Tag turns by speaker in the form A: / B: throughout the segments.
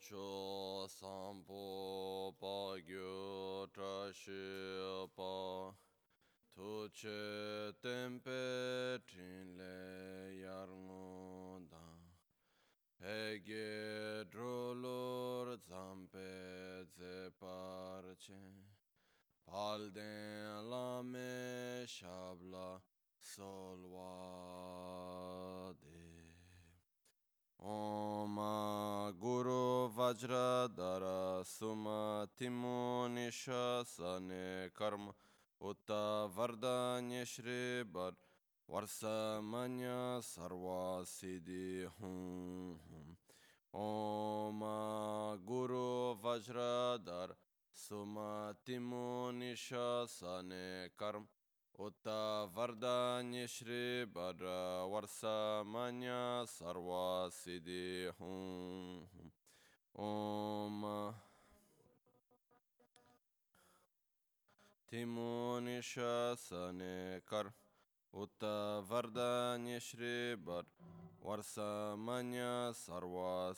A: cho sampo pa gyo tra shi pa tu che tempe trin le yar ngu da pe ge dro lor zampe ze par che pal den la me shabla sol wa de ओम गुरु वज्र धर सुमतिमो निशने कर्म उत वरदान्य श्री वर वर्षमन्य सर्वासिधि हूँ ओम गुरु वज्र धर सुमतिमो निशने कर्म اوتا وردا نشری بر ورسا منیا سروا سیدی اوم تیمونی شا سنکر اوتا وردا نشری بر ورسا منیا سروا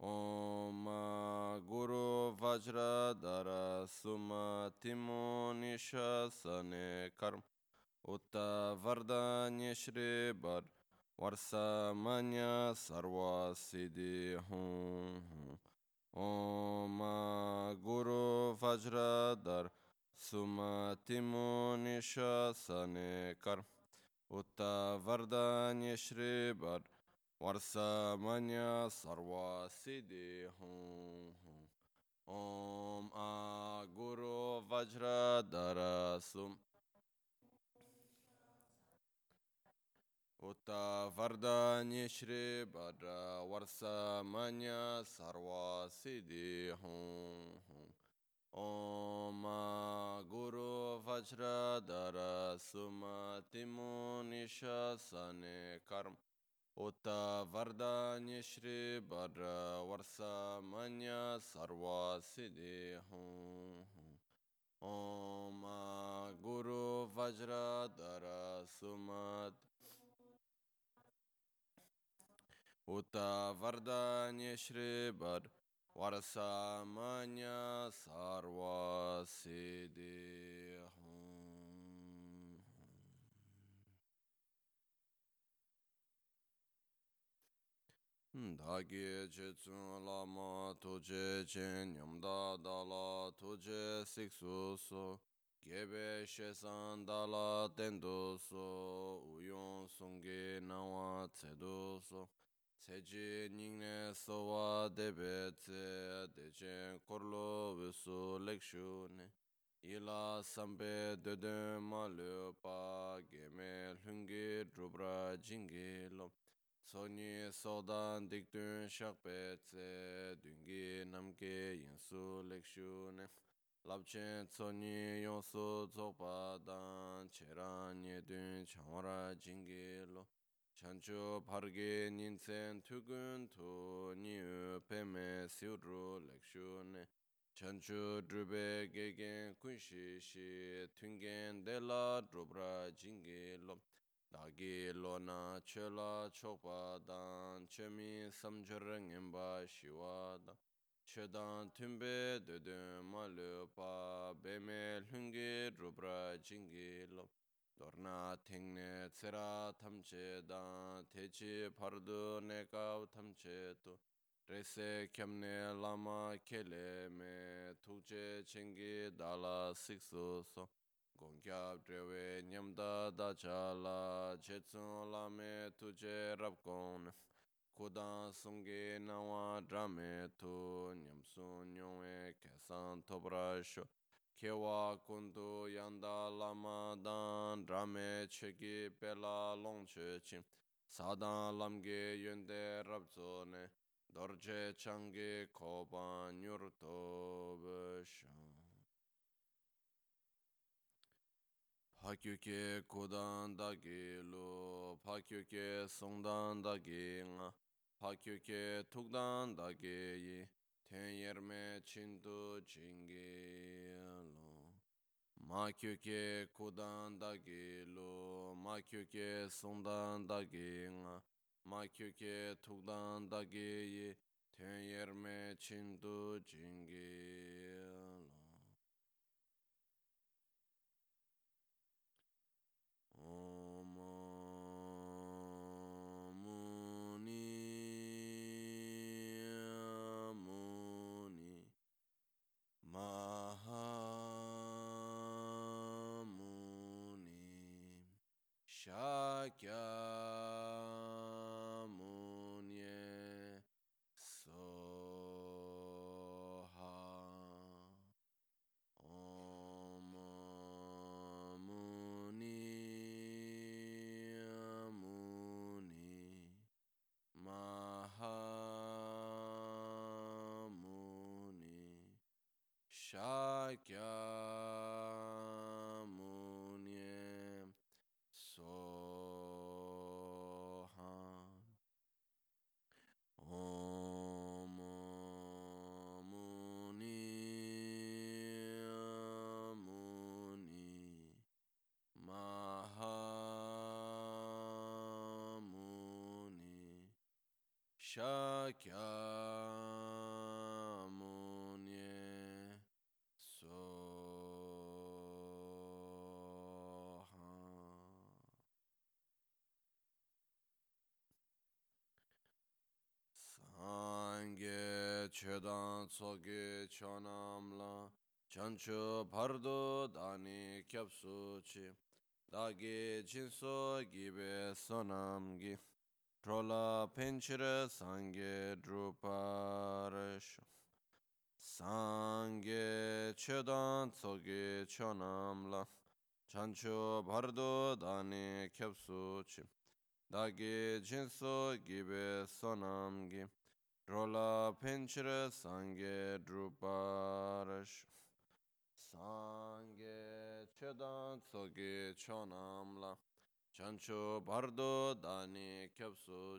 A: ओम गुरु वज्रधर सुमतिमो निशने कर्म। उत वरदान्य श्री वर सर्व सिद्धि हूँ ओम गुरु वज्रधर सुमतिमो निशने कर्म। उत वरदान्य श्री वर वर्षमन्य सर्वसिद्धि हूँ ॐ आ गुरु वज्रधरसु उत वरदान्य श्री वर वर्षमन्य सर्वसिद्धि हूँ ॐ गुरु वज्रधर सुमतिमुनिशने कर्म Uta Vardanya Shri Bara Varsamanya Sarva Siddhi Om Guru Vajra Dara Sumat Uta Vardanya Shri Bara Varsamanya Sarva Siddhi dhāgī chē tsūn lāma tūjē chēn nyamdā dālā tūjē sīk sū sō gēbē shē sān dālā tēn dō sō uyōng sōnggē nāwā tsē dō sō tsē jī nīng nē sō wā dēbē tsē dē chēn kōr lō wē sō lēk shū nē ilā sāmbē dē dē mā lē pā gēmē lhūng gē drūp rā jīng gē lō Sonyi sodan dikdun shakpe tse dungi namke yinsu lekshu ne. Labchen tsonyi yonsu tsokpa dan cheran yedun chanwara jingi lo. Chanchu parge nintsen tukun tu niyu peme siudru lekshu ne. Chanchu drube gegen kunshi shi tungen dela drubra jingi lo. Dāgī lōna chēlā chōkpa dāng, chēmī samchar ngīmbā shīwā dāng, chēdāng tūmbē dēdēng mā lūpa, bēmē lhūngi rūpra jīngi lōp, dōrnā tēngnē tsērā tamchē dāng, tēchī pārdū nēkāw tamchē tū, rēsē kiamnē lāma kēlē mē, tūkchē chēngi dālā sīksū sō, gongkyab drewe nyamda dachala chetsun lame tuje rabkon kudan sungi nawa drame tu nyamsun nyongwe kesan tobrasho kewa kundu yanda lama dan drame chegi pela longche chim sadan lamge yunde rabzone dorje changi koban nyurto bishan Pakyuke kudan da gilu, pakyuke songdan da gina, pakyuke tukdan da geyi, ten yerme çindu çingilu. Makyuke kudan da gilu, makyuke songdan da gina, makyuke tukdan da geyi, ten yerme çindu çingilu. Shakyamuni Soha. Om Muni Muni Mahamuni Shakyamuni danzo ge chonam la chancho pardo dani kyapsu chi dagi jinso gibe trola penchire sange druparesh sange chedan soge chonam la pardo dani kyapsu chi dagi jinso gibe rola penchire sangye druparash sangye chedan tsoge chonamla chancho pardo dani kyapsu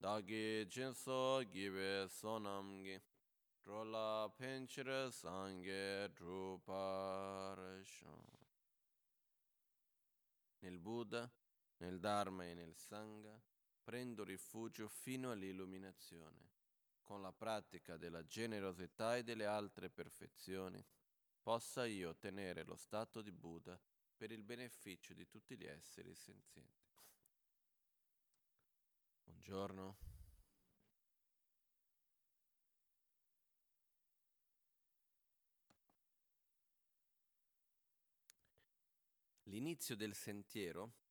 A: dagi jinso gibe sonamgi rola penchire sangye druparash nel Buddha, nel Dharma e nel Sangha prendo rifugio fino all'illuminazione. Con la pratica della generosità e delle altre perfezioni, possa io ottenere lo stato di Buddha per il beneficio di tutti gli esseri senzienti. Buongiorno. L'inizio del sentiero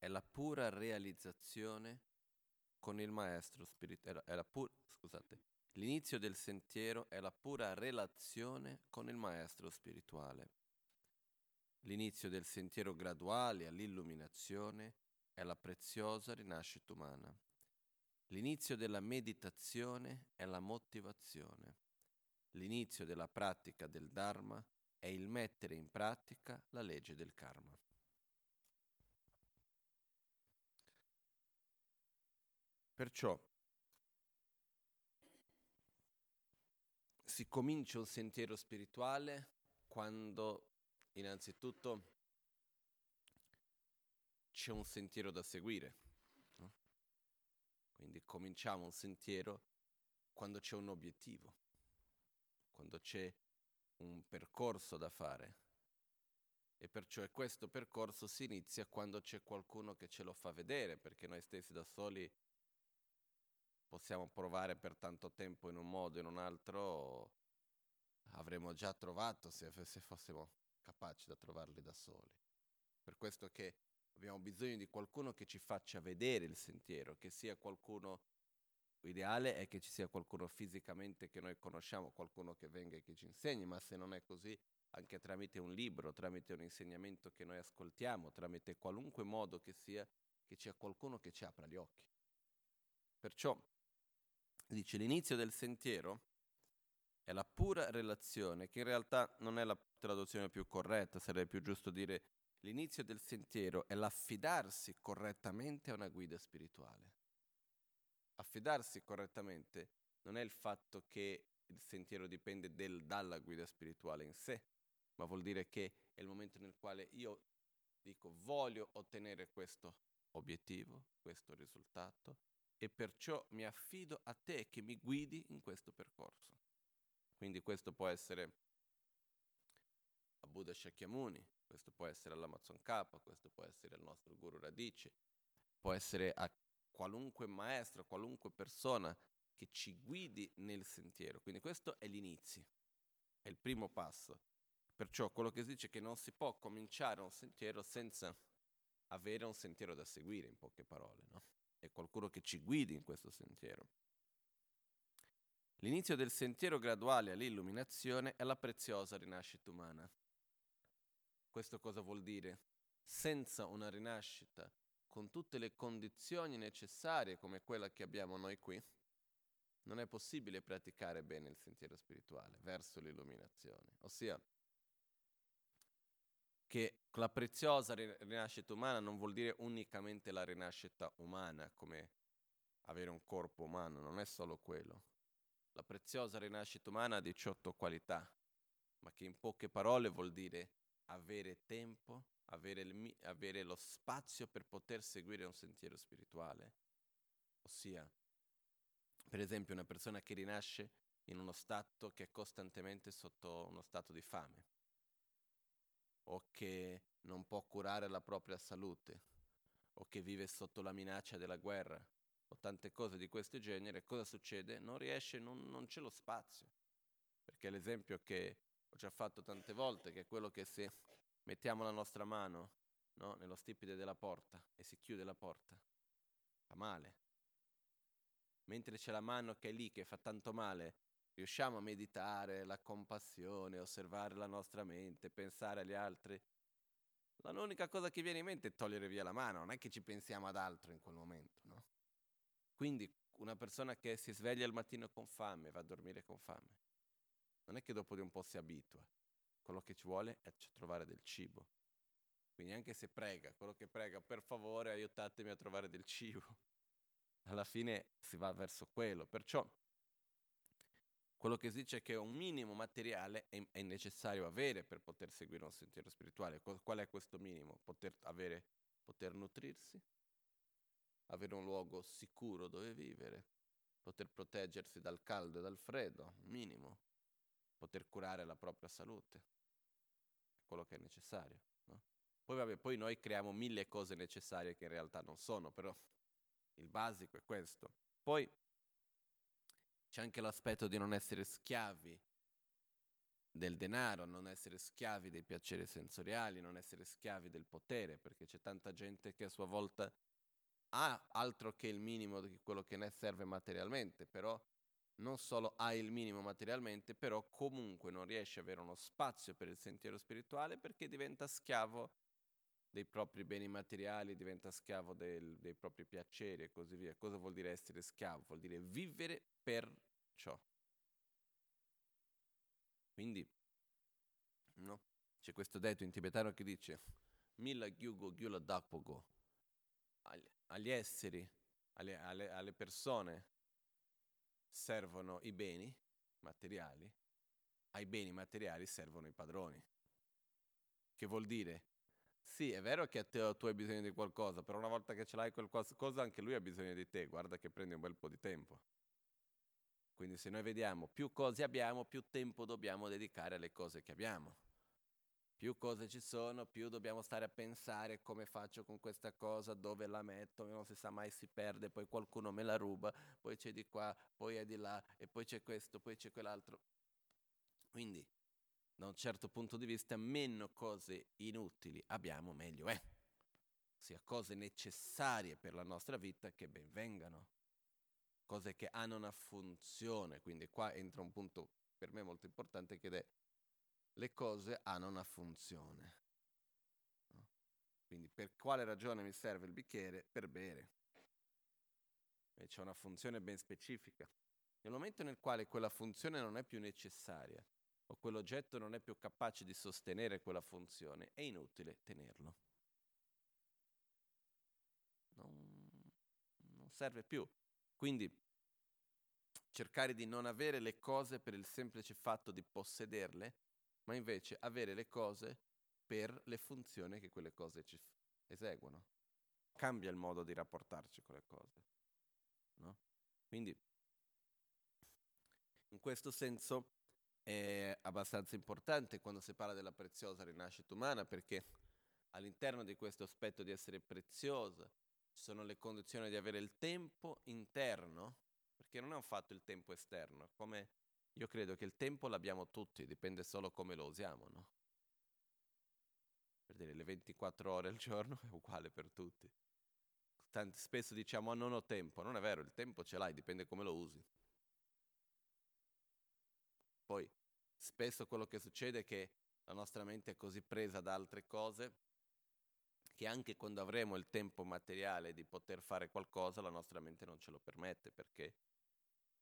A: è la pura realizzazione con il maestro spirituale. Pu- scusate, l'inizio del sentiero è la pura relazione con il maestro spirituale. L'inizio del sentiero graduale all'illuminazione è la preziosa rinascita umana. L'inizio della meditazione è la motivazione. L'inizio della pratica del Dharma è il mettere in pratica la legge del karma. Perciò si comincia un sentiero spirituale quando innanzitutto c'è un sentiero da seguire. No? Quindi cominciamo un sentiero quando c'è un obiettivo, quando c'è un percorso da fare. E perciò questo percorso si inizia quando c'è qualcuno che ce lo fa vedere, perché noi stessi da soli possiamo provare per tanto tempo in un modo o in un altro, avremmo già trovato se, se fossimo capaci da trovarli da soli. Per questo che abbiamo bisogno di qualcuno che ci faccia vedere il sentiero, che sia qualcuno L'ideale è che ci sia qualcuno fisicamente che noi conosciamo, qualcuno che venga e che ci insegni, ma se non è così, anche tramite un libro, tramite un insegnamento che noi ascoltiamo, tramite qualunque modo che sia, che sia qualcuno che ci apra gli occhi. Perciò, dice, l'inizio del sentiero è la pura relazione, che in realtà non è la traduzione più corretta, sarebbe più giusto dire l'inizio del sentiero è l'affidarsi correttamente a una guida spirituale. Affidarsi correttamente non è il fatto che il sentiero dipende del, dalla guida spirituale in sé, ma vuol dire che è il momento nel quale io dico voglio ottenere questo obiettivo, questo risultato, e perciò mi affido a te che mi guidi in questo percorso. Quindi questo può essere a Buddha Shakyamuni, questo può essere all'Amazon K, questo può essere al nostro Guru Radice, può essere a qualunque maestro, qualunque persona che ci guidi nel sentiero. Quindi questo è l'inizio, è il primo passo. Perciò quello che si dice è che non si può cominciare un sentiero senza avere un sentiero da seguire, in poche parole, no? È qualcuno che ci guidi in questo sentiero. L'inizio del sentiero graduale all'illuminazione è la preziosa rinascita umana. Questo cosa vuol dire? Senza una rinascita con tutte le condizioni necessarie come quella che abbiamo noi qui, non è possibile praticare bene il sentiero spirituale verso l'illuminazione. Ossia, che la preziosa rinascita umana non vuol dire unicamente la rinascita umana, come avere un corpo umano, non è solo quello. La preziosa rinascita umana ha 18 qualità, ma che in poche parole vuol dire avere tempo, avere, il, avere lo spazio per poter seguire un sentiero spirituale. Ossia, per esempio, una persona che rinasce in uno stato che è costantemente sotto uno stato di fame o che non può curare la propria salute o che vive sotto la minaccia della guerra o tante cose di questo genere, cosa succede? Non riesce, non, non c'è lo spazio. Perché l'esempio che ho già fatto tante volte, che è quello che se mettiamo la nostra mano no, nello stipite della porta e si chiude la porta, fa male. Mentre c'è la mano che è lì, che fa tanto male, riusciamo a meditare la compassione, osservare la nostra mente, pensare agli altri, l'unica cosa che viene in mente è togliere via la mano, non è che ci pensiamo ad altro in quel momento, no? Quindi una persona che si sveglia al mattino con fame va a dormire con fame. Non è che dopo di un po' si abitua. Quello che ci vuole è trovare del cibo. Quindi anche se prega, quello che prega, per favore aiutatemi a trovare del cibo. Alla fine si va verso quello. Perciò quello che si dice è che un minimo materiale è, è necessario avere per poter seguire un sentiero spirituale. Qual è questo minimo? Poter, avere, poter nutrirsi, avere un luogo sicuro dove vivere, poter proteggersi dal caldo e dal freddo, minimo, poter curare la propria salute, quello che è necessario. No? Poi, vabbè, poi noi creiamo mille cose necessarie che in realtà non sono, però il basico è questo. Poi c'è anche l'aspetto di non essere schiavi del denaro, non essere schiavi dei piaceri sensoriali, non essere schiavi del potere, perché c'è tanta gente che a sua volta ha altro che il minimo di quello che ne serve materialmente, però non solo ha il minimo materialmente, però comunque non riesce ad avere uno spazio per il sentiero spirituale perché diventa schiavo dei propri beni materiali, diventa schiavo del, dei propri piaceri e così via. Cosa vuol dire essere schiavo? Vuol dire vivere per ciò. Quindi, no? C'è questo detto in tibetano che dice Mila gyugo gyula dapogo agli esseri, alle, alle, alle persone servono i beni materiali, ai beni materiali servono i padroni. Che vuol dire sì, è vero che te, tu hai bisogno di qualcosa, però una volta che ce l'hai qualcosa, anche lui ha bisogno di te. Guarda che prendi un bel po' di tempo. Quindi se noi vediamo più cose abbiamo, più tempo dobbiamo dedicare alle cose che abbiamo. Più cose ci sono, più dobbiamo stare a pensare come faccio con questa cosa, dove la metto, non si sa mai si perde, poi qualcuno me la ruba, poi c'è di qua, poi è di là, e poi c'è questo, poi c'è quell'altro. Quindi da un certo punto di vista, meno cose inutili abbiamo, meglio è. Sia cose necessarie per la nostra vita che ben vengano. Cose che hanno una funzione. Quindi qua entra un punto per me molto importante che è le cose hanno una funzione. No? Quindi per quale ragione mi serve il bicchiere? Per bere. E c'è una funzione ben specifica. Nel momento nel quale quella funzione non è più necessaria, o quell'oggetto non è più capace di sostenere quella funzione, è inutile tenerlo. Non, non serve più. Quindi cercare di non avere le cose per il semplice fatto di possederle, ma invece avere le cose per le funzioni che quelle cose ci eseguono. cambia il modo di rapportarci con le cose. No? Quindi, in questo senso, è abbastanza importante quando si parla della preziosa rinascita umana perché all'interno di questo aspetto di essere preziosa ci sono le condizioni di avere il tempo interno, perché non è un fatto il tempo esterno, come io credo che il tempo l'abbiamo tutti, dipende solo come lo usiamo, no? Per dire, le 24 ore al giorno è uguale per tutti. Tanti, spesso diciamo, oh, non ho tempo, non è vero, il tempo ce l'hai, dipende come lo usi. Poi, spesso quello che succede è che la nostra mente è così presa da altre cose che anche quando avremo il tempo materiale di poter fare qualcosa, la nostra mente non ce lo permette perché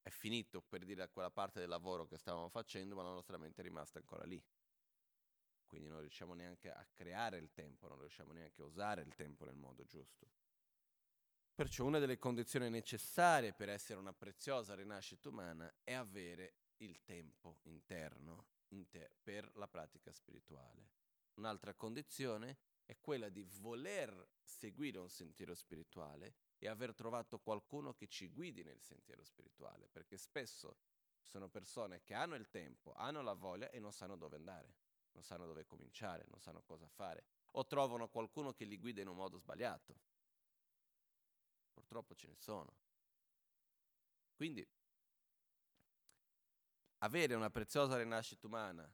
A: è finito per dire quella parte del lavoro che stavamo facendo, ma la nostra mente è rimasta ancora lì. Quindi non riusciamo neanche a creare il tempo, non riusciamo neanche a usare il tempo nel modo giusto. Perciò una delle condizioni necessarie per essere una preziosa rinascita umana è avere il tempo interno inter- per la pratica spirituale. Un'altra condizione è quella di voler seguire un sentiero spirituale e aver trovato qualcuno che ci guidi nel sentiero spirituale, perché spesso sono persone che hanno il tempo, hanno la voglia e non sanno dove andare, non sanno dove cominciare, non sanno cosa fare, o trovano qualcuno che li guida in un modo sbagliato. Purtroppo ce ne sono. Quindi avere una preziosa rinascita umana,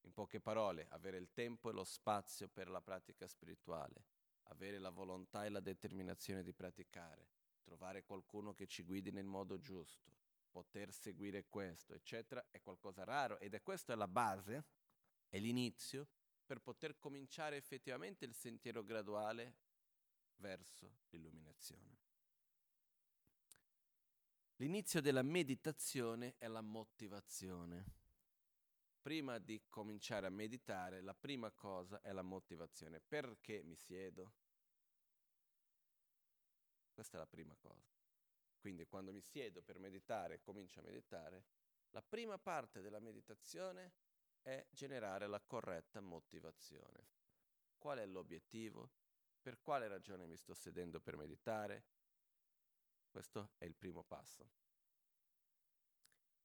A: in poche parole, avere il tempo e lo spazio per la pratica spirituale, avere la volontà e la determinazione di praticare, trovare qualcuno che ci guidi nel modo giusto, poter seguire questo, eccetera, è qualcosa raro ed è questa la base, è l'inizio per poter cominciare effettivamente il sentiero graduale verso l'illuminazione. L'inizio della meditazione è la motivazione. Prima di cominciare a meditare, la prima cosa è la motivazione. Perché mi siedo? Questa è la prima cosa. Quindi quando mi siedo per meditare, comincio a meditare, la prima parte della meditazione è generare la corretta motivazione. Qual è l'obiettivo? Per quale ragione mi sto sedendo per meditare? Questo è il primo passo.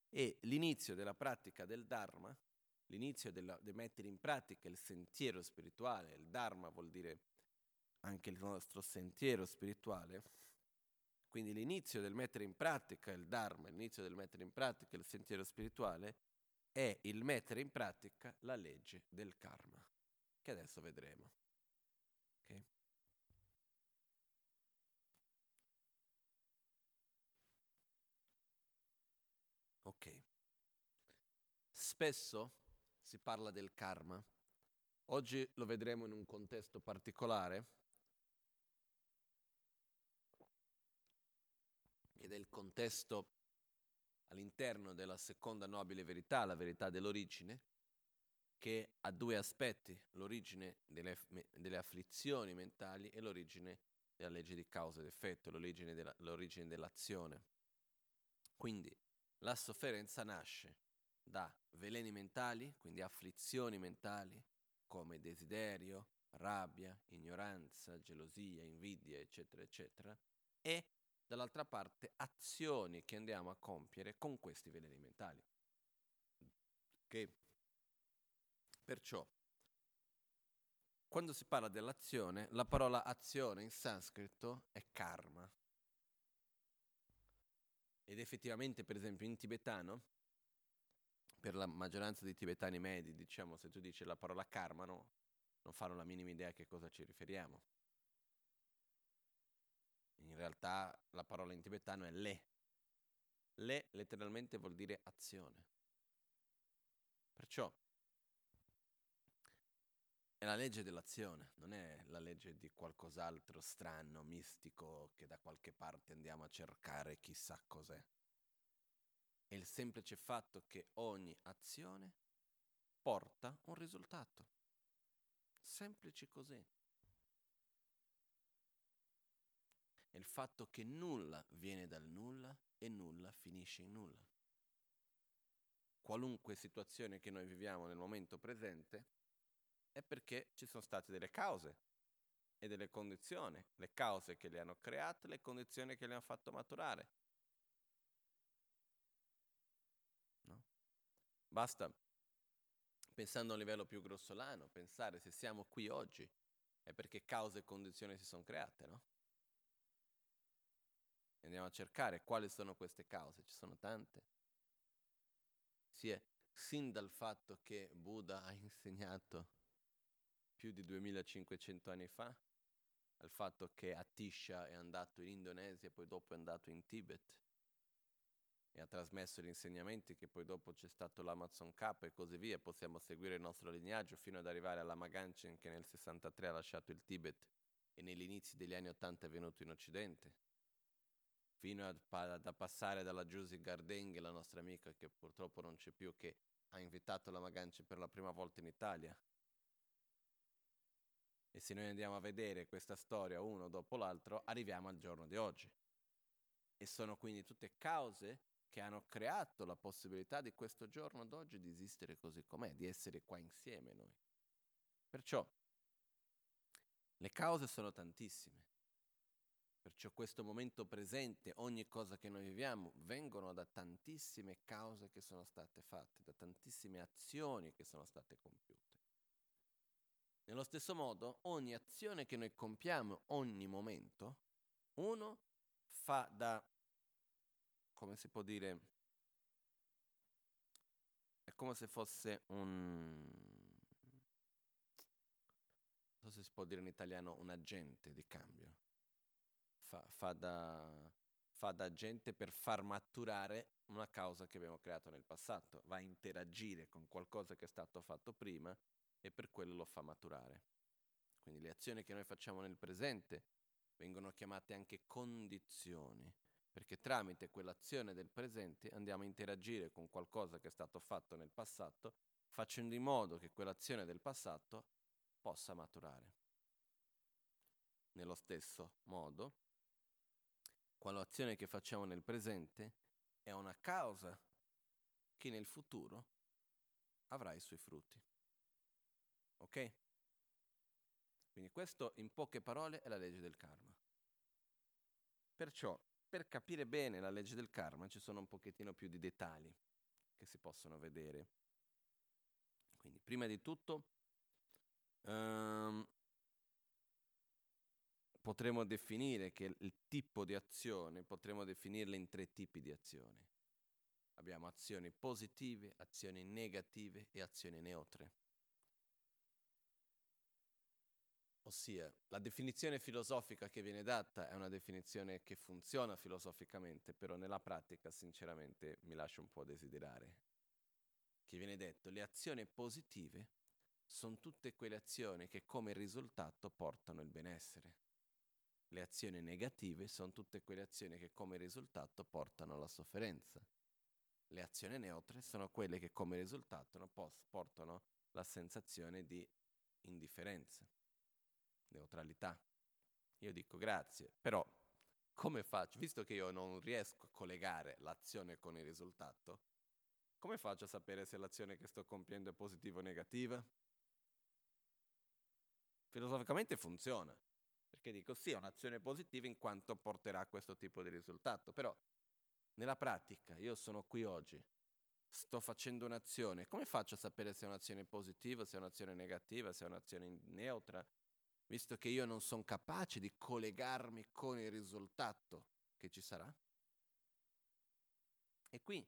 A: E l'inizio della pratica del Dharma, l'inizio di mettere in pratica il sentiero spirituale, il Dharma vuol dire anche il nostro sentiero spirituale, quindi l'inizio del mettere in pratica il Dharma, l'inizio del mettere in pratica il sentiero spirituale è il mettere in pratica la legge del karma, che adesso vedremo. Okay? Ok. Spesso si parla del karma. Oggi lo vedremo in un contesto particolare, ed è il contesto all'interno della seconda nobile verità, la verità dell'origine, che ha due aspetti, l'origine delle, delle afflizioni mentali e l'origine della legge di causa ed effetto, l'origine, della, l'origine dell'azione. Quindi la sofferenza nasce da veleni mentali, quindi afflizioni mentali, come desiderio, rabbia, ignoranza, gelosia, invidia, eccetera, eccetera, e dall'altra parte azioni che andiamo a compiere con questi veleni mentali. Che perciò quando si parla dell'azione, la parola azione in sanscrito è karma. Ed effettivamente, per esempio, in tibetano, per la maggioranza dei tibetani medi, diciamo, se tu dici la parola karma, no, non fanno la minima idea a che cosa ci riferiamo. In realtà la parola in tibetano è le. Le letteralmente vuol dire azione. Perciò è la legge dell'azione, non è la legge di qualcos'altro strano, mistico, che da qualche parte andiamo a cercare chissà cos'è. È il semplice fatto che ogni azione porta un risultato. Semplice così. È il fatto che nulla viene dal nulla e nulla finisce in nulla. Qualunque situazione che noi viviamo nel momento presente è perché ci sono state delle cause e delle condizioni, le cause che le hanno create, le condizioni che le hanno fatto maturare. Basta, pensando a un livello più grossolano, pensare se siamo qui oggi è perché cause e condizioni si sono create, no? Andiamo a cercare quali sono queste cause, ci sono tante. Sia sin dal fatto che Buddha ha insegnato più di 2500 anni fa, al fatto che Atisha è andato in Indonesia poi dopo è andato in Tibet e ha trasmesso gli insegnamenti che poi dopo c'è stato l'Amazon K e così via, possiamo seguire il nostro lignaggio fino ad arrivare alla Maganchen che nel 63 ha lasciato il Tibet e negli inizi degli anni 80 è venuto in Occidente, fino a, a passare dalla Giusy Gardenghe, la nostra amica che purtroppo non c'è più, che ha invitato la Maganchen per la prima volta in Italia. E se noi andiamo a vedere questa storia uno dopo l'altro, arriviamo al giorno di oggi. E sono quindi tutte cause che hanno creato la possibilità di questo giorno d'oggi di esistere così com'è, di essere qua insieme noi. Perciò le cause sono tantissime. Perciò questo momento presente, ogni cosa che noi viviamo, vengono da tantissime cause che sono state fatte, da tantissime azioni che sono state compiute. Nello stesso modo, ogni azione che noi compiamo, ogni momento, uno fa da come si può dire, è come se fosse un, non so se si può dire in italiano, un agente di cambio. Fa, fa, da, fa da agente per far maturare una causa che abbiamo creato nel passato, va a interagire con qualcosa che è stato fatto prima e per quello lo fa maturare. Quindi le azioni che noi facciamo nel presente vengono chiamate anche condizioni perché tramite quell'azione del presente andiamo a interagire con qualcosa che è stato fatto nel passato, facendo in modo che quell'azione del passato possa maturare. Nello stesso modo, quell'azione che facciamo nel presente è una causa che nel futuro avrà i suoi frutti. Ok? Quindi questo in poche parole è la legge del karma. Perciò per capire bene la legge del karma ci sono un pochettino più di dettagli che si possono vedere. Quindi, prima di tutto, um, potremmo definire che il tipo di azione, potremmo definirle in tre tipi di azioni. Abbiamo azioni positive, azioni negative e azioni neutre. Ossia, la definizione filosofica che viene data è una definizione che funziona filosoficamente, però nella pratica sinceramente mi lascia un po' desiderare. Che viene detto, le azioni positive sono tutte quelle azioni che come risultato portano il benessere. Le azioni negative sono tutte quelle azioni che come risultato portano la sofferenza. Le azioni neutre sono quelle che come risultato portano la sensazione di indifferenza neutralità. Io dico grazie, però come faccio, visto che io non riesco a collegare l'azione con il risultato, come faccio a sapere se l'azione che sto compiendo è positiva o negativa? Filosoficamente funziona, perché dico sì, è un'azione positiva in quanto porterà a questo tipo di risultato, però nella pratica io sono qui oggi, sto facendo un'azione, come faccio a sapere se è un'azione positiva, se è un'azione negativa, se è un'azione neutra, visto che io non sono capace di collegarmi con il risultato che ci sarà? E qui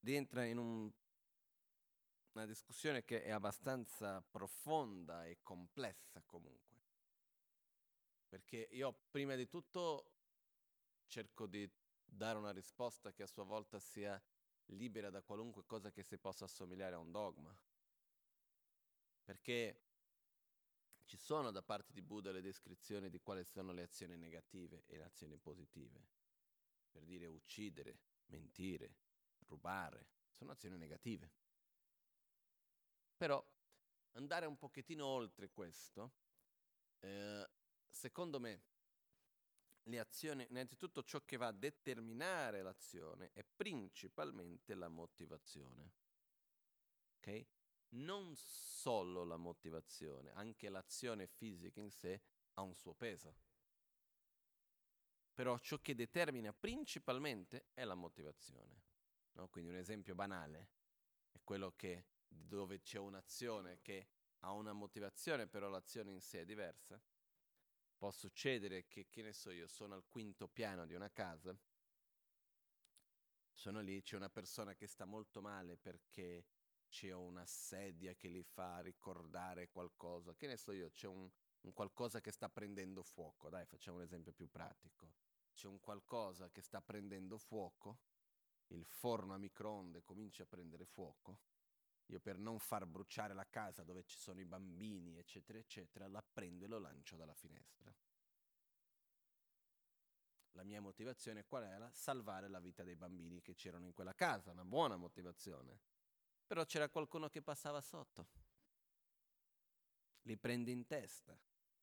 A: rientra in un, una discussione che è abbastanza profonda e complessa comunque. Perché io prima di tutto cerco di dare una risposta che a sua volta sia libera da qualunque cosa che si possa assomigliare a un dogma. Perché ci sono da parte di Buddha le descrizioni di quali sono le azioni negative e le azioni positive. Per dire uccidere, mentire, rubare, sono azioni negative. Però andare un pochettino oltre questo, eh, secondo me, le azioni, innanzitutto ciò che va a determinare l'azione è principalmente la motivazione. Ok? Non solo la motivazione, anche l'azione fisica in sé ha un suo peso. Però ciò che determina principalmente è la motivazione. No? Quindi un esempio banale è quello che dove c'è un'azione che ha una motivazione, però l'azione in sé è diversa. Può succedere che, che ne so io, sono al quinto piano di una casa, sono lì, c'è una persona che sta molto male perché c'è una sedia che gli fa ricordare qualcosa, che ne so io, c'è un, un qualcosa che sta prendendo fuoco, dai facciamo un esempio più pratico, c'è un qualcosa che sta prendendo fuoco, il forno a microonde comincia a prendere fuoco, io per non far bruciare la casa dove ci sono i bambini, eccetera, eccetera, la prendo e lo lancio dalla finestra. La mia motivazione qual era? Salvare la vita dei bambini che c'erano in quella casa, una buona motivazione però c'era qualcuno che passava sotto. Li prende in testa,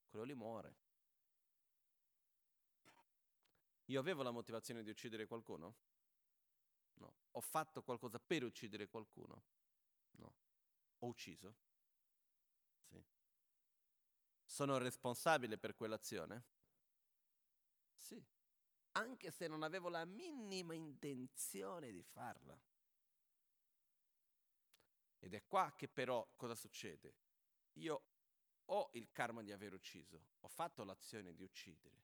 A: quello lì muore. Io avevo la motivazione di uccidere qualcuno? No. Ho fatto qualcosa per uccidere qualcuno? No. Ho ucciso? Sì. Sono responsabile per quell'azione? Sì. Anche se non avevo la minima intenzione di farla. Ed è qua che però cosa succede? Io ho il karma di aver ucciso, ho fatto l'azione di uccidere,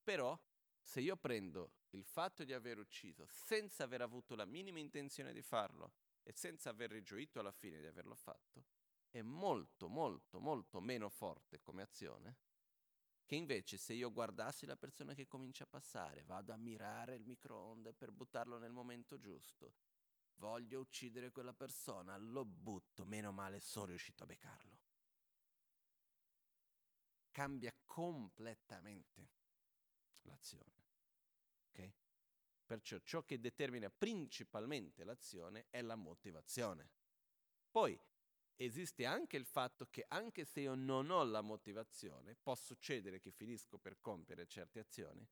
A: però se io prendo il fatto di aver ucciso senza aver avuto la minima intenzione di farlo e senza aver rigioito alla fine di averlo fatto, è molto, molto, molto meno forte come azione che invece se io guardassi la persona che comincia a passare, vado a mirare il microonde per buttarlo nel momento giusto, voglio uccidere quella persona, lo butto, meno male sono riuscito a beccarlo. Cambia completamente l'azione. Okay? Perciò ciò che determina principalmente l'azione è la motivazione. Poi esiste anche il fatto che anche se io non ho la motivazione, può succedere che finisco per compiere certe azioni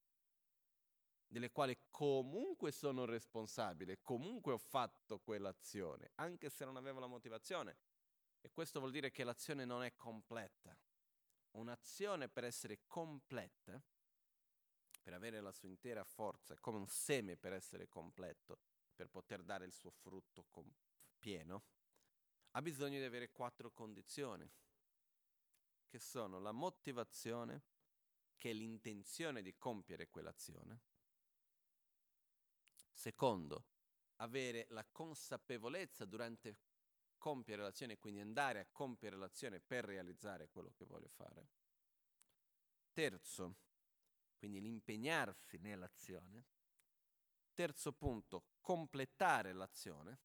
A: delle quali comunque sono responsabile, comunque ho fatto quell'azione, anche se non avevo la motivazione. E questo vuol dire che l'azione non è completa. Un'azione per essere completa, per avere la sua intera forza, come un seme per essere completo, per poter dare il suo frutto com- pieno, ha bisogno di avere quattro condizioni, che sono la motivazione, che è l'intenzione di compiere quell'azione, Secondo, avere la consapevolezza durante compiere l'azione, quindi andare a compiere l'azione per realizzare quello che voglio fare. Terzo, quindi l'impegnarsi nell'azione. Terzo punto, completare l'azione.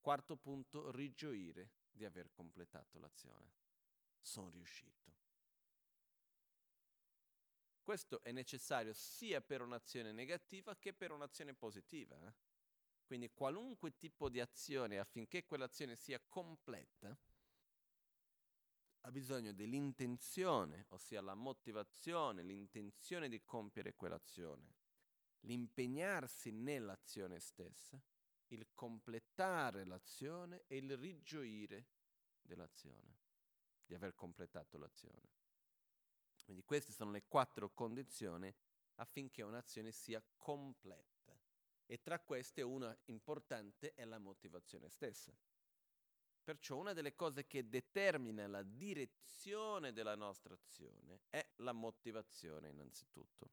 A: Quarto punto, rigioire di aver completato l'azione. Sono riuscito. Questo è necessario sia per un'azione negativa che per un'azione positiva. Eh? Quindi qualunque tipo di azione affinché quell'azione sia completa ha bisogno dell'intenzione, ossia la motivazione, l'intenzione di compiere quell'azione, l'impegnarsi nell'azione stessa, il completare l'azione e il rigioire dell'azione, di aver completato l'azione. Quindi queste sono le quattro condizioni affinché un'azione sia completa. E tra queste una importante è la motivazione stessa. Perciò una delle cose che determina la direzione della nostra azione è la motivazione innanzitutto.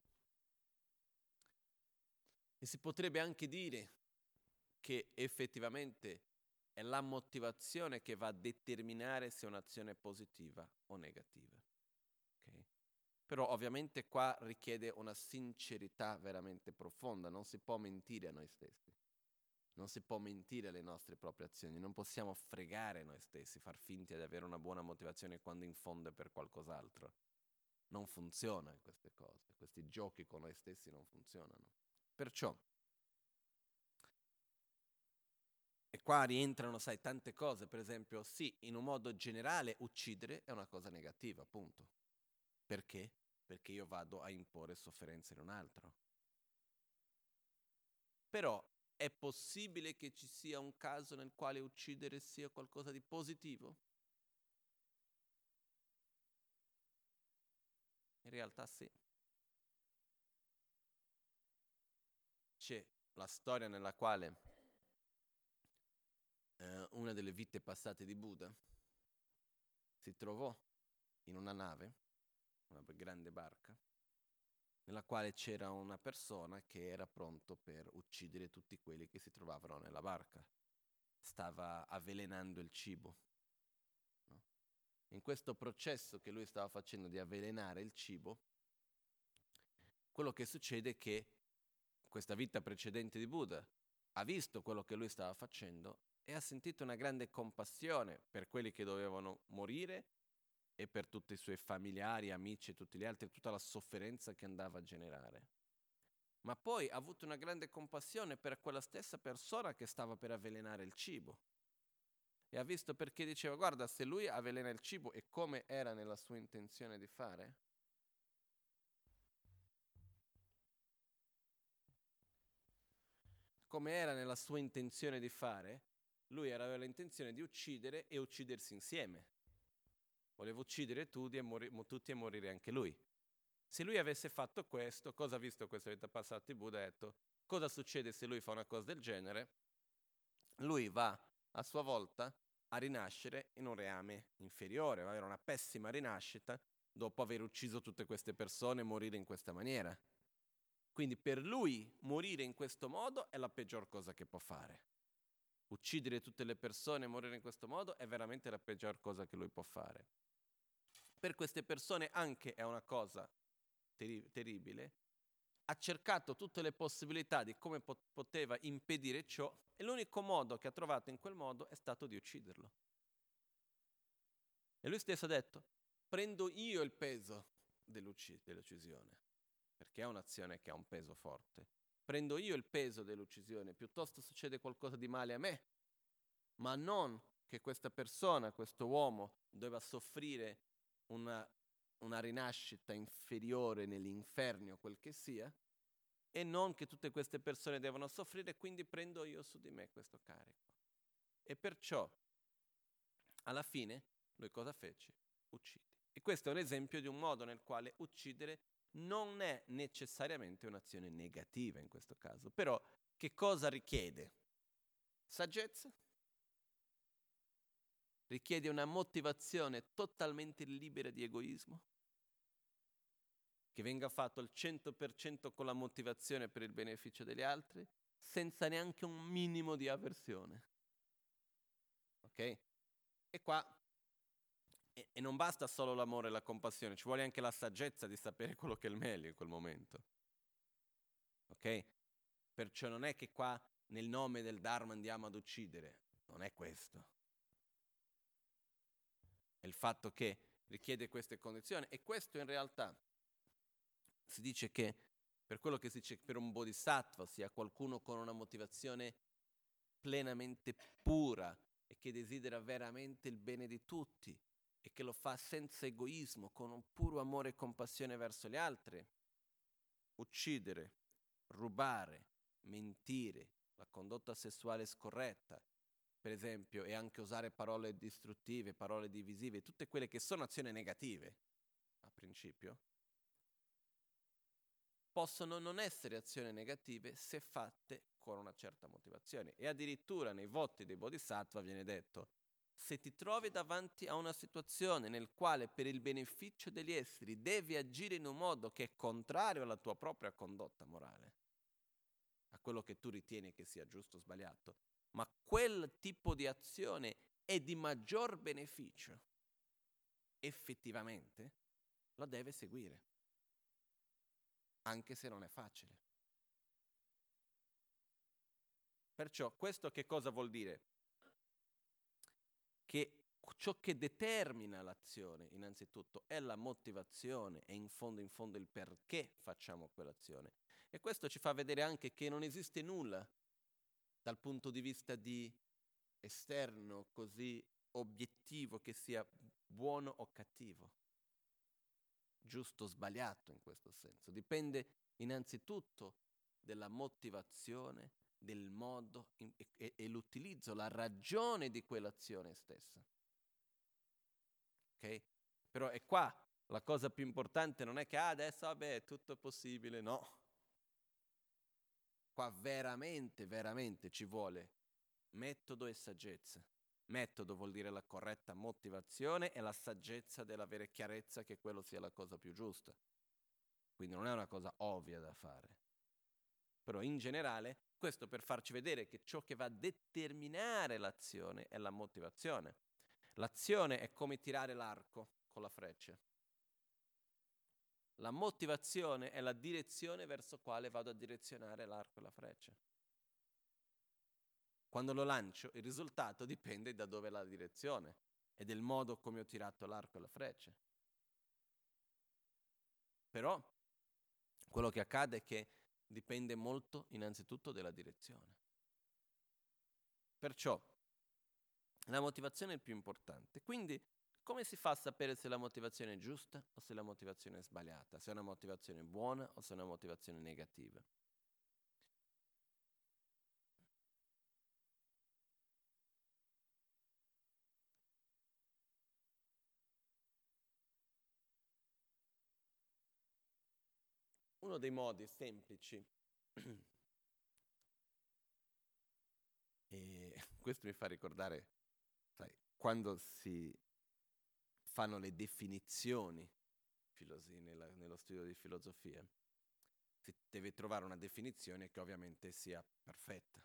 A: E si potrebbe anche dire che effettivamente è la motivazione che va a determinare se un'azione è positiva o negativa. Però ovviamente qua richiede una sincerità veramente profonda, non si può mentire a noi stessi, non si può mentire alle nostre proprie azioni, non possiamo fregare noi stessi, far finta di avere una buona motivazione quando in fondo è per qualcos'altro. Non funzionano queste cose, questi giochi con noi stessi non funzionano. Perciò, e qua rientrano, sai, tante cose, per esempio, sì, in un modo generale uccidere è una cosa negativa, appunto. Perché? Perché io vado a imporre sofferenza in un altro. Però è possibile che ci sia un caso nel quale uccidere sia qualcosa di positivo? In realtà sì. C'è la storia nella quale eh, una delle vite passate di Buddha si trovò in una nave, una grande barca, nella quale c'era una persona che era pronto per uccidere tutti quelli che si trovavano nella barca. Stava avvelenando il cibo. No? In questo processo che lui stava facendo di avvelenare il cibo, quello che succede è che questa vita precedente di Buddha ha visto quello che lui stava facendo e ha sentito una grande compassione per quelli che dovevano morire e per tutti i suoi familiari, amici e tutti gli altri, tutta la sofferenza che andava a generare. Ma poi ha avuto una grande compassione per quella stessa persona che stava per avvelenare il cibo. E ha visto perché diceva, guarda, se lui avvelena il cibo e come era nella sua intenzione di fare, come era nella sua intenzione di fare, lui aveva l'intenzione di uccidere e uccidersi insieme. Voleva uccidere tutti e, mori- tutti e morire anche lui. Se lui avesse fatto questo, cosa ha visto questa vita passata il Buddha? Ha detto, cosa succede se lui fa una cosa del genere? Lui va a sua volta a rinascere in un reame inferiore, va avere una pessima rinascita dopo aver ucciso tutte queste persone e morire in questa maniera. Quindi per lui morire in questo modo è la peggior cosa che può fare uccidere tutte le persone e morire in questo modo è veramente la peggior cosa che lui può fare. Per queste persone anche è una cosa terri- terribile. Ha cercato tutte le possibilità di come pot- poteva impedire ciò e l'unico modo che ha trovato in quel modo è stato di ucciderlo. E lui stesso ha detto, prendo io il peso dell'ucc- dell'uccisione, perché è un'azione che ha un peso forte prendo io il peso dell'uccisione, piuttosto succede qualcosa di male a me, ma non che questa persona, questo uomo, debba soffrire una, una rinascita inferiore nell'inferno, quel che sia, e non che tutte queste persone devono soffrire, quindi prendo io su di me questo carico. E perciò, alla fine, lui cosa fece? Uccide. E questo è un esempio di un modo nel quale uccidere non è necessariamente un'azione negativa in questo caso, però che cosa richiede? Saggezza? Richiede una motivazione totalmente libera di egoismo? Che venga fatto al 100% con la motivazione per il beneficio degli altri, senza neanche un minimo di avversione. Ok? E qua e, e, non basta solo l'amore e la compassione, ci vuole anche la saggezza di sapere quello che è il meglio in quel momento. Ok? Perciò non è che qua nel nome del Dharma andiamo ad uccidere, non è questo. È il fatto che richiede queste condizioni e questo in realtà si dice che per quello che si dice per un bodhisattva, sia qualcuno con una motivazione plenamente pura e che desidera veramente il bene di tutti, e che lo fa senza egoismo, con un puro amore e compassione verso gli altri, uccidere, rubare, mentire, la condotta sessuale scorretta, per esempio, e anche usare parole distruttive, parole divisive, tutte quelle che sono azioni negative, a principio, possono non essere azioni negative se fatte con una certa motivazione. E addirittura nei voti dei Bodhisattva viene detto se ti trovi davanti a una situazione nel quale per il beneficio degli esseri devi agire in un modo che è contrario alla tua propria condotta morale, a quello che tu ritieni che sia giusto o sbagliato, quel tipo di azione è di maggior beneficio, effettivamente lo deve seguire, anche se non è facile. Perciò questo che cosa vuol dire? che ciò che determina l'azione, innanzitutto, è la motivazione e in fondo in fondo il perché facciamo quell'azione. E questo ci fa vedere anche che non esiste nulla dal punto di vista di esterno così obiettivo che sia buono o cattivo, giusto o sbagliato in questo senso. Dipende innanzitutto della motivazione del modo in, e, e l'utilizzo, la ragione di quell'azione stessa. Ok? Però è qua la cosa più importante, non è che ah, adesso vabbè, tutto è possibile, no. Qua veramente, veramente ci vuole metodo e saggezza. Metodo vuol dire la corretta motivazione e la saggezza dell'avere chiarezza che quello sia la cosa più giusta. Quindi non è una cosa ovvia da fare. Però in generale questo per farci vedere che ciò che va a determinare l'azione è la motivazione. L'azione è come tirare l'arco con la freccia. La motivazione è la direzione verso quale vado a direzionare l'arco e la freccia. Quando lo lancio, il risultato dipende da dove è la direzione e del modo come ho tirato l'arco e la freccia. Però quello che accade è che dipende molto innanzitutto dalla direzione. Perciò la motivazione è il più importante. Quindi come si fa a sapere se la motivazione è giusta o se la motivazione è sbagliata, se è una motivazione buona o se è una motivazione negativa? Uno dei modi semplici, e questo mi fa ricordare, sai, quando si fanno le definizioni filosi, nella, nello studio di filosofia, si deve trovare una definizione che ovviamente sia perfetta.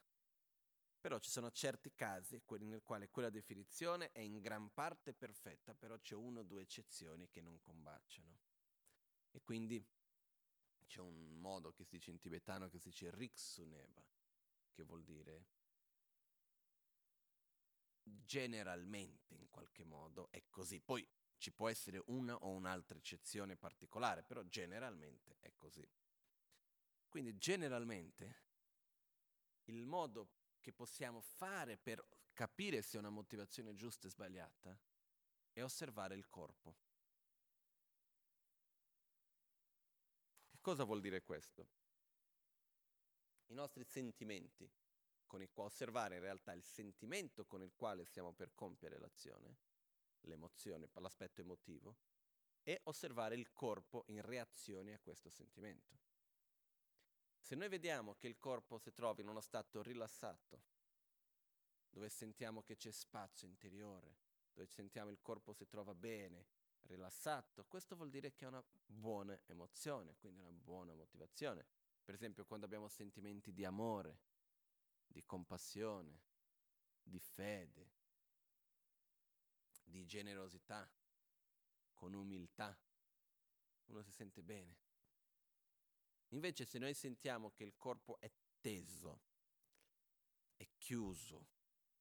A: Però ci sono certi casi nel quale quella definizione è in gran parte perfetta, però c'è una o due eccezioni che non combaciano. E quindi c'è un modo che si dice in tibetano che si dice riksuneva, che vuol dire generalmente in qualche modo è così. Poi ci può essere una o un'altra eccezione particolare, però generalmente è così. Quindi generalmente il modo che possiamo fare per capire se una motivazione è giusta e sbagliata è osservare il corpo. Cosa vuol dire questo? I nostri sentimenti, con i quali osservare in realtà il sentimento con il quale stiamo per compiere l'azione, l'emozione, l'aspetto emotivo, e osservare il corpo in reazione a questo sentimento. Se noi vediamo che il corpo si trova in uno stato rilassato, dove sentiamo che c'è spazio interiore, dove sentiamo il corpo si trova bene, rilassato, questo vuol dire che è una buona emozione, quindi una buona motivazione. Per esempio quando abbiamo sentimenti di amore, di compassione, di fede, di generosità, con umiltà, uno si sente bene. Invece se noi sentiamo che il corpo è teso, è chiuso,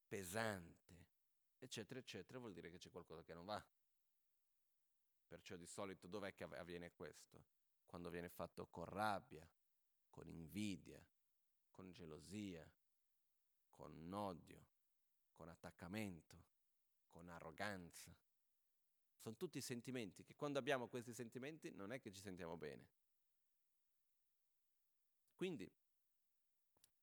A: pesante, eccetera, eccetera, vuol dire che c'è qualcosa che non va. Perciò di solito dov'è che avviene questo? Quando viene fatto con rabbia, con invidia, con gelosia, con odio, con attaccamento, con arroganza. Sono tutti sentimenti che quando abbiamo questi sentimenti non è che ci sentiamo bene. Quindi,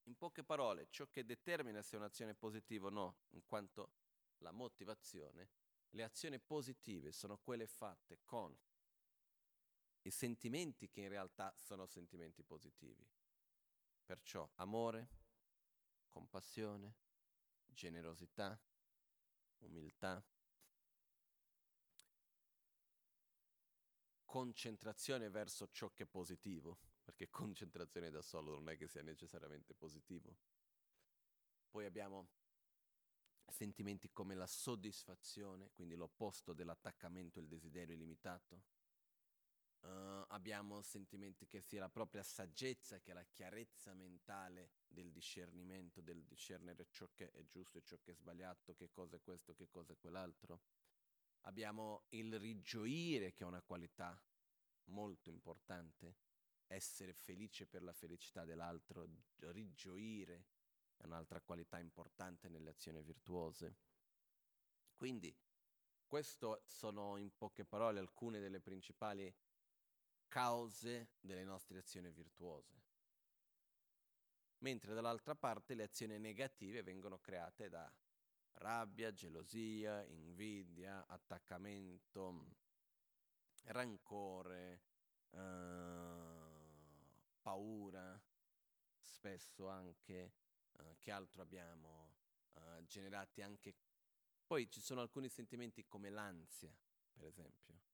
A: in poche parole, ciò che determina se un'azione è positiva o no, in quanto la motivazione, le azioni positive sono quelle fatte con i sentimenti che in realtà sono sentimenti positivi. Perciò amore, compassione, generosità, umiltà, concentrazione verso ciò che è positivo, perché concentrazione da solo non è che sia necessariamente positivo. Poi abbiamo sentimenti come la soddisfazione, quindi l'opposto dell'attaccamento e il desiderio illimitato. Uh, abbiamo sentimenti che sia la propria saggezza, che la chiarezza mentale del discernimento, del discernere ciò che è giusto e ciò che è sbagliato, che cosa è questo, che cosa è quell'altro. Abbiamo il rigioire, che è una qualità molto importante, essere felice per la felicità dell'altro, rigioire è un'altra qualità importante nelle azioni virtuose. Quindi, queste sono in poche parole alcune delle principali cause delle nostre azioni virtuose. mentre dall'altra parte le azioni negative vengono create da rabbia, gelosia, invidia, attaccamento, rancore, eh, paura, spesso anche eh, che altro abbiamo eh, generati anche poi ci sono alcuni sentimenti come l'ansia, per esempio.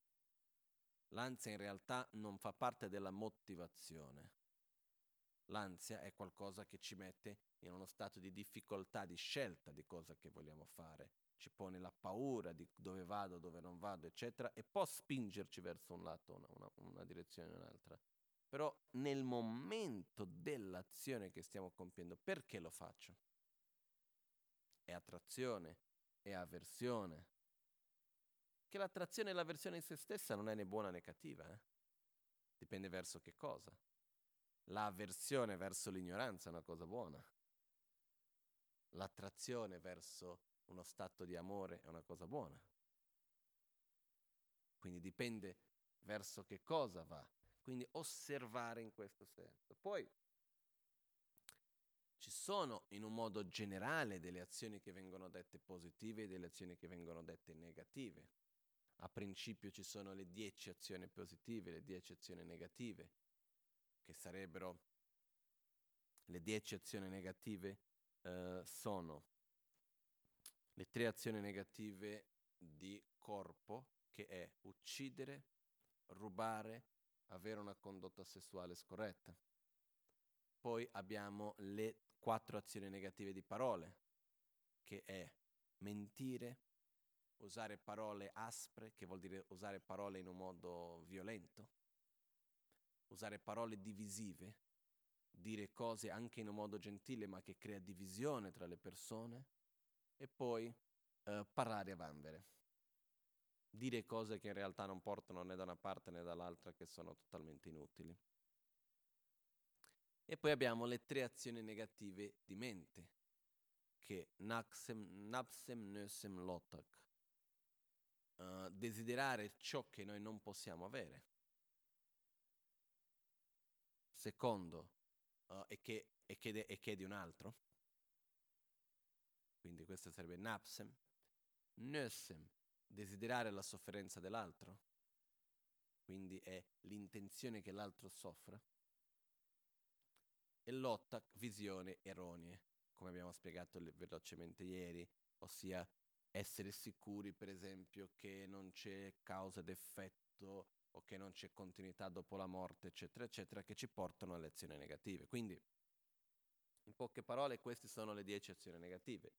A: L'ansia in realtà non fa parte della motivazione. L'ansia è qualcosa che ci mette in uno stato di difficoltà, di scelta di cosa che vogliamo fare. Ci pone la paura di dove vado, dove non vado, eccetera, e può spingerci verso un lato, una, una, una direzione o un'altra. Però nel momento dell'azione che stiamo compiendo, perché lo faccio? È attrazione, è avversione. Che l'attrazione e l'avversione in se stessa non è né buona né cattiva, eh? dipende verso che cosa. L'avversione verso l'ignoranza è una cosa buona. L'attrazione verso uno stato di amore è una cosa buona. Quindi dipende verso che cosa va. Quindi osservare in questo senso. Poi ci sono in un modo generale delle azioni che vengono dette positive e delle azioni che vengono dette negative. A principio ci sono le dieci azioni positive, le dieci azioni negative, che sarebbero le dieci azioni negative eh, sono le tre azioni negative di corpo, che è uccidere, rubare, avere una condotta sessuale scorretta. Poi abbiamo le quattro azioni negative di parole, che è mentire, usare parole aspre, che vuol dire usare parole in un modo violento, usare parole divisive, dire cose anche in un modo gentile ma che crea divisione tra le persone, e poi eh, parlare a vanvera. Dire cose che in realtà non portano né da una parte né dall'altra, che sono totalmente inutili. E poi abbiamo le tre azioni negative di mente, che naksem, napsem, nösem, lotak. Uh, desiderare ciò che noi non possiamo avere. Secondo, uh, e, che, e, che de, e che è di un altro. Quindi questo sarebbe napsem. Nösem, desiderare la sofferenza dell'altro. Quindi è l'intenzione che l'altro soffra e lotta visioni erronee, come abbiamo spiegato velocemente ieri, ossia essere sicuri, per esempio, che non c'è causa ed effetto o che non c'è continuità dopo la morte, eccetera, eccetera, che ci portano a lezioni negative. Quindi, in poche parole, queste sono le dieci azioni negative.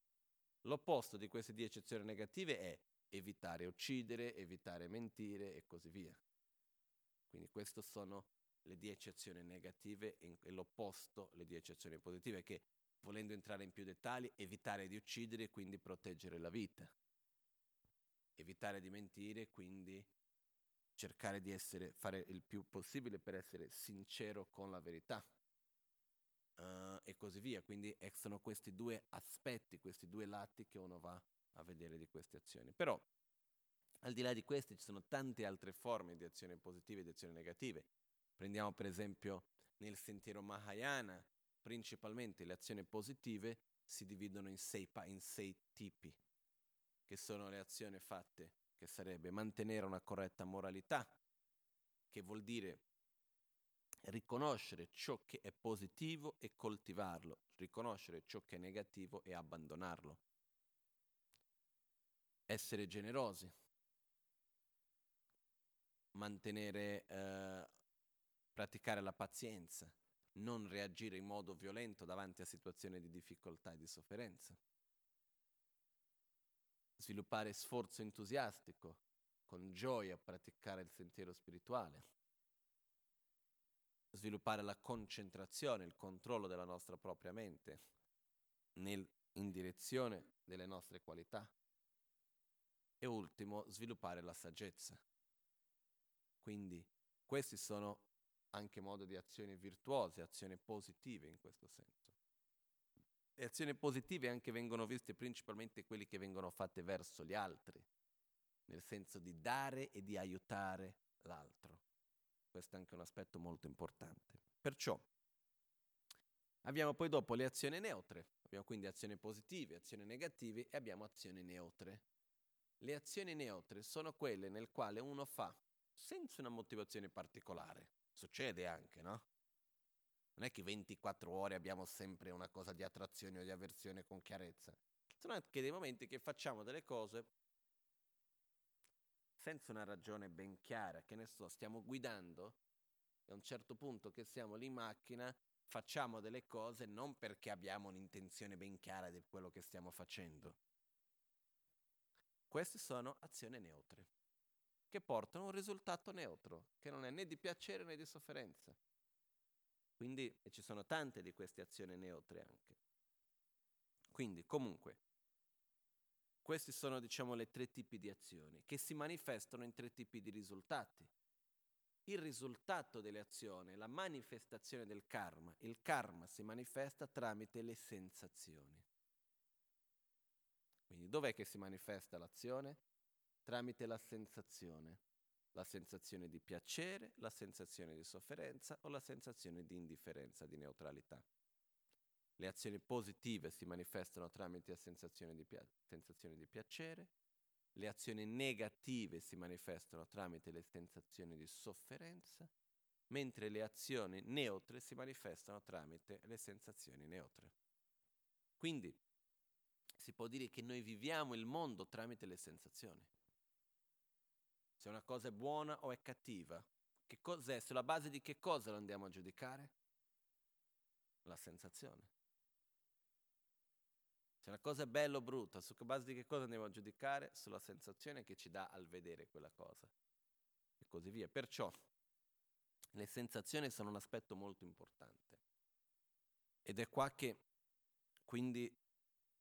A: L'opposto di queste dieci azioni negative è evitare uccidere, evitare mentire e così via. Quindi queste sono le 10 azioni negative e l'opposto, le 10 azioni positive, che volendo entrare in più dettagli, evitare di uccidere e quindi proteggere la vita, evitare di mentire, quindi cercare di essere, fare il più possibile per essere sincero con la verità. Uh, e così via. Quindi eh, sono questi due aspetti, questi due lati che uno va a vedere di queste azioni. Però, al di là di queste, ci sono tante altre forme di azioni positive e di azioni negative. Prendiamo per esempio nel sentiero Mahayana, principalmente le azioni positive si dividono in sei, pa- in sei tipi, che sono le azioni fatte, che sarebbe mantenere una corretta moralità, che vuol dire riconoscere ciò che è positivo e coltivarlo, riconoscere ciò che è negativo e abbandonarlo. Essere generosi, mantenere eh, praticare la pazienza, non reagire in modo violento davanti a situazioni di difficoltà e di sofferenza, sviluppare sforzo entusiastico, con gioia praticare il sentiero spirituale, sviluppare la concentrazione, il controllo della nostra propria mente nel, in direzione delle nostre qualità. E ultimo sviluppare la saggezza. Quindi questi sono anche modo di azioni virtuose, azioni positive in questo senso. Le azioni positive anche vengono viste principalmente quelle che vengono fatte verso gli altri, nel senso di dare e di aiutare l'altro. Questo è anche un aspetto molto importante. Perciò, Abbiamo poi dopo le azioni neutre, abbiamo quindi azioni positive, azioni negative e abbiamo azioni neutre. Le azioni neutre sono quelle nel quale uno fa senza una motivazione particolare. Succede anche, no? Non è che 24 ore abbiamo sempre una cosa di attrazione o di avversione con chiarezza. Sono anche dei momenti che facciamo delle cose senza una ragione ben chiara, che ne so, stiamo guidando e a un certo punto che siamo lì in macchina facciamo delle cose non perché abbiamo un'intenzione ben chiara di quello che stiamo facendo. Queste sono azioni neutre, che portano a un risultato neutro, che non è né di piacere né di sofferenza. Quindi ci sono tante di queste azioni neutre anche. Quindi, comunque, questi sono, diciamo, le tre tipi di azioni che si manifestano in tre tipi di risultati. Il risultato delle azioni, la manifestazione del karma. Il karma si manifesta tramite le sensazioni. Quindi dov'è che si manifesta l'azione? Tramite la sensazione. La sensazione di piacere, la sensazione di sofferenza o la sensazione di indifferenza, di neutralità. Le azioni positive si manifestano tramite la sensazione di, pia- sensazione di piacere, le azioni negative si manifestano tramite le sensazioni di sofferenza, mentre le azioni neutre si manifestano tramite le sensazioni neutre. Quindi si può dire che noi viviamo il mondo tramite le sensazioni. Se una cosa è buona o è cattiva, che cos'è? Sulla base di che cosa lo andiamo a giudicare? La sensazione. Se una cosa è bella o brutta, su che base di che cosa andiamo a giudicare? Sulla sensazione che ci dà al vedere quella cosa. E così via. Perciò le sensazioni sono un aspetto molto importante. Ed è qua che quindi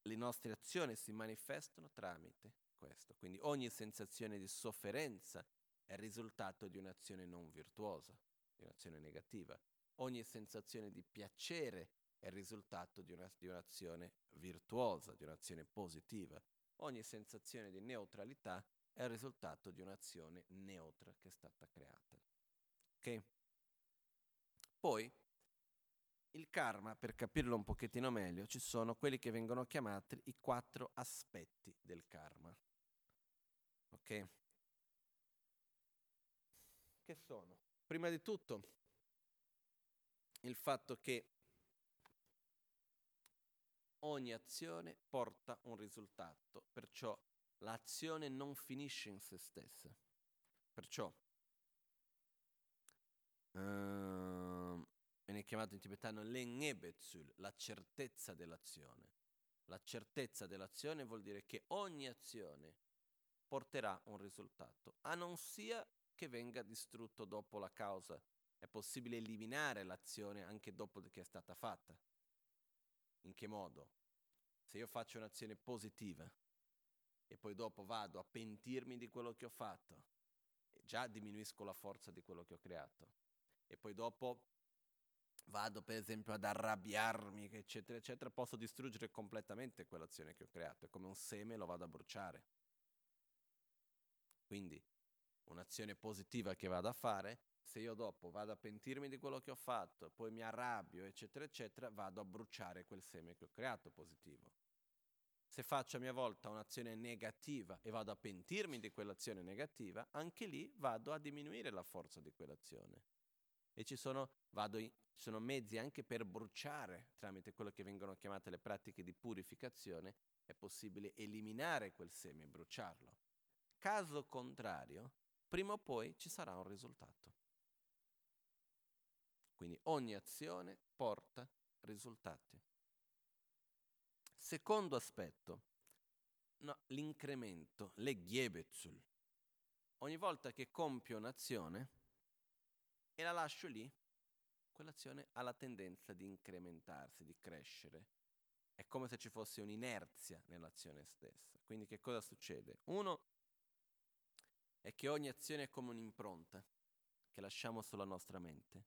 A: le nostre azioni si manifestano tramite questo. Quindi ogni sensazione di sofferenza è il risultato di un'azione non virtuosa, di un'azione negativa. Ogni sensazione di piacere è il risultato di, una, di un'azione virtuosa, di un'azione positiva. Ogni sensazione di neutralità è il risultato di un'azione neutra che è stata creata. Ok? Poi, il karma, per capirlo un pochettino meglio, ci sono quelli che vengono chiamati i quattro aspetti del karma. Ok? Che sono? Prima di tutto, il fatto che ogni azione porta un risultato, perciò l'azione non finisce in se stessa. Perciò uh, viene chiamato in tibetano l'engebetsul, la certezza dell'azione. La certezza dell'azione vuol dire che ogni azione porterà un risultato, a non sia che venga distrutto dopo la causa. È possibile eliminare l'azione anche dopo che è stata fatta. In che modo? Se io faccio un'azione positiva e poi dopo vado a pentirmi di quello che ho fatto, già diminuisco la forza di quello che ho creato. E poi dopo vado per esempio ad arrabbiarmi, eccetera, eccetera, posso distruggere completamente quell'azione che ho creato. È come un seme, lo vado a bruciare. Quindi un'azione positiva che vado a fare se io dopo vado a pentirmi di quello che ho fatto, poi mi arrabbio, eccetera, eccetera, vado a bruciare quel seme che ho creato positivo. Se faccio a mia volta un'azione negativa e vado a pentirmi di quell'azione negativa, anche lì vado a diminuire la forza di quell'azione. E ci sono, in, sono mezzi anche per bruciare, tramite quello che vengono chiamate le pratiche di purificazione, è possibile eliminare quel seme e bruciarlo. Caso contrario, prima o poi ci sarà un risultato. Quindi ogni azione porta risultati. Secondo aspetto, no, l'incremento, le ghiebezul. Ogni volta che compio un'azione e la lascio lì, quell'azione ha la tendenza di incrementarsi, di crescere. È come se ci fosse un'inerzia nell'azione stessa. Quindi che cosa succede? Uno è che ogni azione è come un'impronta che lasciamo sulla nostra mente.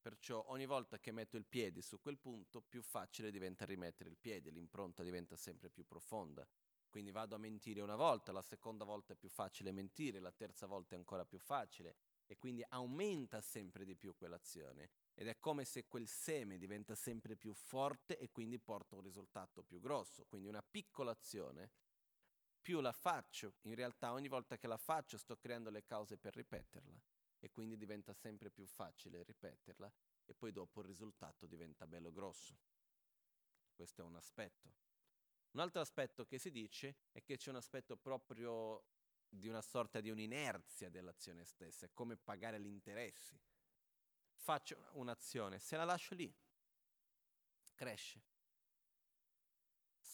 A: Perciò ogni volta che metto il piede su quel punto, più facile diventa rimettere il piede, l'impronta diventa sempre più profonda. Quindi vado a mentire una volta, la seconda volta è più facile mentire, la terza volta è ancora più facile e quindi aumenta sempre di più quell'azione. ed è come se quel seme diventa sempre più forte e quindi porta un risultato più grosso. Quindi una piccola azione, più la faccio, in realtà ogni volta che la faccio sto creando le cause per ripeterla e quindi diventa sempre più facile ripeterla e poi dopo il risultato diventa bello grosso. Questo è un aspetto. Un altro aspetto che si dice è che c'è un aspetto proprio di una sorta di un'inerzia dell'azione stessa, è come pagare gli interessi faccio un'azione, se la lascio lì, cresce.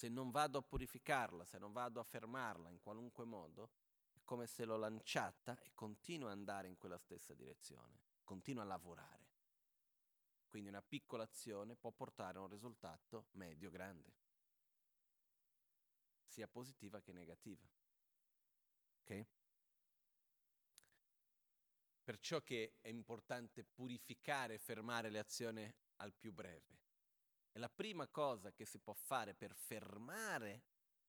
A: Se non vado a purificarla, se non vado a fermarla in qualunque modo, è come se l'ho lanciata e continua ad andare in quella stessa direzione, continua a lavorare. Quindi una piccola azione può portare a un risultato medio-grande, sia positiva che negativa. Ok? Perciò che è importante purificare e fermare le azioni al più breve. E la prima cosa che si può fare per fermare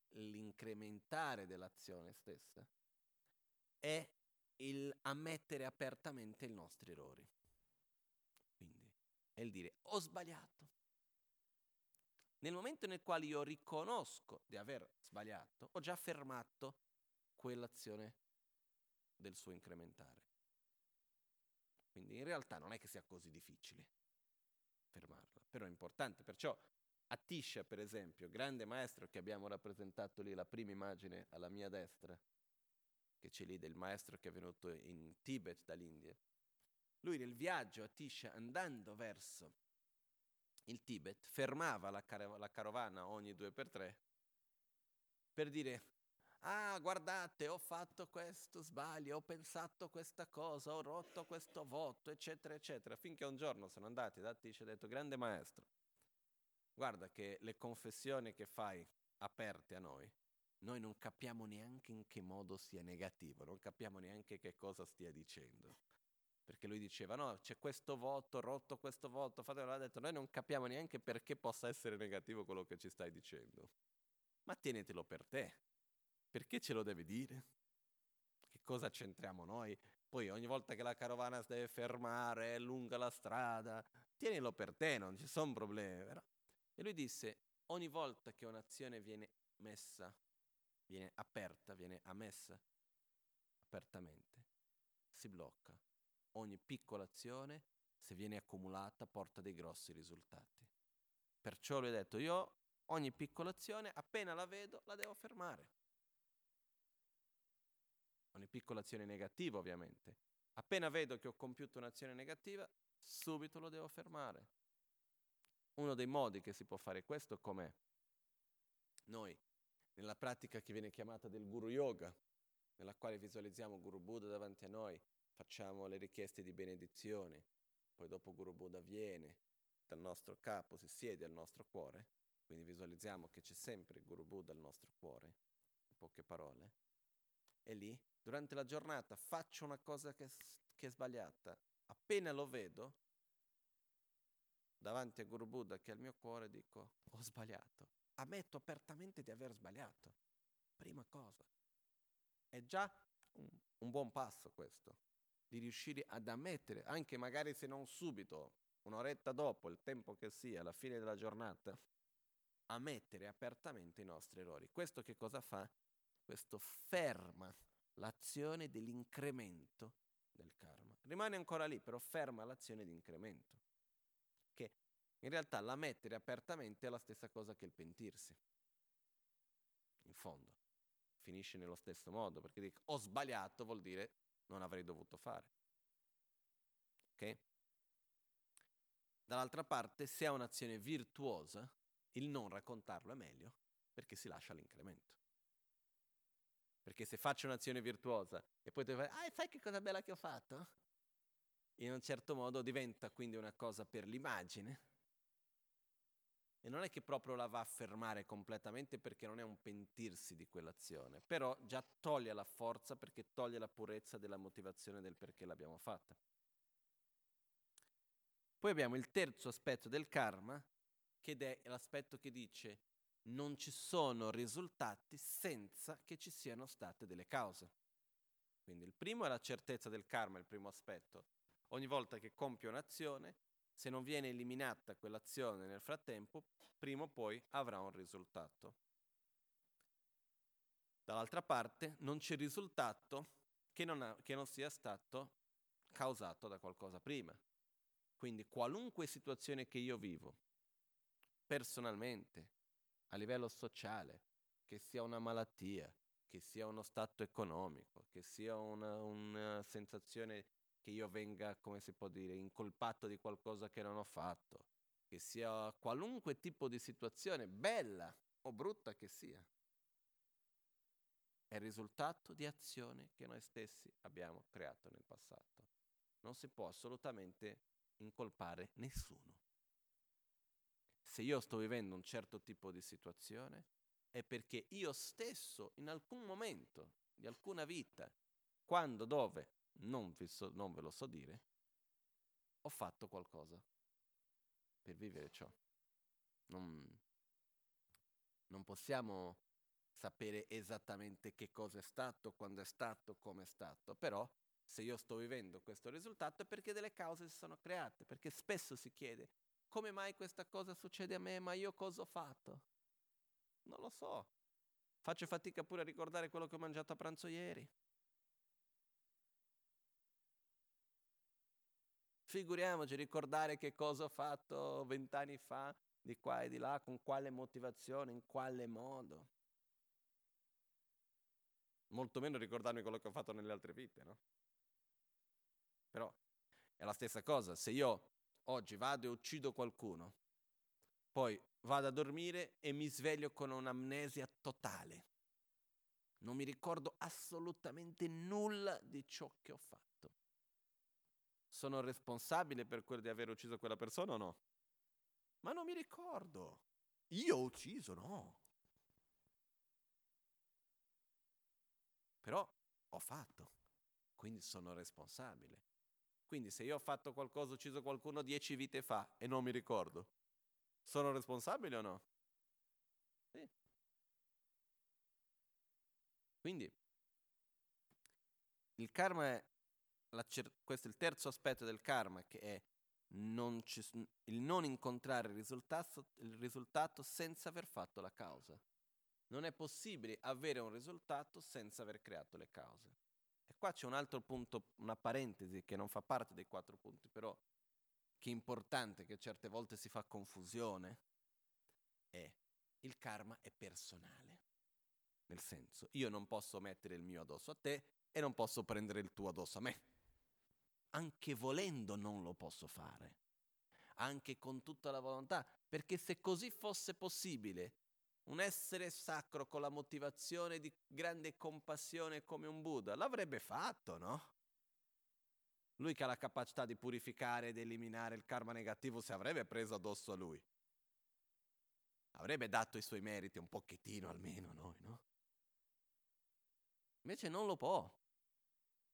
A: l'incrementare dell'azione stessa è il ammettere apertamente i nostri errori. Quindi è il dire ho sbagliato. Nel momento nel quale io riconosco di aver sbagliato, ho già fermato quell'azione del suo incrementare. Quindi in realtà non è che sia così difficile fermarla, però è importante. Perciò Atisha, per esempio, grande maestro che abbiamo rappresentato lì, la prima immagine alla mia destra, che c'è lì del maestro che è venuto in Tibet dall'India. Lui nel viaggio a Tisha, andando verso il Tibet, fermava la, car- la carovana ogni due per tre per dire ah guardate ho fatto questo sbaglio, ho pensato questa cosa, ho rotto questo voto, eccetera, eccetera, finché un giorno sono andati da Tish e ha detto grande maestro, guarda che le confessioni che fai aperte a noi, noi non capiamo neanche in che modo sia negativo, non capiamo neanche che cosa stia dicendo. Perché lui diceva, no, c'è questo voto, rotto questo voto, fatelo, ha detto, noi non capiamo neanche perché possa essere negativo quello che ci stai dicendo. Ma tienitelo per te, perché ce lo deve dire? Che cosa c'entriamo noi? Poi ogni volta che la carovana si deve fermare, è lunga la strada, tienilo per te, non ci sono problemi. Vero? E lui disse, ogni volta che un'azione viene messa, viene aperta, viene ammessa apertamente, si blocca. Ogni piccola azione, se viene accumulata, porta dei grossi risultati. Perciò lui ha detto, io ogni piccola azione, appena la vedo, la devo fermare ogni piccola azione negativa ovviamente. Appena vedo che ho compiuto un'azione negativa, subito lo devo fermare. Uno dei modi che si può fare questo com'è? Noi, nella pratica che viene chiamata del Guru Yoga, nella quale visualizziamo Guru Buddha davanti a noi, facciamo le richieste di benedizione, poi dopo Guru Buddha viene dal nostro capo, si siede al nostro cuore, quindi visualizziamo che c'è sempre Guru Buddha al nostro cuore, in poche parole, e lì durante la giornata faccio una cosa che, che è sbagliata, appena lo vedo, davanti a Guru Buddha che è il mio cuore, dico, ho sbagliato. Ammetto apertamente di aver sbagliato. Prima cosa. È già un, un buon passo questo, di riuscire ad ammettere, anche magari se non subito, un'oretta dopo, il tempo che sia, alla fine della giornata, ammettere apertamente i nostri errori. Questo che cosa fa? Questo ferma l'azione dell'incremento del karma. Rimane ancora lì, però ferma l'azione di incremento, che in realtà la mettere apertamente è la stessa cosa che il pentirsi. In fondo, finisce nello stesso modo, perché dico ho sbagliato vuol dire non avrei dovuto fare. Ok? Dall'altra parte, se è un'azione virtuosa, il non raccontarlo è meglio, perché si lascia l'incremento. Perché se faccio un'azione virtuosa e poi tu fai, ah, sai che cosa bella che ho fatto? In un certo modo diventa quindi una cosa per l'immagine. E non è che proprio la va a fermare completamente perché non è un pentirsi di quell'azione, però già toglie la forza perché toglie la purezza della motivazione del perché l'abbiamo fatta. Poi abbiamo il terzo aspetto del karma, che è l'aspetto che dice non ci sono risultati senza che ci siano state delle cause. Quindi il primo è la certezza del karma, il primo aspetto. Ogni volta che compio un'azione, se non viene eliminata quell'azione nel frattempo, prima o poi avrà un risultato. Dall'altra parte non c'è risultato che non, ha, che non sia stato causato da qualcosa prima. Quindi qualunque situazione che io vivo, personalmente, a livello sociale, che sia una malattia, che sia uno stato economico, che sia una, una sensazione che io venga, come si può dire, incolpato di qualcosa che non ho fatto, che sia qualunque tipo di situazione, bella o brutta che sia, è il risultato di azioni che noi stessi abbiamo creato nel passato. Non si può assolutamente incolpare nessuno. Se io sto vivendo un certo tipo di situazione, è perché io stesso in alcun momento di alcuna vita, quando, dove, non, so, non ve lo so dire, ho fatto qualcosa per vivere ciò. Non, non possiamo sapere esattamente che cosa è stato, quando è stato, come è stato, però se io sto vivendo questo risultato è perché delle cause si sono create, perché spesso si chiede come mai questa cosa succede a me, ma io cosa ho fatto? Non lo so. Faccio fatica pure a ricordare quello che ho mangiato a pranzo ieri. Figuriamoci ricordare che cosa ho fatto vent'anni fa, di qua e di là, con quale motivazione, in quale modo. Molto meno ricordarmi quello che ho fatto nelle altre vite, no? Però è la stessa cosa, se io oggi vado e uccido qualcuno, poi vado a dormire e mi sveglio con un'amnesia totale. Non mi ricordo assolutamente nulla di ciò che ho fatto sono responsabile per quello di aver ucciso quella persona o no? Ma non mi ricordo. Io ho ucciso, no. Però ho fatto, quindi sono responsabile. Quindi se io ho fatto qualcosa, ho ucciso qualcuno dieci vite fa e non mi ricordo, sono responsabile o no? Sì. Quindi il karma è cer- questo è il terzo aspetto del karma, che è non ci, il non incontrare il risultato, il risultato senza aver fatto la causa. Non è possibile avere un risultato senza aver creato le cause. E qua c'è un altro punto, una parentesi che non fa parte dei quattro punti, però che è importante, che certe volte si fa confusione, è il karma è personale. Nel senso, io non posso mettere il mio addosso a te e non posso prendere il tuo addosso a me anche volendo non lo posso fare, anche con tutta la volontà, perché se così fosse possibile, un essere sacro con la motivazione di grande compassione come un Buddha l'avrebbe fatto, no? Lui che ha la capacità di purificare ed eliminare il karma negativo si avrebbe preso addosso a lui. Avrebbe dato i suoi meriti un pochettino almeno a noi, no? Invece non lo può.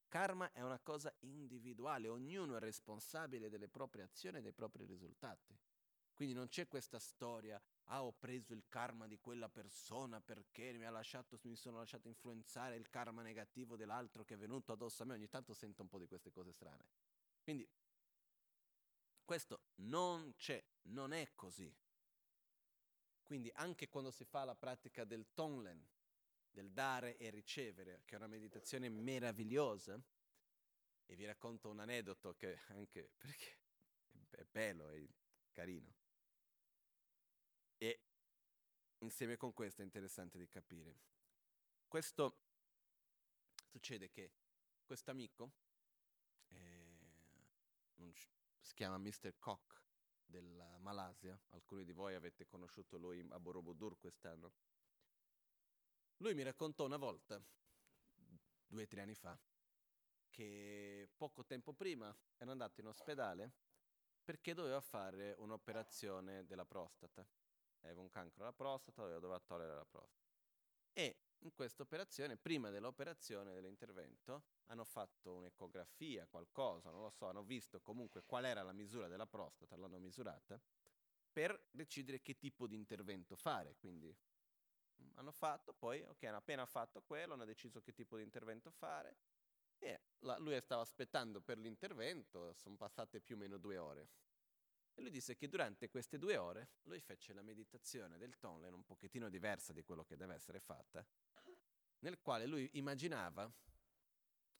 A: Karma è una cosa individuale, ognuno è responsabile delle proprie azioni e dei propri risultati. Quindi non c'è questa storia, ah ho preso il karma di quella persona perché mi, lasciato, mi sono lasciato influenzare il karma negativo dell'altro che è venuto addosso a me, ogni tanto sento un po' di queste cose strane. Quindi questo non c'è, non è così. Quindi anche quando si fa la pratica del Tonglen, del dare e ricevere, che è una meditazione meravigliosa. E vi racconto un aneddoto che anche perché è bello, è carino. E insieme con questo è interessante di capire. Questo succede che questo amico eh, si chiama Mr. Koch della Malasia, alcuni di voi avete conosciuto lui a Borobudur quest'anno lui mi raccontò una volta, due o tre anni fa, che poco tempo prima era andato in ospedale perché doveva fare un'operazione della prostata. Aveva un cancro alla prostata, doveva togliere la prostata. E in questa operazione, prima dell'operazione, dell'intervento, hanno fatto un'ecografia, qualcosa, non lo so, hanno visto comunque qual era la misura della prostata, l'hanno misurata, per decidere che tipo di intervento fare. Quindi hanno fatto, poi ok, hanno appena fatto quello, hanno deciso che tipo di intervento fare e la, lui stava aspettando per l'intervento, sono passate più o meno due ore. E lui disse che durante queste due ore lui fece la meditazione del Tonlen un pochettino diversa di quello che deve essere fatta, nel quale lui immaginava,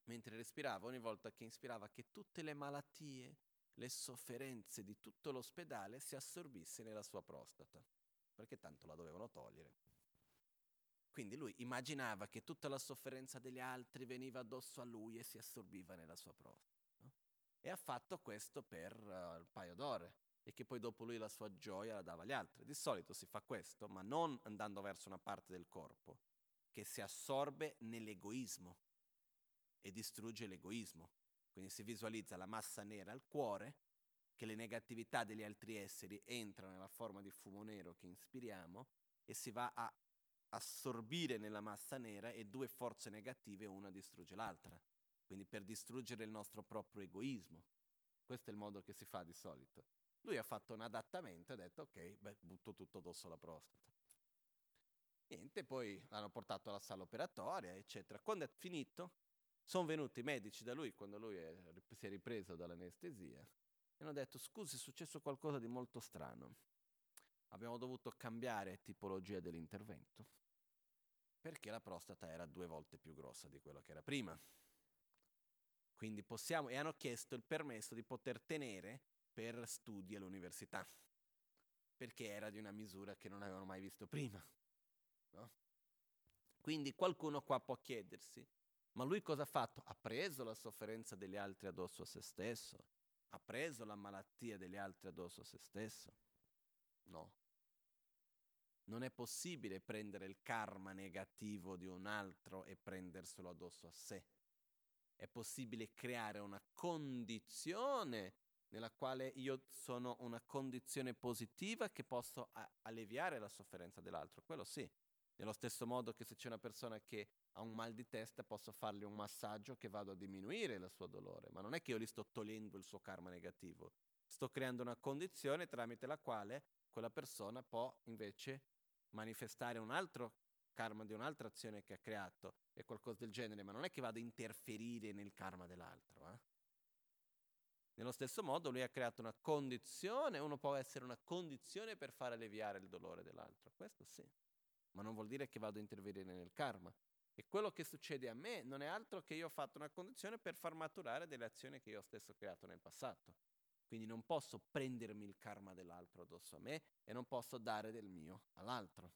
A: mentre respirava, ogni volta che inspirava, che tutte le malattie, le sofferenze di tutto l'ospedale si assorbisse nella sua prostata, perché tanto la dovevano togliere. Quindi lui immaginava che tutta la sofferenza degli altri veniva addosso a lui e si assorbiva nella sua prostata. E ha fatto questo per uh, un paio d'ore e che poi dopo lui la sua gioia la dava agli altri. Di solito si fa questo, ma non andando verso una parte del corpo, che si assorbe nell'egoismo e distrugge l'egoismo. Quindi si visualizza la massa nera al cuore, che le negatività degli altri esseri entrano nella forma di fumo nero che inspiriamo e si va a assorbire nella massa nera e due forze negative una distrugge l'altra. Quindi per distruggere il nostro proprio egoismo. Questo è il modo che si fa di solito. Lui ha fatto un adattamento e ha detto ok, beh, butto tutto addosso alla prostata. Niente, poi l'hanno portato alla sala operatoria, eccetera. Quando è finito, sono venuti i medici da lui, quando lui è, si è ripreso dall'anestesia, e hanno detto scusi, è successo qualcosa di molto strano. Abbiamo dovuto cambiare tipologia dell'intervento, perché la prostata era due volte più grossa di quello che era prima. Quindi possiamo, e hanno chiesto il permesso di poter tenere per studi all'università, perché era di una misura che non avevano mai visto prima. No? Quindi qualcuno qua può chiedersi, ma lui cosa ha fatto? Ha preso la sofferenza degli altri addosso a se stesso? Ha preso la malattia degli altri addosso a se stesso? No. Non è possibile prendere il karma negativo di un altro e prenderselo addosso a sé. È possibile creare una condizione nella quale io sono una condizione positiva che posso a- alleviare la sofferenza dell'altro, quello sì. Nello stesso modo che se c'è una persona che ha un mal di testa posso fargli un massaggio che vado a diminuire il suo dolore, ma non è che io gli sto togliendo il suo karma negativo, sto creando una condizione tramite la quale quella persona può invece manifestare un altro karma di un'altra azione che ha creato e qualcosa del genere, ma non è che vado a interferire nel karma dell'altro. Eh? Nello stesso modo lui ha creato una condizione, uno può essere una condizione per far alleviare il dolore dell'altro, questo sì, ma non vuol dire che vado a intervenire nel karma. E quello che succede a me non è altro che io ho fatto una condizione per far maturare delle azioni che io stesso ho creato nel passato. Quindi non posso prendermi il karma dell'altro addosso a me e non posso dare del mio all'altro.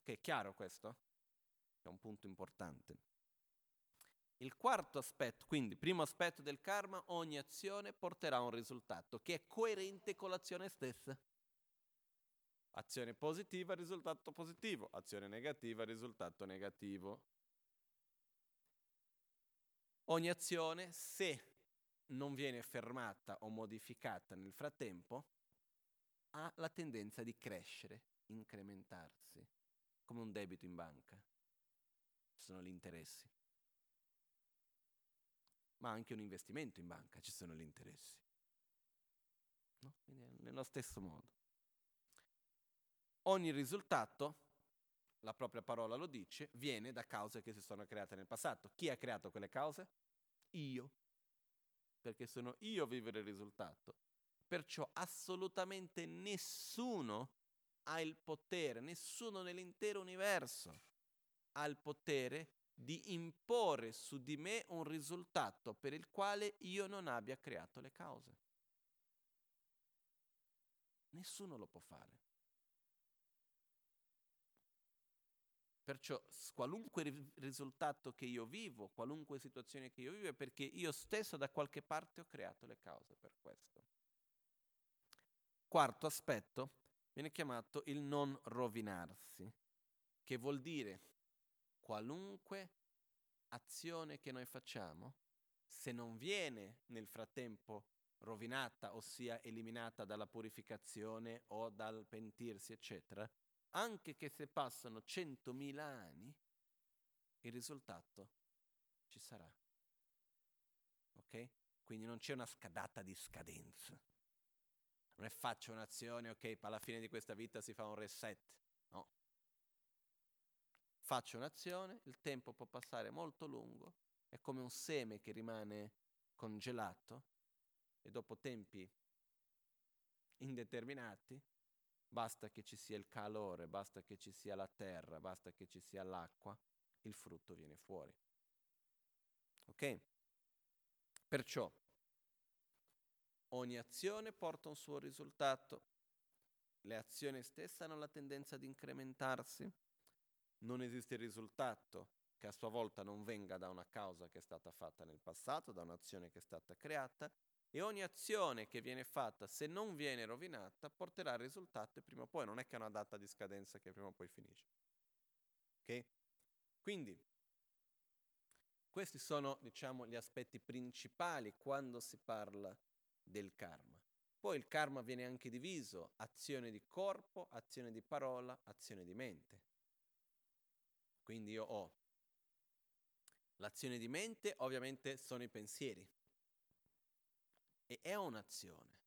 A: Ok, chiaro questo? È un punto importante. Il quarto aspetto, quindi primo aspetto del karma, ogni azione porterà a un risultato che è coerente con l'azione stessa. Azione positiva, risultato positivo. Azione negativa, risultato negativo. Ogni azione, se non viene fermata o modificata nel frattempo, ha la tendenza di crescere, incrementarsi, come un debito in banca. Ci sono gli interessi. Ma anche un investimento in banca, ci sono gli interessi. No? Nello stesso modo. Ogni risultato, la propria parola lo dice, viene da cause che si sono create nel passato. Chi ha creato quelle cause? Io. Perché sono io a vivere il risultato. Perciò assolutamente nessuno ha il potere, nessuno nell'intero universo ha il potere di imporre su di me un risultato per il quale io non abbia creato le cause. Nessuno lo può fare. Perciò qualunque ri- risultato che io vivo, qualunque situazione che io vivo, è perché io stesso da qualche parte ho creato le cause per questo. Quarto aspetto viene chiamato il non rovinarsi, che vuol dire qualunque azione che noi facciamo, se non viene nel frattempo rovinata, ossia eliminata dalla purificazione o dal pentirsi, eccetera, anche che se passano centomila anni, il risultato ci sarà. Ok? Quindi non c'è una scadata di scadenza. Non è faccio un'azione, ok, alla fine di questa vita si fa un reset. No. Faccio un'azione, il tempo può passare molto lungo, è come un seme che rimane congelato e dopo tempi indeterminati, basta che ci sia il calore, basta che ci sia la terra, basta che ci sia l'acqua, il frutto viene fuori. Ok? Perciò ogni azione porta un suo risultato, le azioni stesse hanno la tendenza ad incrementarsi, non esiste risultato che a sua volta non venga da una causa che è stata fatta nel passato, da un'azione che è stata creata, e ogni azione che viene fatta, se non viene rovinata, porterà al risultato e prima o poi non è che ha una data di scadenza che prima o poi finisce. Ok? Quindi, questi sono, diciamo, gli aspetti principali quando si parla del karma. Poi il karma viene anche diviso, azione di corpo, azione di parola, azione di mente. Quindi io ho l'azione di mente, ovviamente sono i pensieri. E è un'azione.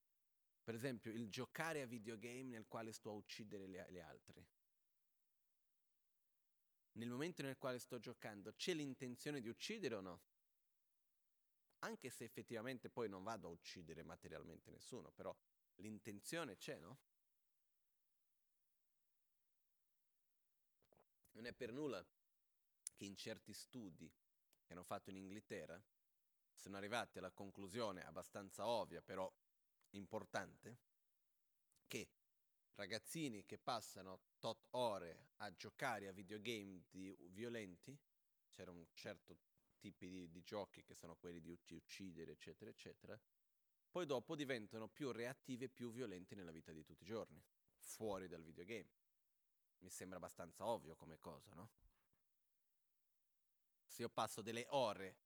A: Per esempio, il giocare a videogame nel quale sto a uccidere le, le altre. Nel momento nel quale sto giocando, c'è l'intenzione di uccidere o no? Anche se effettivamente poi non vado a uccidere materialmente nessuno, però l'intenzione c'è, no? Non è per nulla che in certi studi che hanno fatto in Inghilterra sono arrivati alla conclusione abbastanza ovvia, però importante, che ragazzini che passano tot ore a giocare a videogame violenti, c'era un certo tipo di, di giochi che sono quelli di uccidere, eccetera, eccetera, poi dopo diventano più reattivi e più violenti nella vita di tutti i giorni, fuori dal videogame. Mi sembra abbastanza ovvio come cosa, no? se io passo delle ore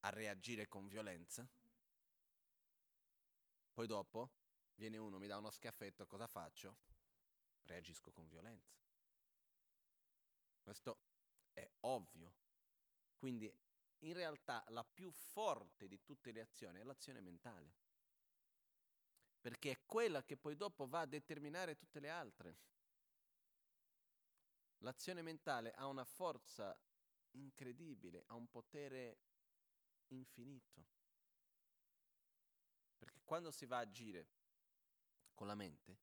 A: a reagire con violenza, poi dopo viene uno, mi dà uno schiaffetto, cosa faccio? Reagisco con violenza. Questo è ovvio. Quindi in realtà la più forte di tutte le azioni è l'azione mentale. Perché è quella che poi dopo va a determinare tutte le altre. L'azione mentale ha una forza incredibile, ha un potere infinito. Perché quando si va a agire con la mente,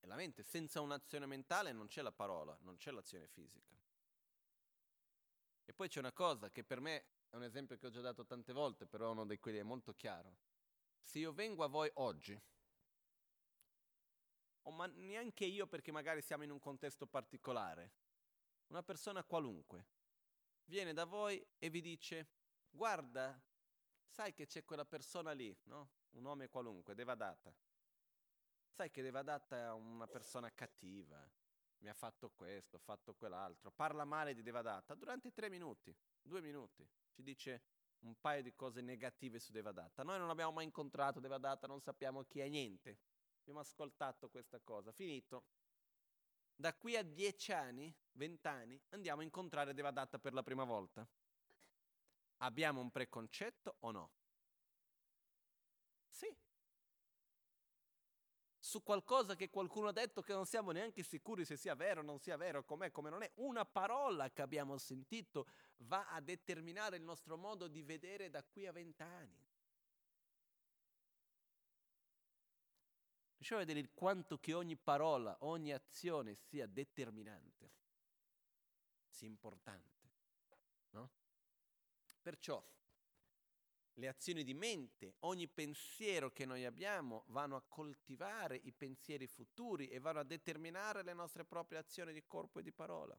A: e la mente senza un'azione mentale non c'è la parola, non c'è l'azione fisica. E poi c'è una cosa che per me è un esempio che ho già dato tante volte, però uno di quelli è molto chiaro. Se io vengo a voi oggi, o ma neanche io perché magari siamo in un contesto particolare, una persona qualunque, viene da voi e vi dice, guarda, sai che c'è quella persona lì, no? Un nome qualunque, Devadatta. Sai che Devadatta è una persona cattiva, mi ha fatto questo, ha fatto quell'altro, parla male di Devadatta durante tre minuti, due minuti, ci dice un paio di cose negative su Devadatta. Noi non abbiamo mai incontrato Devadatta, non sappiamo chi è niente. Abbiamo ascoltato questa cosa, finito da qui a dieci anni, vent'anni, andiamo a incontrare Devadatta per la prima volta. Abbiamo un preconcetto o no? Sì. Su qualcosa che qualcuno ha detto che non siamo neanche sicuri se sia vero o non sia vero, com'è, come non è. Una parola che abbiamo sentito va a determinare il nostro modo di vedere da qui a vent'anni. Riusciamo a vedere quanto che ogni parola, ogni azione sia determinante, sia importante. No? Perciò le azioni di mente, ogni pensiero che noi abbiamo vanno a coltivare i pensieri futuri e vanno a determinare le nostre proprie azioni di corpo e di parola.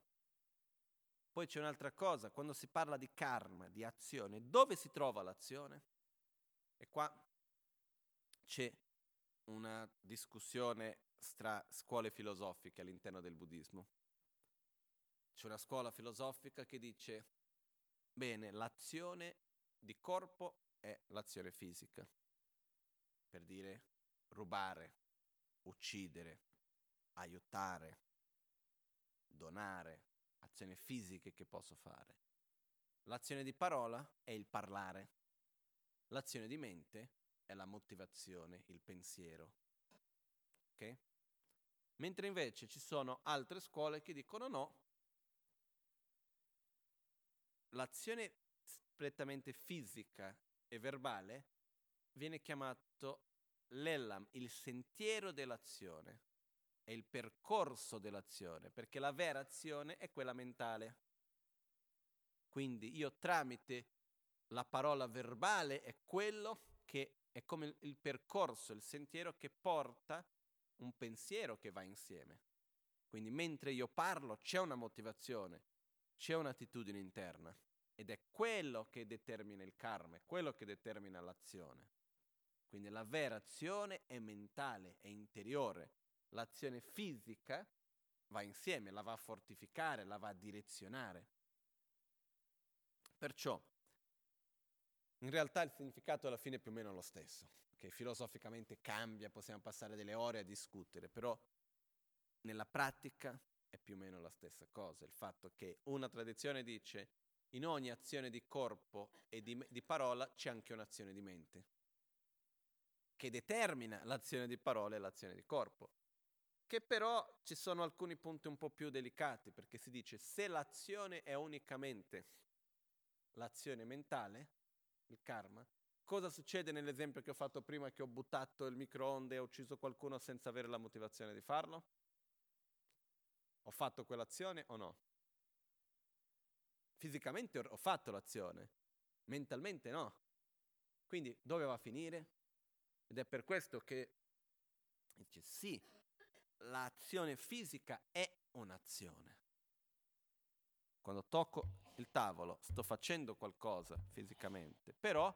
A: Poi c'è un'altra cosa, quando si parla di karma, di azione, dove si trova l'azione? E qua c'è una discussione tra scuole filosofiche all'interno del buddismo. C'è una scuola filosofica che dice, bene, l'azione di corpo è l'azione fisica, per dire rubare, uccidere, aiutare, donare, azioni fisiche che posso fare. L'azione di parola è il parlare. L'azione di mente è la motivazione, il pensiero. Ok? Mentre invece ci sono altre scuole che dicono no, l'azione prettamente fisica e verbale viene chiamato l'Ellam, il sentiero dell'azione, è il percorso dell'azione, perché la vera azione è quella mentale. Quindi io tramite la parola verbale è quello che è come il percorso, il sentiero che porta un pensiero che va insieme. Quindi mentre io parlo c'è una motivazione, c'è un'attitudine interna ed è quello che determina il karma, è quello che determina l'azione. Quindi la vera azione è mentale, è interiore. L'azione fisica va insieme, la va a fortificare, la va a direzionare. Perciò, in realtà il significato alla fine è più o meno lo stesso, che filosoficamente cambia, possiamo passare delle ore a discutere, però nella pratica è più o meno la stessa cosa. Il fatto che una tradizione dice in ogni azione di corpo e di, di parola c'è anche un'azione di mente, che determina l'azione di parola e l'azione di corpo. Che però ci sono alcuni punti un po' più delicati, perché si dice se l'azione è unicamente l'azione mentale, il karma, cosa succede nell'esempio che ho fatto prima che ho buttato il microonde e ho ucciso qualcuno senza avere la motivazione di farlo? Ho fatto quell'azione o no? Fisicamente ho fatto l'azione, mentalmente no. Quindi dove va a finire? Ed è per questo che dice sì, l'azione fisica è un'azione. Quando tocco il tavolo sto facendo qualcosa fisicamente, però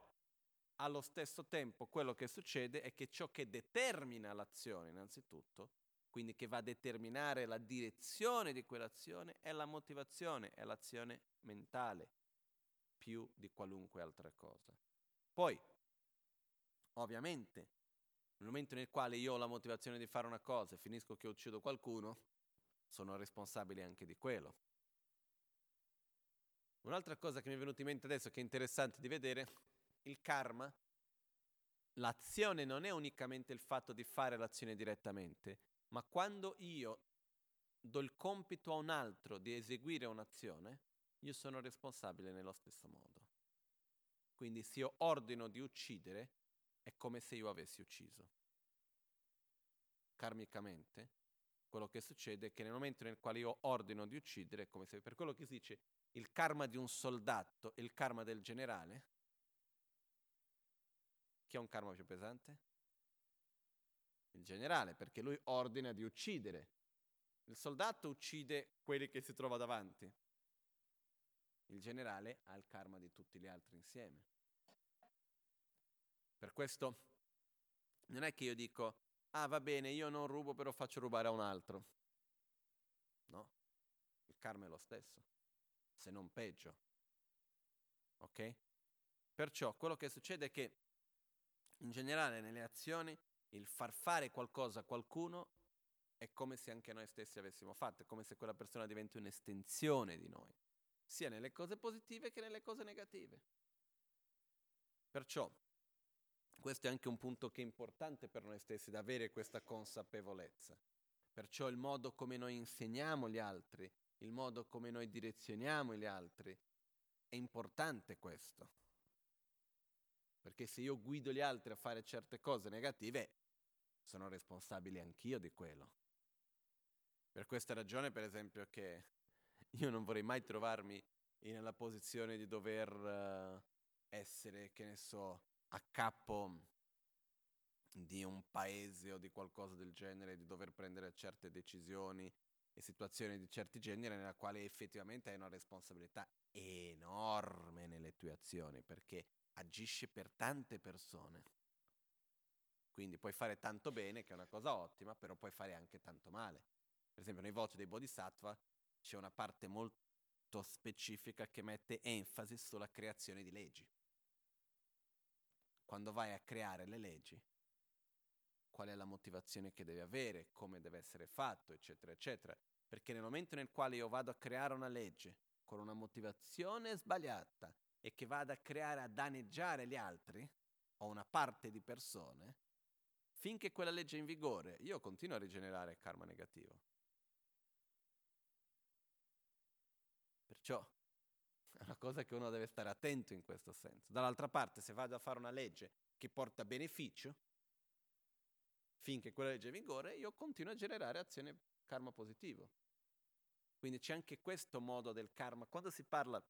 A: allo stesso tempo quello che succede è che ciò che determina l'azione innanzitutto quindi che va a determinare la direzione di quell'azione, è la motivazione, è l'azione mentale, più di qualunque altra cosa. Poi, ovviamente, nel momento nel quale io ho la motivazione di fare una cosa e finisco che uccido qualcuno, sono responsabile anche di quello. Un'altra cosa che mi è venuta in mente adesso che è interessante di vedere, il karma, l'azione non è unicamente il fatto di fare l'azione direttamente, ma quando io do il compito a un altro di eseguire un'azione, io sono responsabile nello stesso modo. Quindi se io ordino di uccidere, è come se io avessi ucciso. Karmicamente, quello che succede è che nel momento nel quale io ordino di uccidere, è come se per quello che si dice il karma di un soldato e il karma del generale, chi ha un karma più pesante? Il generale, perché lui ordina di uccidere. Il soldato uccide quelli che si trova davanti. Il generale ha il karma di tutti gli altri insieme. Per questo non è che io dico, ah va bene, io non rubo, però faccio rubare a un altro. No, il karma è lo stesso, se non peggio. Ok? Perciò quello che succede è che in generale nelle azioni il far fare qualcosa a qualcuno è come se anche noi stessi avessimo fatto, è come se quella persona diventi un'estensione di noi, sia nelle cose positive che nelle cose negative. Perciò questo è anche un punto che è importante per noi stessi, da avere questa consapevolezza. Perciò il modo come noi insegniamo gli altri, il modo come noi direzioniamo gli altri, è importante questo. Perché se io guido gli altri a fare certe cose negative, sono responsabile anch'io di quello. Per questa ragione, per esempio, che io non vorrei mai trovarmi nella posizione di dover uh, essere, che ne so, a capo di un paese o di qualcosa del genere, di dover prendere certe decisioni e situazioni di certi generi nella quale effettivamente hai una responsabilità enorme nelle tue azioni, perché agisci per tante persone. Quindi puoi fare tanto bene, che è una cosa ottima, però puoi fare anche tanto male. Per esempio, nei voti dei bodhisattva c'è una parte molto specifica che mette enfasi sulla creazione di leggi. Quando vai a creare le leggi, qual è la motivazione che devi avere, come deve essere fatto, eccetera, eccetera. Perché nel momento nel quale io vado a creare una legge con una motivazione sbagliata e che vada a creare a danneggiare gli altri o una parte di persone, finché quella legge è in vigore, io continuo a rigenerare karma negativo. Perciò è una cosa che uno deve stare attento in questo senso. Dall'altra parte, se vado a fare una legge che porta beneficio, finché quella legge è in vigore, io continuo a generare azione karma positivo. Quindi c'è anche questo modo del karma. Quando si parla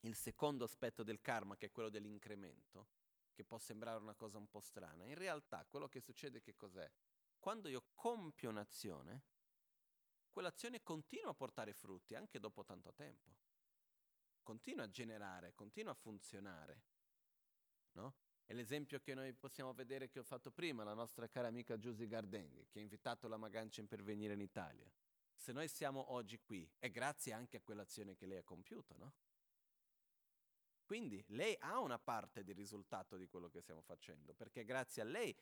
A: il secondo aspetto del karma, che è quello dell'incremento, che può sembrare una cosa un po' strana, in realtà quello che succede che cos'è? Quando io compio un'azione, quell'azione continua a portare frutti anche dopo tanto tempo. Continua a generare, continua a funzionare. No? È l'esempio che noi possiamo vedere che ho fatto prima, la nostra cara amica Giusy Gardenghi, che ha invitato la Magancia per venire in Italia. Se noi siamo oggi qui, è grazie anche a quell'azione che lei ha compiuto, no? Quindi lei ha una parte di risultato di quello che stiamo facendo, perché grazie a lei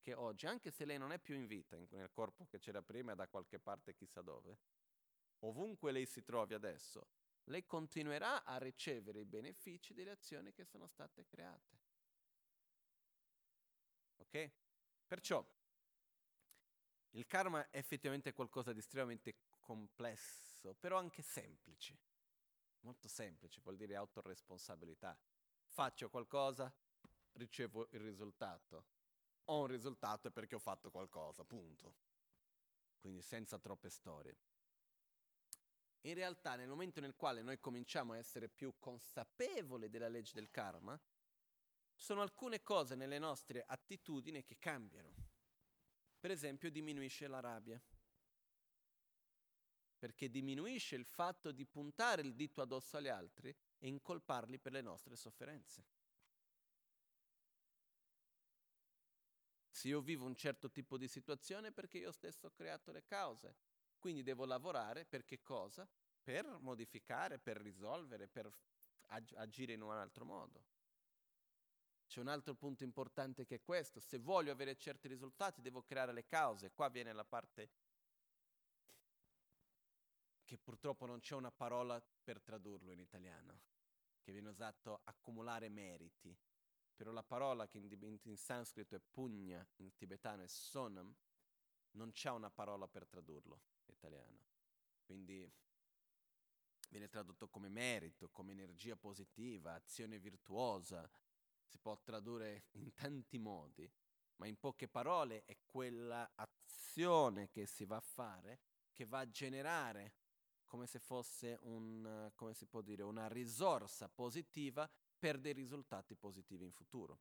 A: che oggi, anche se lei non è più in vita nel corpo che c'era prima da qualche parte chissà dove, ovunque lei si trovi adesso, lei continuerà a ricevere i benefici delle azioni che sono state create. Ok? Perciò il karma è effettivamente qualcosa di estremamente complesso, però anche semplice. Molto semplice, vuol dire autoresponsabilità. Faccio qualcosa, ricevo il risultato. Ho un risultato perché ho fatto qualcosa, punto. Quindi senza troppe storie. In realtà nel momento nel quale noi cominciamo a essere più consapevoli della legge del karma, sono alcune cose nelle nostre attitudini che cambiano. Per esempio diminuisce la rabbia, perché diminuisce il fatto di puntare il dito addosso agli altri e incolparli per le nostre sofferenze. Se io vivo un certo tipo di situazione è perché io stesso ho creato le cause, quindi devo lavorare per che cosa? Per modificare, per risolvere, per ag- agire in un altro modo. C'è un altro punto importante che è questo, se voglio avere certi risultati devo creare le cause, qua viene la parte che purtroppo non c'è una parola per tradurlo in italiano, che viene usato accumulare meriti, però la parola che in, in, in sanscrito è pugna, in tibetano è sonam, non c'è una parola per tradurlo in italiano. Quindi viene tradotto come merito, come energia positiva, azione virtuosa, si può tradurre in tanti modi, ma in poche parole è quella azione che si va a fare che va a generare come se fosse un, come si può dire, una risorsa positiva per dei risultati positivi in futuro.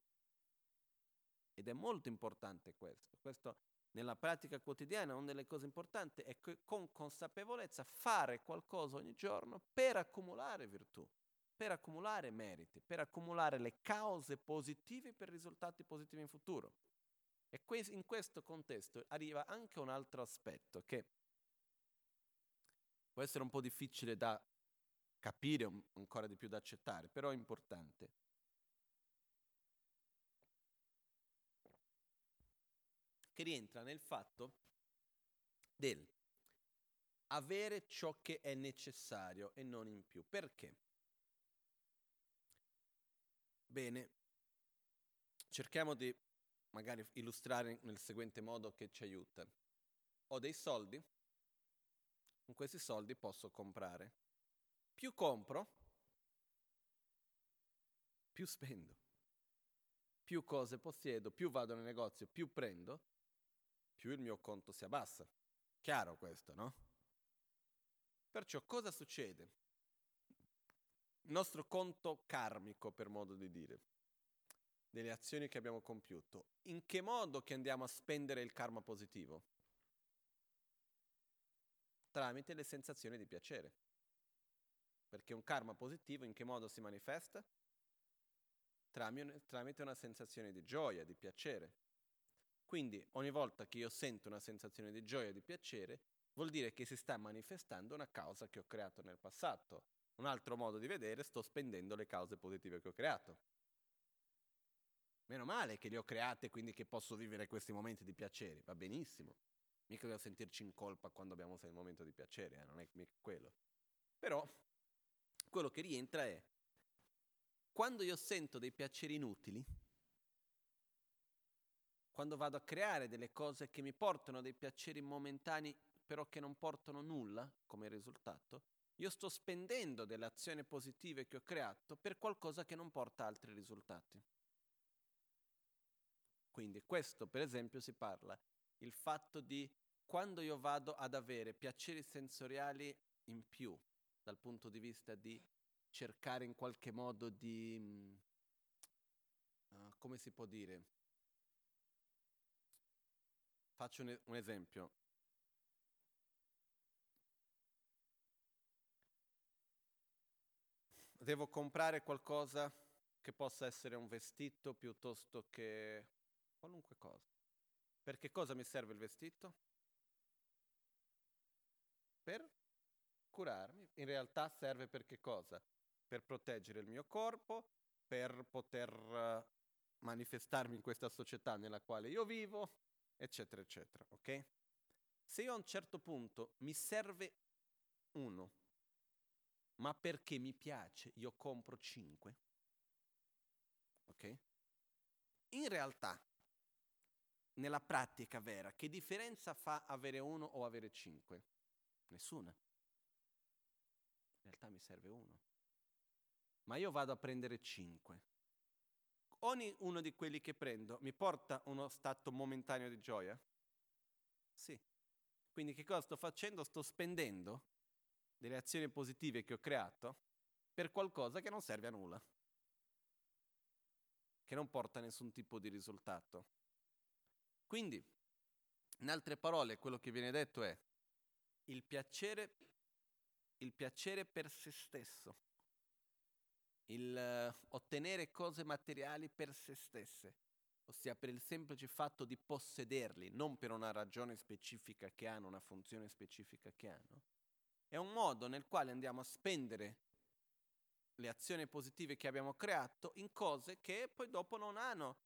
A: Ed è molto importante questo. Questo nella pratica quotidiana una delle cose importanti è che con consapevolezza fare qualcosa ogni giorno per accumulare virtù per accumulare meriti, per accumulare le cause positive per risultati positivi in futuro. E in questo contesto arriva anche un altro aspetto che può essere un po' difficile da capire, ancora di più da accettare, però è importante. Che rientra nel fatto del avere ciò che è necessario e non in più. Perché? Bene, cerchiamo di magari illustrare nel seguente modo che ci aiuta. Ho dei soldi, con questi soldi posso comprare. Più compro, più spendo. Più cose possiedo, più vado nel negozio, più prendo, più il mio conto si abbassa. Chiaro questo, no? Perciò cosa succede? il nostro conto karmico, per modo di dire, delle azioni che abbiamo compiuto, in che modo che andiamo a spendere il karma positivo? Tramite le sensazioni di piacere. Perché un karma positivo in che modo si manifesta? Tramite una sensazione di gioia, di piacere. Quindi ogni volta che io sento una sensazione di gioia di piacere, vuol dire che si sta manifestando una causa che ho creato nel passato, un altro modo di vedere, sto spendendo le cause positive che ho creato. Meno male che le ho create, quindi che posso vivere questi momenti di piacere, va benissimo. Mica devo sentirci in colpa quando abbiamo il momento di piacere, eh? non è mica quello. Però quello che rientra è, quando io sento dei piaceri inutili, quando vado a creare delle cose che mi portano dei piaceri momentanei, però che non portano nulla come risultato, io sto spendendo delle azioni positive che ho creato per qualcosa che non porta altri risultati. Quindi questo per esempio si parla, il fatto di quando io vado ad avere piaceri sensoriali in più dal punto di vista di cercare in qualche modo di, uh, come si può dire, faccio un, un esempio, devo comprare qualcosa che possa essere un vestito piuttosto che qualunque cosa. Per che cosa mi serve il vestito? Per curarmi. In realtà serve per che cosa? Per proteggere il mio corpo, per poter uh, manifestarmi in questa società nella quale io vivo, eccetera, eccetera, ok? Se io a un certo punto mi serve uno, ma perché mi piace io compro cinque, ok? In realtà, nella pratica vera, che differenza fa avere uno o avere cinque? Nessuna. In realtà mi serve uno. Ma io vado a prendere cinque. Ogni uno di quelli che prendo mi porta uno stato momentaneo di gioia? Sì. Quindi che cosa sto facendo? Sto spendendo delle azioni positive che ho creato per qualcosa che non serve a nulla, che non porta a nessun tipo di risultato. Quindi, in altre parole, quello che viene detto è il piacere, il piacere per se stesso, il uh, ottenere cose materiali per se stesse, ossia per il semplice fatto di possederli, non per una ragione specifica che hanno, una funzione specifica che hanno, è un modo nel quale andiamo a spendere le azioni positive che abbiamo creato in cose che poi dopo non hanno,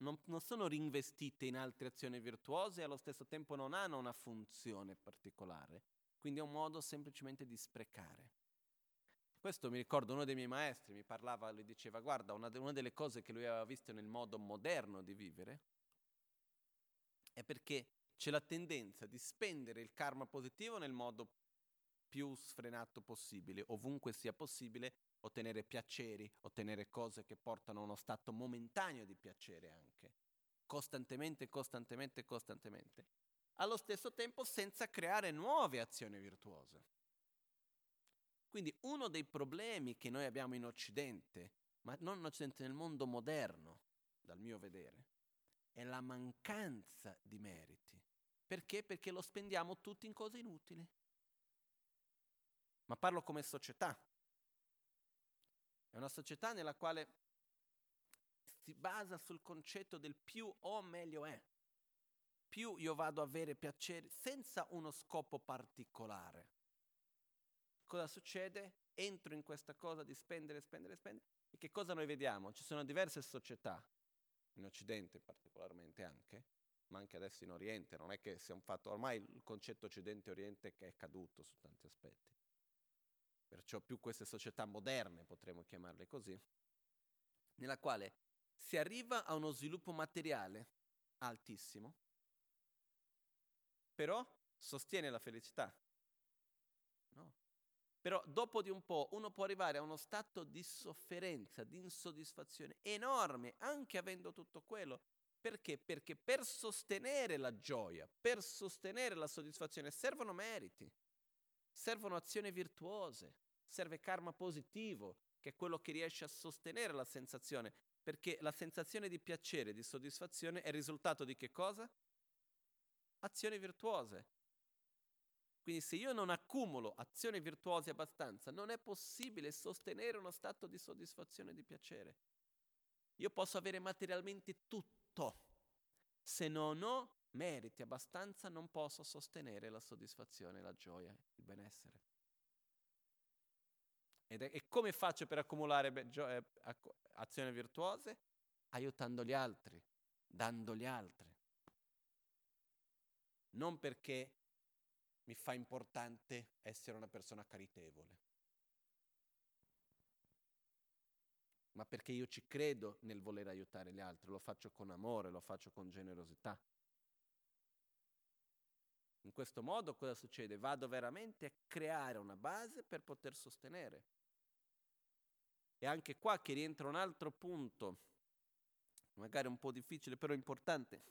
A: non, non sono rinvestite in altre azioni virtuose e allo stesso tempo non hanno una funzione particolare. Quindi è un modo semplicemente di sprecare. Questo mi ricordo uno dei miei maestri, mi parlava, lui diceva, guarda, una, una delle cose che lui aveva visto nel modo moderno di vivere è perché c'è la tendenza di spendere il karma positivo nel modo più sfrenato possibile, ovunque sia possibile, ottenere piaceri, ottenere cose che portano a uno stato momentaneo di piacere anche, costantemente, costantemente, costantemente. Allo stesso tempo senza creare nuove azioni virtuose. Quindi uno dei problemi che noi abbiamo in Occidente, ma non in Occidente, nel mondo moderno, dal mio vedere, è la mancanza di meriti. Perché? Perché lo spendiamo tutti in cose inutili. Ma parlo come società. È una società nella quale si basa sul concetto del più o meglio è. Più io vado a avere piacere senza uno scopo particolare cosa succede? Entro in questa cosa di spendere, spendere, spendere. E che cosa noi vediamo? Ci sono diverse società, in Occidente particolarmente anche, ma anche adesso in Oriente, non è che sia un fatto, ormai il concetto Occidente-Oriente è caduto su tanti aspetti. Perciò più queste società moderne, potremmo chiamarle così, nella quale si arriva a uno sviluppo materiale altissimo, però sostiene la felicità. No? Però dopo di un po' uno può arrivare a uno stato di sofferenza, di insoddisfazione enorme, anche avendo tutto quello. Perché? Perché per sostenere la gioia, per sostenere la soddisfazione servono meriti, servono azioni virtuose, serve karma positivo, che è quello che riesce a sostenere la sensazione, perché la sensazione di piacere, di soddisfazione è il risultato di che cosa? Azioni virtuose. Quindi se io non accumulo azioni virtuose abbastanza, non è possibile sostenere uno stato di soddisfazione e di piacere. Io posso avere materialmente tutto. Se non ho meriti abbastanza, non posso sostenere la soddisfazione, la gioia, il benessere. Ed è, e come faccio per accumulare be- gio- eh, azioni virtuose? Aiutando gli altri, dando gli altri. Non perché mi fa importante essere una persona caritevole, ma perché io ci credo nel voler aiutare gli altri, lo faccio con amore, lo faccio con generosità. In questo modo cosa succede? Vado veramente a creare una base per poter sostenere. E anche qua che rientra un altro punto, magari un po' difficile, però importante.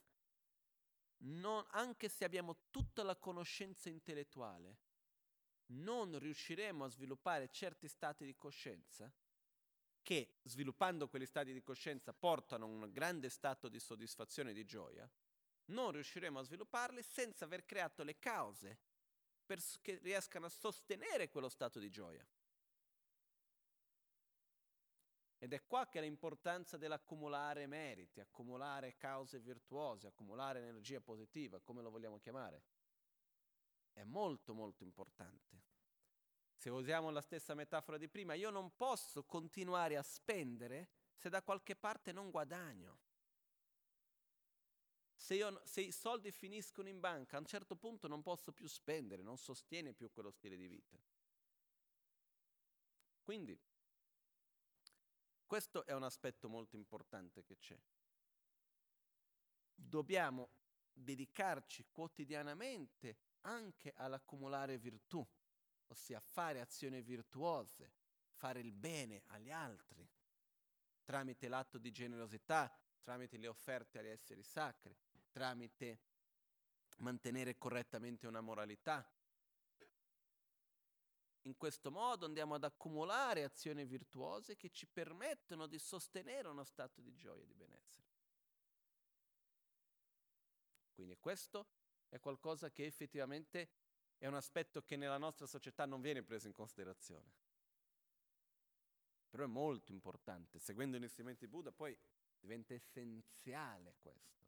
A: Non, anche se abbiamo tutta la conoscenza intellettuale, non riusciremo a sviluppare certi stati di coscienza che, sviluppando quegli stati di coscienza, portano a un grande stato di soddisfazione e di gioia, non riusciremo a svilupparli senza aver creato le cause che riescano a sostenere quello stato di gioia. Ed è qua che l'importanza dell'accumulare meriti, accumulare cause virtuose, accumulare energia positiva, come lo vogliamo chiamare, è molto molto importante. Se usiamo la stessa metafora di prima, io non posso continuare a spendere se da qualche parte non guadagno. Se, io, se, i soldi finiscono in banca, a un certo punto non posso più spendere, non sostiene più quello stile di vita. Quindi questo è un aspetto molto importante che c'è. Dobbiamo dedicarci quotidianamente anche all'accumulare virtù, ossia fare azioni virtuose, fare il bene agli altri, tramite l'atto di generosità, tramite le offerte agli esseri sacri, tramite mantenere correttamente una moralità, in questo modo andiamo ad accumulare azioni virtuose che ci permettono di sostenere uno stato di gioia e di benessere. Quindi questo è qualcosa che effettivamente è un aspetto che nella nostra società non viene preso in considerazione. Però è molto importante. Seguendo gli insegnamenti di Buddha poi diventa essenziale questo.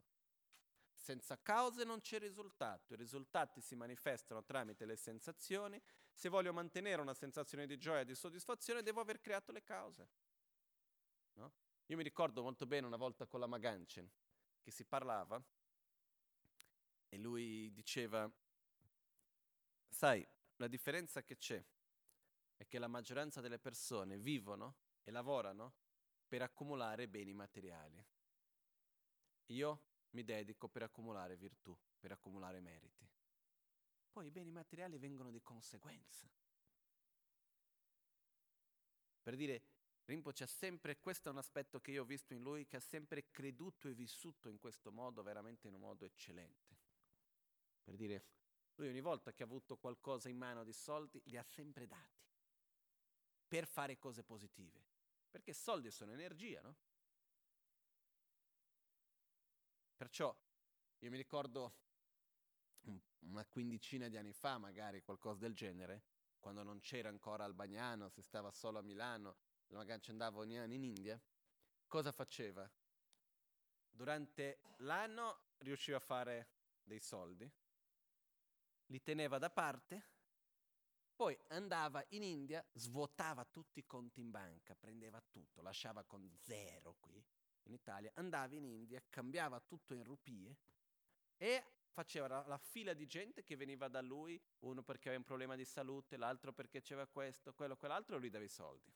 A: Senza cause non c'è risultato, i risultati si manifestano tramite le sensazioni. Se voglio mantenere una sensazione di gioia e di soddisfazione devo aver creato le cause. No? Io mi ricordo molto bene una volta con la Maganchen che si parlava e lui diceva, sai, la differenza che c'è è che la maggioranza delle persone vivono e lavorano per accumulare beni materiali. Io mi dedico per accumulare virtù, per accumulare meriti. Poi i beni materiali vengono di conseguenza. Per dire, Rinpoche ha sempre, questo è un aspetto che io ho visto in lui, che ha sempre creduto e vissuto in questo modo, veramente in un modo eccellente. Per dire, lui ogni volta che ha avuto qualcosa in mano di soldi, li ha sempre dati, per fare cose positive. Perché soldi sono energia, no? Perciò io mi ricordo una quindicina di anni fa, magari qualcosa del genere, quando non c'era ancora Albagnano, si stava solo a Milano, magari ci andavo ogni anno in India, cosa faceva? Durante l'anno riusciva a fare dei soldi, li teneva da parte, poi andava in India, svuotava tutti i conti in banca, prendeva tutto, lasciava con zero qui, in Italia, andava in India, cambiava tutto in rupie e faceva la, la, fila di gente che veniva da lui, uno perché aveva un problema di salute, l'altro perché c'era questo, quello, quell'altro, e lui dava i soldi.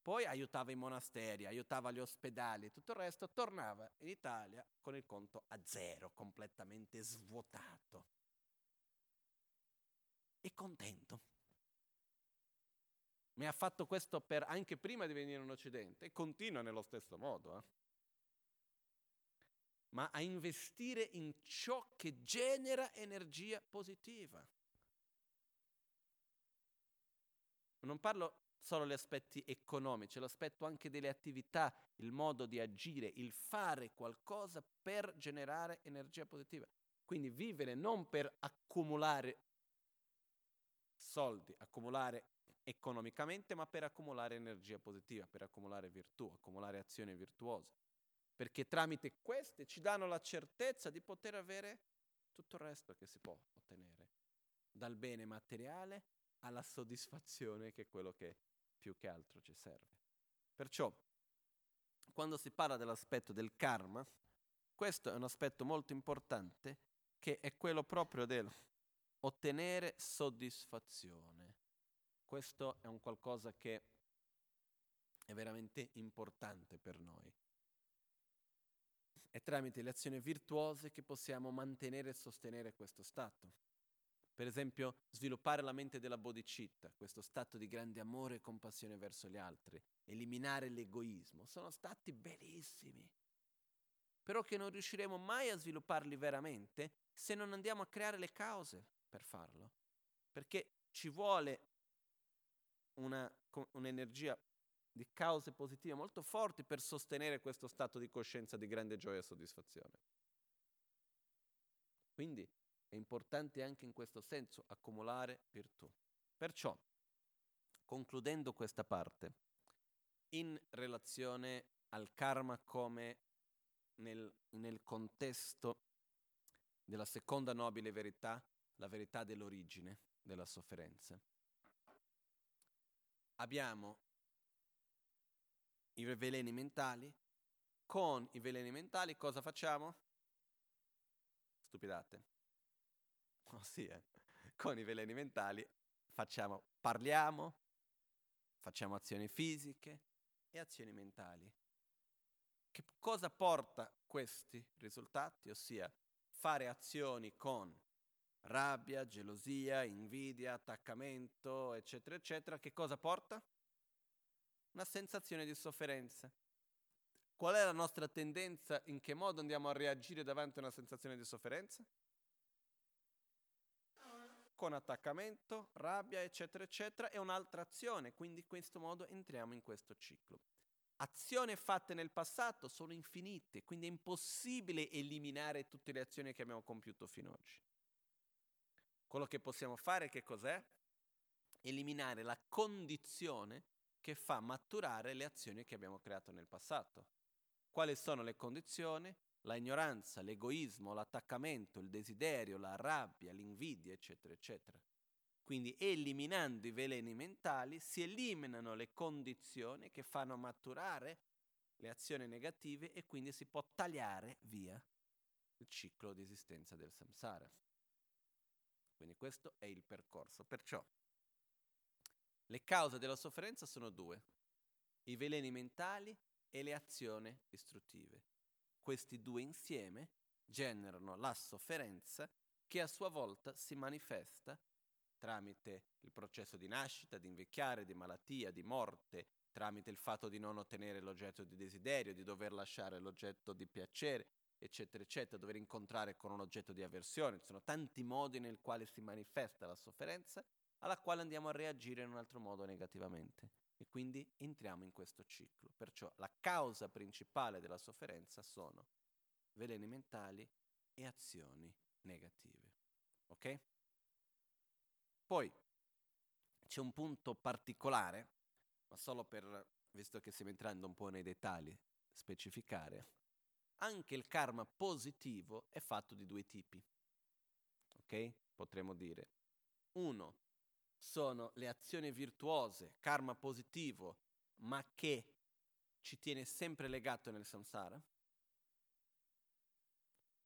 A: Poi aiutava i monasteri, aiutava gli ospedali, tutto il resto, tornava in Italia con il conto a zero, completamente svuotato. E contento mi ha fatto questo per, anche prima di venire in Occidente e continua nello stesso modo. Eh? Ma a investire in ciò che genera energia positiva. Non parlo solo degli aspetti economici, l'aspetto anche delle attività, il modo di agire, il fare qualcosa per generare energia positiva. Quindi vivere non per accumulare soldi, accumulare economicamente, ma per accumulare energia positiva, per accumulare virtù, accumulare azioni virtuose. Perché tramite queste ci danno la certezza di poter avere tutto il resto che si può ottenere, dal bene materiale alla soddisfazione che è quello che più che altro ci serve. Perciò, quando si parla dell'aspetto del karma, questo è un aspetto molto importante che è quello proprio del ottenere soddisfazione. Questo è un qualcosa che è veramente importante per noi. È tramite le azioni virtuose che possiamo mantenere e sostenere questo stato. Per esempio, sviluppare la mente della bodhicitta, questo stato di grande amore e compassione verso gli altri, eliminare l'egoismo, sono stati bellissimi. però che non riusciremo mai a svilupparli veramente se non andiamo a creare le cause per farlo. Perché ci vuole una, un'energia di cause positive molto forti per sostenere questo stato di coscienza di grande gioia e soddisfazione. Quindi è importante anche in questo senso accumulare virtù. Perciò, concludendo questa parte, in relazione al karma come nel, nel contesto della seconda nobile verità, la verità dell'origine della sofferenza. Abbiamo i veleni mentali, con i veleni mentali cosa facciamo? Stupidate. Oh sì, eh. Con i veleni mentali facciamo, parliamo, facciamo azioni fisiche e azioni mentali. Che cosa porta questi risultati? Ossia fare azioni con rabbia, gelosia, invidia, attaccamento, eccetera, eccetera. Che cosa porta? Una sensazione di sofferenza. Qual è la nostra tendenza? In che modo andiamo a reagire davanti a una sensazione di sofferenza? Con attaccamento, rabbia, eccetera, eccetera, e un'altra azione. Quindi in questo modo entriamo in questo ciclo azioni fatte nel passato sono infinite, quindi è impossibile eliminare tutte le azioni che abbiamo compiuto fino ad oggi. Quello che possiamo fare che cos'è? Eliminare la condizione che fa maturare le azioni che abbiamo creato nel passato. Quali sono le condizioni? La ignoranza, l'egoismo, l'attaccamento, il desiderio, la rabbia, l'invidia, eccetera, eccetera. Quindi eliminando i veleni mentali si eliminano le condizioni che fanno maturare le azioni negative e quindi si può tagliare via il ciclo di esistenza del samsara. Quindi questo è il percorso. Perciò le cause della sofferenza sono due, i veleni mentali e le azioni distruttive. Questi due insieme generano la sofferenza che a sua volta si manifesta tramite il processo di nascita, di invecchiare, di malattia, di morte, tramite il fatto di non ottenere l'oggetto di desiderio, di dover lasciare l'oggetto di piacere, eccetera, eccetera, dover incontrare con un oggetto di avversione. Ci sono tanti modi nel quale si manifesta la sofferenza, alla quale andiamo a reagire in un altro modo negativamente. E quindi entriamo in questo ciclo. Perciò la causa principale della sofferenza sono veleni mentali e azioni negative. Ok? Poi c'è un punto particolare, ma solo per, visto che stiamo entrando un po' nei dettagli, specificare. Anche il karma positivo è fatto di due tipi. Ok? Potremmo dire. Uno sono le azioni virtuose, karma positivo, ma che ci tiene sempre legato nel samsara.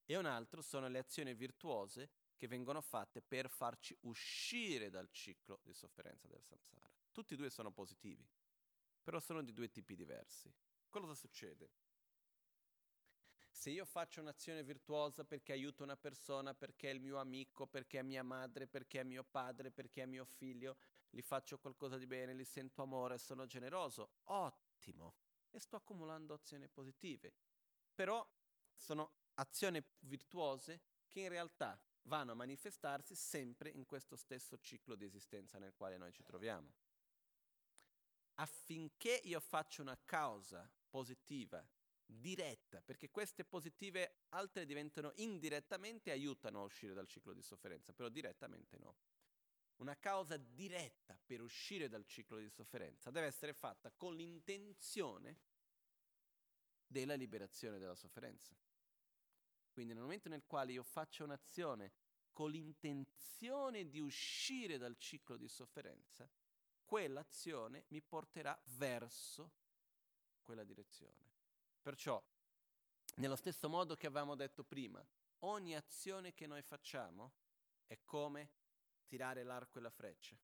A: E un altro sono le azioni virtuose che vengono fatte per farci uscire dal ciclo di sofferenza del samsara. Tutti e due sono positivi, però sono di due tipi diversi. Cosa succede? Se io faccio un'azione virtuosa perché aiuto una persona, perché è il mio amico, perché è mia madre, perché è mio padre, perché è mio figlio, gli faccio qualcosa di bene, gli sento amore, sono generoso, ottimo, e sto accumulando azioni positive. Però sono azioni virtuose che in realtà vanno a manifestarsi sempre in questo stesso ciclo di esistenza nel quale noi ci troviamo. Affinché io faccia una causa positiva, diretta, perché queste positive altre diventano indirettamente aiutano a uscire dal ciclo di sofferenza, però direttamente no. Una causa diretta per uscire dal ciclo di sofferenza deve essere fatta con l'intenzione della liberazione dalla sofferenza. Quindi nel momento nel quale io faccio un'azione con l'intenzione di uscire dal ciclo di sofferenza, quell'azione mi porterà verso quella direzione. Perciò, nello stesso modo che avevamo detto prima, ogni azione che noi facciamo è come tirare l'arco e la freccia.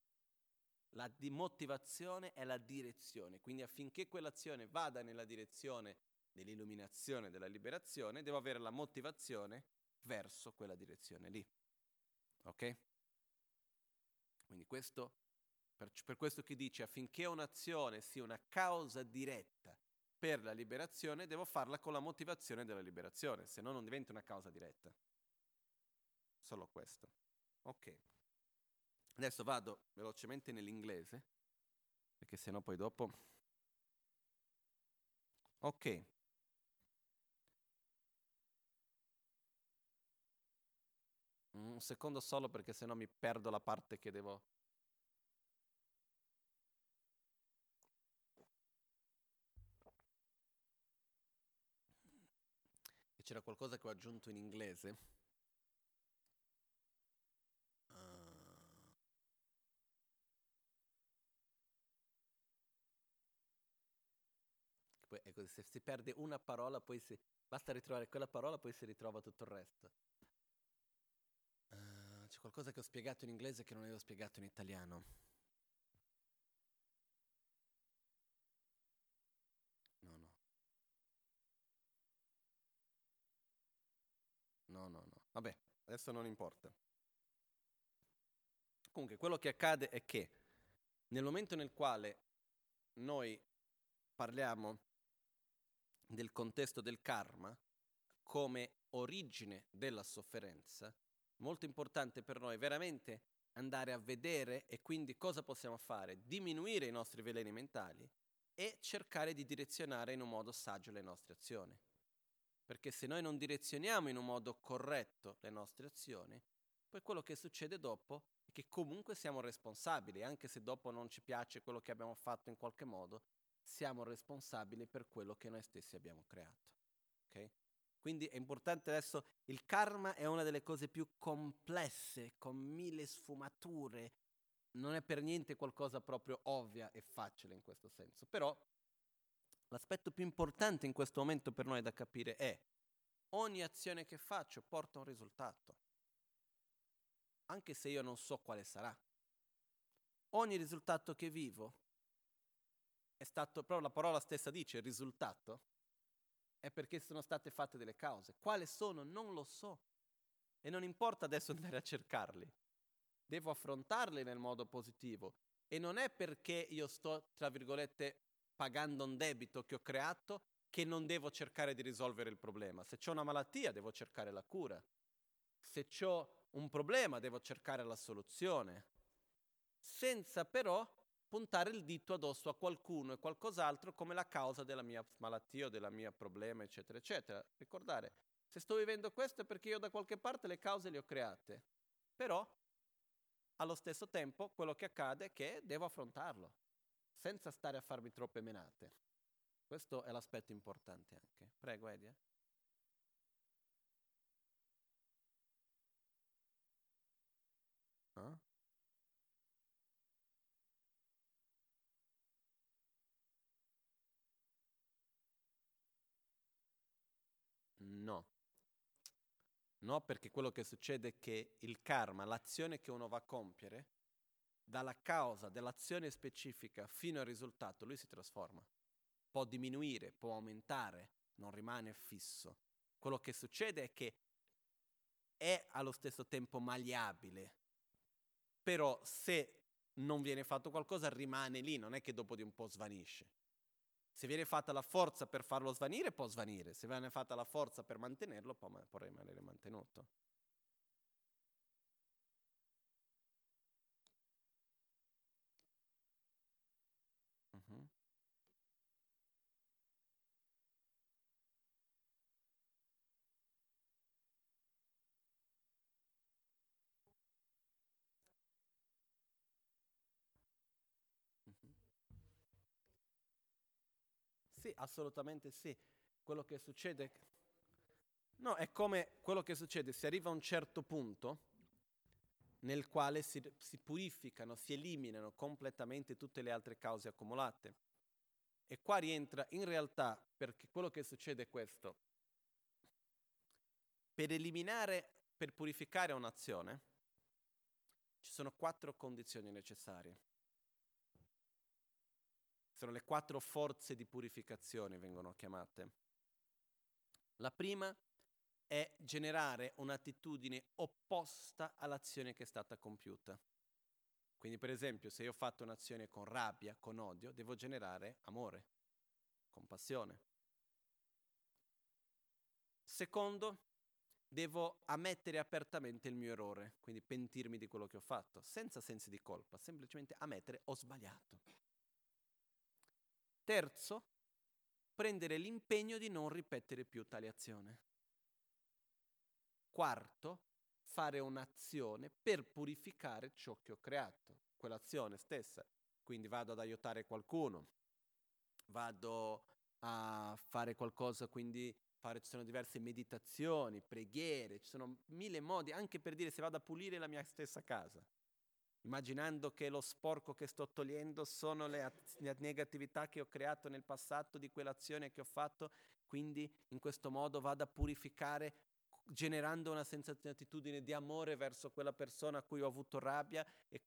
A: La motivazione è la direzione, quindi affinché quell'azione vada nella direzione dell'illuminazione, della liberazione, devo avere la motivazione verso quella direzione lì. Ok? Quindi questo, per, per questo che dice affinché un'azione sia una causa diretta per la liberazione, devo farla con la motivazione della liberazione, se no non diventa una causa diretta. Solo questo. Ok. Adesso vado velocemente nell'inglese, perché sennò poi dopo... Ok. Un secondo solo perché sennò mi perdo la parte che devo c'era qualcosa che ho aggiunto in inglese. Uh... Poi, ecco, se si perde una parola, poi si... basta ritrovare quella parola, poi si ritrova tutto il resto. Uh, c'è qualcosa che ho spiegato in inglese che non avevo spiegato in italiano. no, no, no. Vabbè, adesso non importa. Comunque, quello che accade è che nel momento nel quale noi parliamo del contesto del karma come origine della sofferenza, molto importante per noi veramente andare a vedere e quindi cosa possiamo fare? Diminuire i nostri veleni mentali e cercare di direzionare in un modo saggio le nostre azioni perché se noi non direzioniamo in un modo corretto le nostre azioni, poi quello che succede dopo è che comunque siamo responsabili, anche se dopo non ci piace quello che abbiamo fatto in qualche modo, siamo responsabili per quello che noi stessi abbiamo creato. Okay? Quindi è importante adesso, il karma è una delle cose più complesse, con mille sfumature, non è per niente qualcosa proprio ovvia e facile in questo senso, però L'aspetto più importante in questo momento per noi da capire è ogni azione che faccio porta un risultato, anche se io non so quale sarà. Ogni risultato che vivo è stato, proprio la parola stessa dice, risultato, è perché sono state fatte delle cause. Quali sono? Non lo so. E non importa adesso andare a cercarli. Devo affrontarli nel modo positivo. E non è perché io sto, tra virgolette, pagando un debito che ho creato che non devo cercare di risolvere il problema. Se ho una malattia devo cercare la cura. Se ho un problema devo cercare la soluzione. Senza però puntare il dito addosso a qualcuno e qualcos'altro come la causa della mia malattia o della mia problema, eccetera, eccetera. Ricordare, se sto vivendo questo è perché io da qualche parte le cause le ho create. Però, allo stesso tempo, quello che accade è che devo affrontarlo senza stare a farmi troppe menate. Questo è l'aspetto importante anche. Prego, Edia. Ah? No. No, perché quello che succede è che il karma, l'azione che uno va a compiere, dalla causa dell'azione specifica fino al risultato, lui si trasforma. Può diminuire, può aumentare, non rimane fisso. Quello che succede è che è allo stesso tempo maleabile, però se non viene fatto qualcosa rimane lì, non è che dopo di un po' svanisce. Se viene fatta la forza per farlo svanire, può svanire, se viene fatta la forza per mantenerlo, può, può rimanere mantenuto. Sì, assolutamente sì. Quello che succede... No, è come quello che succede, si arriva a un certo punto nel quale si, si purificano, si eliminano completamente tutte le altre cause accumulate. E qua rientra in realtà, perché quello che succede è questo. Per eliminare, per purificare un'azione, ci sono quattro condizioni necessarie. Sono le quattro forze di purificazione, vengono chiamate. La prima è generare un'attitudine opposta all'azione che è stata compiuta. Quindi, per esempio, se io ho fatto un'azione con rabbia, con odio, devo generare amore, compassione. Secondo, devo ammettere apertamente il mio errore, quindi pentirmi di quello che ho fatto, senza sensi di colpa, semplicemente ammettere ho sbagliato. Terzo, prendere l'impegno di non ripetere più tale azione. Quarto, fare un'azione per purificare ciò che ho creato, quell'azione stessa. Quindi vado ad aiutare qualcuno, vado a fare qualcosa, quindi fare, ci sono diverse meditazioni, preghiere, ci sono mille modi, anche per dire se vado a pulire la mia stessa casa, immaginando che lo sporco che sto togliendo sono le, le negatività che ho creato nel passato di quell'azione che ho fatto, quindi in questo modo vado a purificare generando una sensazione di attitudine di amore verso quella persona a cui ho avuto rabbia e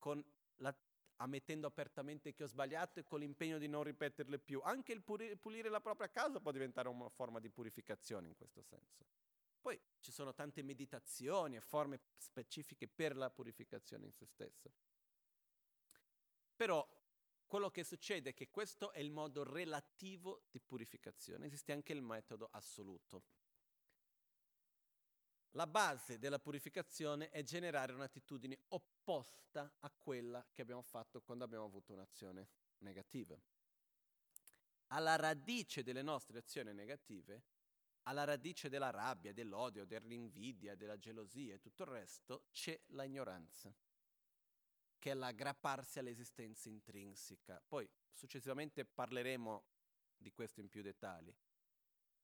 A: la, ammettendo apertamente che ho sbagliato e con l'impegno di non ripeterle più. Anche il pulire la propria casa può diventare una forma di purificazione in questo senso. Poi ci sono tante meditazioni e forme specifiche per la purificazione in se stessa. Però quello che succede è che questo è il modo relativo di purificazione, esiste anche il metodo assoluto. La base della purificazione è generare un'attitudine opposta a quella che abbiamo fatto quando abbiamo avuto un'azione negativa. Alla radice delle nostre azioni negative, alla radice della rabbia, dell'odio, dell'invidia, della gelosia e tutto il resto, c'è la ignoranza, che è l'aggrapparsi all'esistenza intrinseca. Poi successivamente parleremo di questo in più dettagli.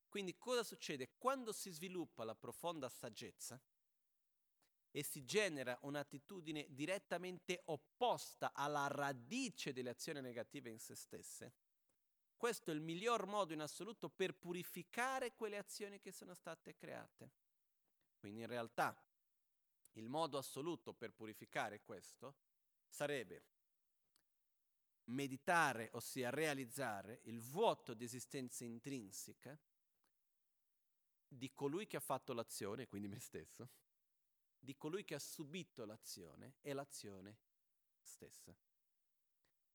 A: Quindi cosa succede? Quando si sviluppa la profonda saggezza e si genera un'attitudine direttamente opposta alla radice delle azioni negative in se stesse, questo è il miglior modo in assoluto per purificare quelle azioni che sono state create. Quindi in realtà il modo assoluto per purificare questo sarebbe meditare, ossia realizzare il vuoto di esistenza intrinseca di colui che ha fatto l'azione, quindi me stesso, di colui che ha subito l'azione e l'azione stessa.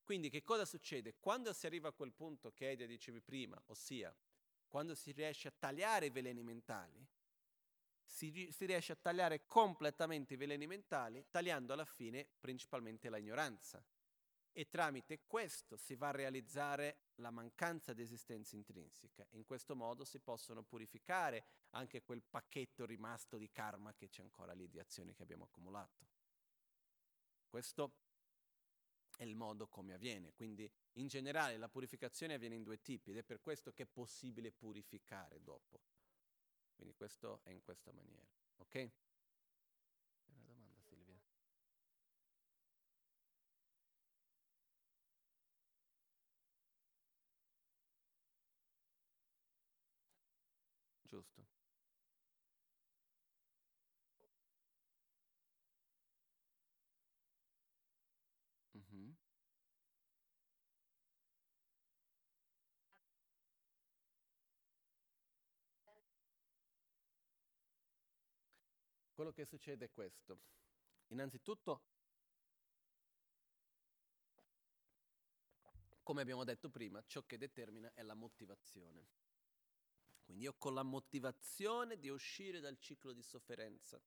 A: Quindi che cosa succede? Quando si arriva a quel punto che Edia dicevi prima, ossia quando si riesce a tagliare i veleni mentali, si, si riesce a tagliare completamente i veleni mentali, tagliando alla fine principalmente la ignoranza, e tramite questo si va a realizzare la mancanza di esistenza intrinseca. In questo modo si possono purificare anche quel pacchetto rimasto di karma che c'è ancora lì di azioni che abbiamo accumulato. Questo è il modo come avviene. Quindi in generale la purificazione avviene in due tipi ed è per questo che è possibile purificare dopo. Quindi questo è in questa maniera. Ok? giusto. Quello che succede è questo. Innanzitutto, come abbiamo detto prima, ciò che determina è la motivazione. Quindi io con la motivazione di uscire dal ciclo di sofferenza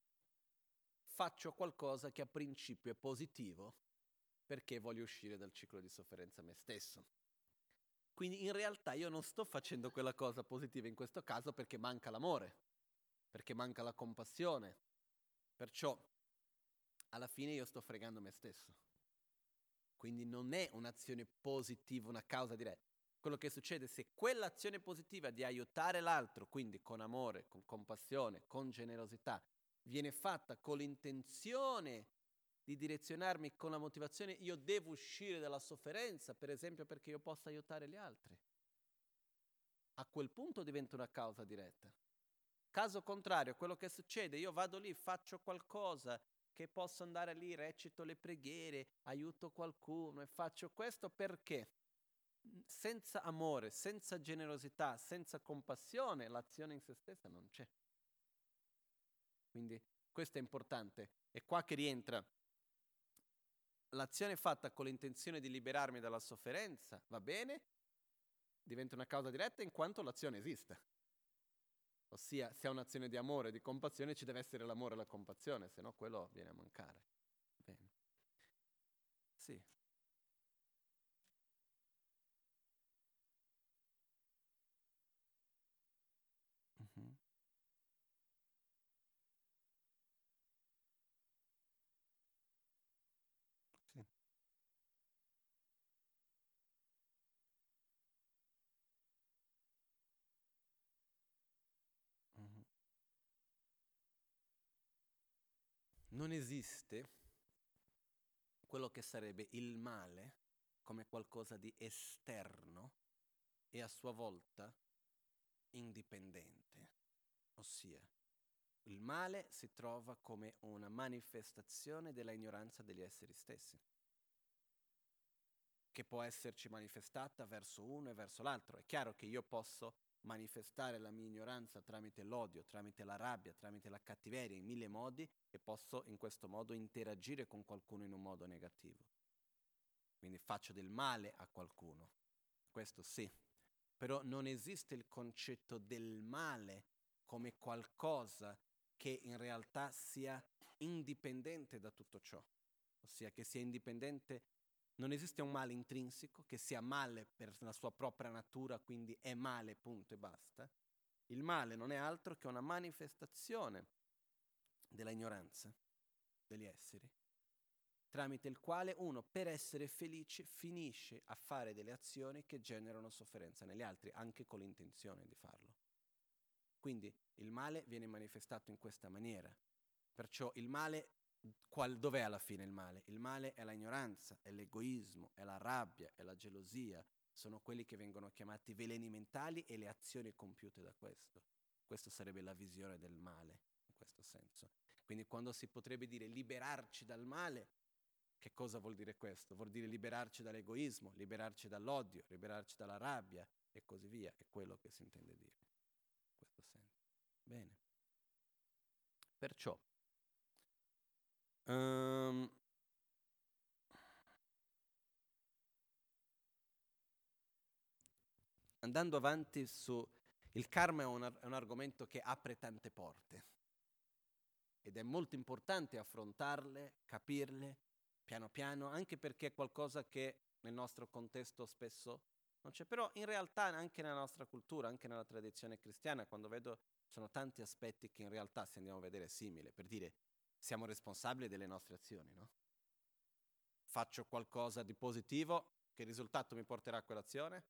A: faccio qualcosa che a principio è positivo perché voglio uscire dal ciclo di sofferenza me stesso. Quindi in realtà io non sto facendo quella cosa positiva in questo caso perché manca l'amore, perché manca la compassione. Perciò alla fine io sto fregando me stesso. Quindi non è un'azione positiva, una causa diretta quello che succede se quell'azione positiva di aiutare l'altro, quindi con amore, con compassione, con generosità, viene fatta con l'intenzione di direzionarmi con la motivazione io devo uscire dalla sofferenza, per esempio perché io possa aiutare gli altri. A quel punto diventa una causa diretta. Caso contrario, quello che succede, io vado lì, faccio qualcosa che posso andare lì, recito le preghiere, aiuto qualcuno e faccio questo perché? senza amore, senza generosità, senza compassione, l'azione in se stessa non c'è. Quindi questo è importante. È qua che rientra l'azione fatta con l'intenzione di liberarmi dalla sofferenza, va bene, diventa una causa diretta in quanto l'azione esiste. Ossia, se è un'azione di amore di compassione ci deve essere l'amore e la compassione, se no quello viene a mancare. Bene. Sì. Non esiste quello che sarebbe il male come qualcosa di esterno e a sua volta indipendente. Ossia, il male si trova come una manifestazione della ignoranza degli esseri stessi, che può esserci manifestata verso uno e verso l'altro. È chiaro che io posso manifestare la mia ignoranza tramite l'odio, tramite la rabbia, tramite la cattiveria, in mille modi, e posso in questo modo interagire con qualcuno in un modo negativo. Quindi faccio del male a qualcuno, questo sì, però non esiste il concetto del male come qualcosa che in realtà sia indipendente da tutto ciò, ossia che sia indipendente, non esiste un male intrinseco, che sia male per la sua propria natura, quindi è male, punto e basta. Il male non è altro che una manifestazione della ignoranza degli esseri, tramite il quale uno per essere felice finisce a fare delle azioni che generano sofferenza negli altri, anche con l'intenzione di farlo. Quindi il male viene manifestato in questa maniera. Perciò il male, qual, dov'è alla fine il male? Il male è la ignoranza, è l'egoismo, è la rabbia, è la gelosia, sono quelli che vengono chiamati veleni mentali e le azioni compiute da questo. Questa sarebbe la visione del male, in questo senso. Quindi quando si potrebbe dire liberarci dal male, che cosa vuol dire questo? Vuol dire liberarci dall'egoismo, liberarci dall'odio, liberarci dalla rabbia e così via. È quello che si intende dire. In questo senso. Bene. Perciò, um, andando avanti su... Il karma è un, è un argomento che apre tante porte. Ed è molto importante affrontarle, capirle piano piano, anche perché è qualcosa che nel nostro contesto spesso non c'è, però in realtà anche nella nostra cultura, anche nella tradizione cristiana, quando vedo sono tanti aspetti che in realtà se andiamo a vedere è simile, per dire siamo responsabili delle nostre azioni, no? Faccio qualcosa di positivo, che risultato mi porterà a quell'azione?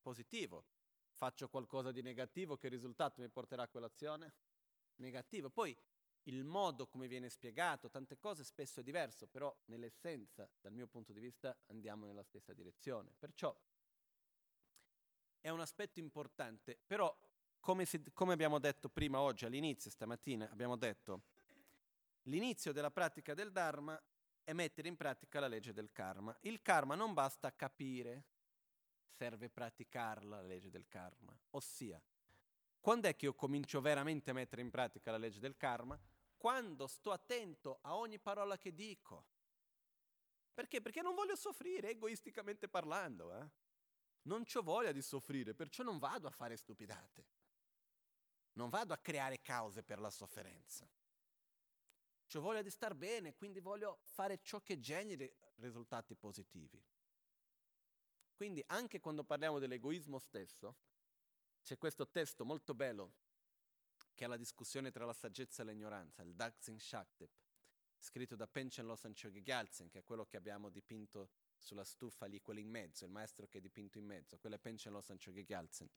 A: Positivo. Faccio qualcosa di negativo, che risultato mi porterà a quell'azione? Negativo. Poi il modo come viene spiegato, tante cose spesso è diverso, però nell'essenza, dal mio punto di vista, andiamo nella stessa direzione. Perciò è un aspetto importante, però come, si, come abbiamo detto prima oggi all'inizio, stamattina, abbiamo detto l'inizio della pratica del Dharma è mettere in pratica la legge del karma. Il karma non basta capire, serve praticarla la legge del karma. Ossia, quando è che io comincio veramente a mettere in pratica la legge del karma? quando sto attento a ogni parola che dico. Perché? Perché non voglio soffrire, egoisticamente parlando. Eh? Non ho voglia di soffrire, perciò non vado a fare stupidate. Non vado a creare cause per la sofferenza. Ho voglia di star bene, quindi voglio fare ciò che generi risultati positivi. Quindi anche quando parliamo dell'egoismo stesso, c'è questo testo molto bello che è la discussione tra la saggezza e l'ignoranza, il Daxing Shaktep, scritto da Penchen Losan Chogi Gyaltsen, che è quello che abbiamo dipinto sulla stufa lì, quello in mezzo, il maestro che è dipinto in mezzo, quello è Penchen Losan Chogi Gyaltsen.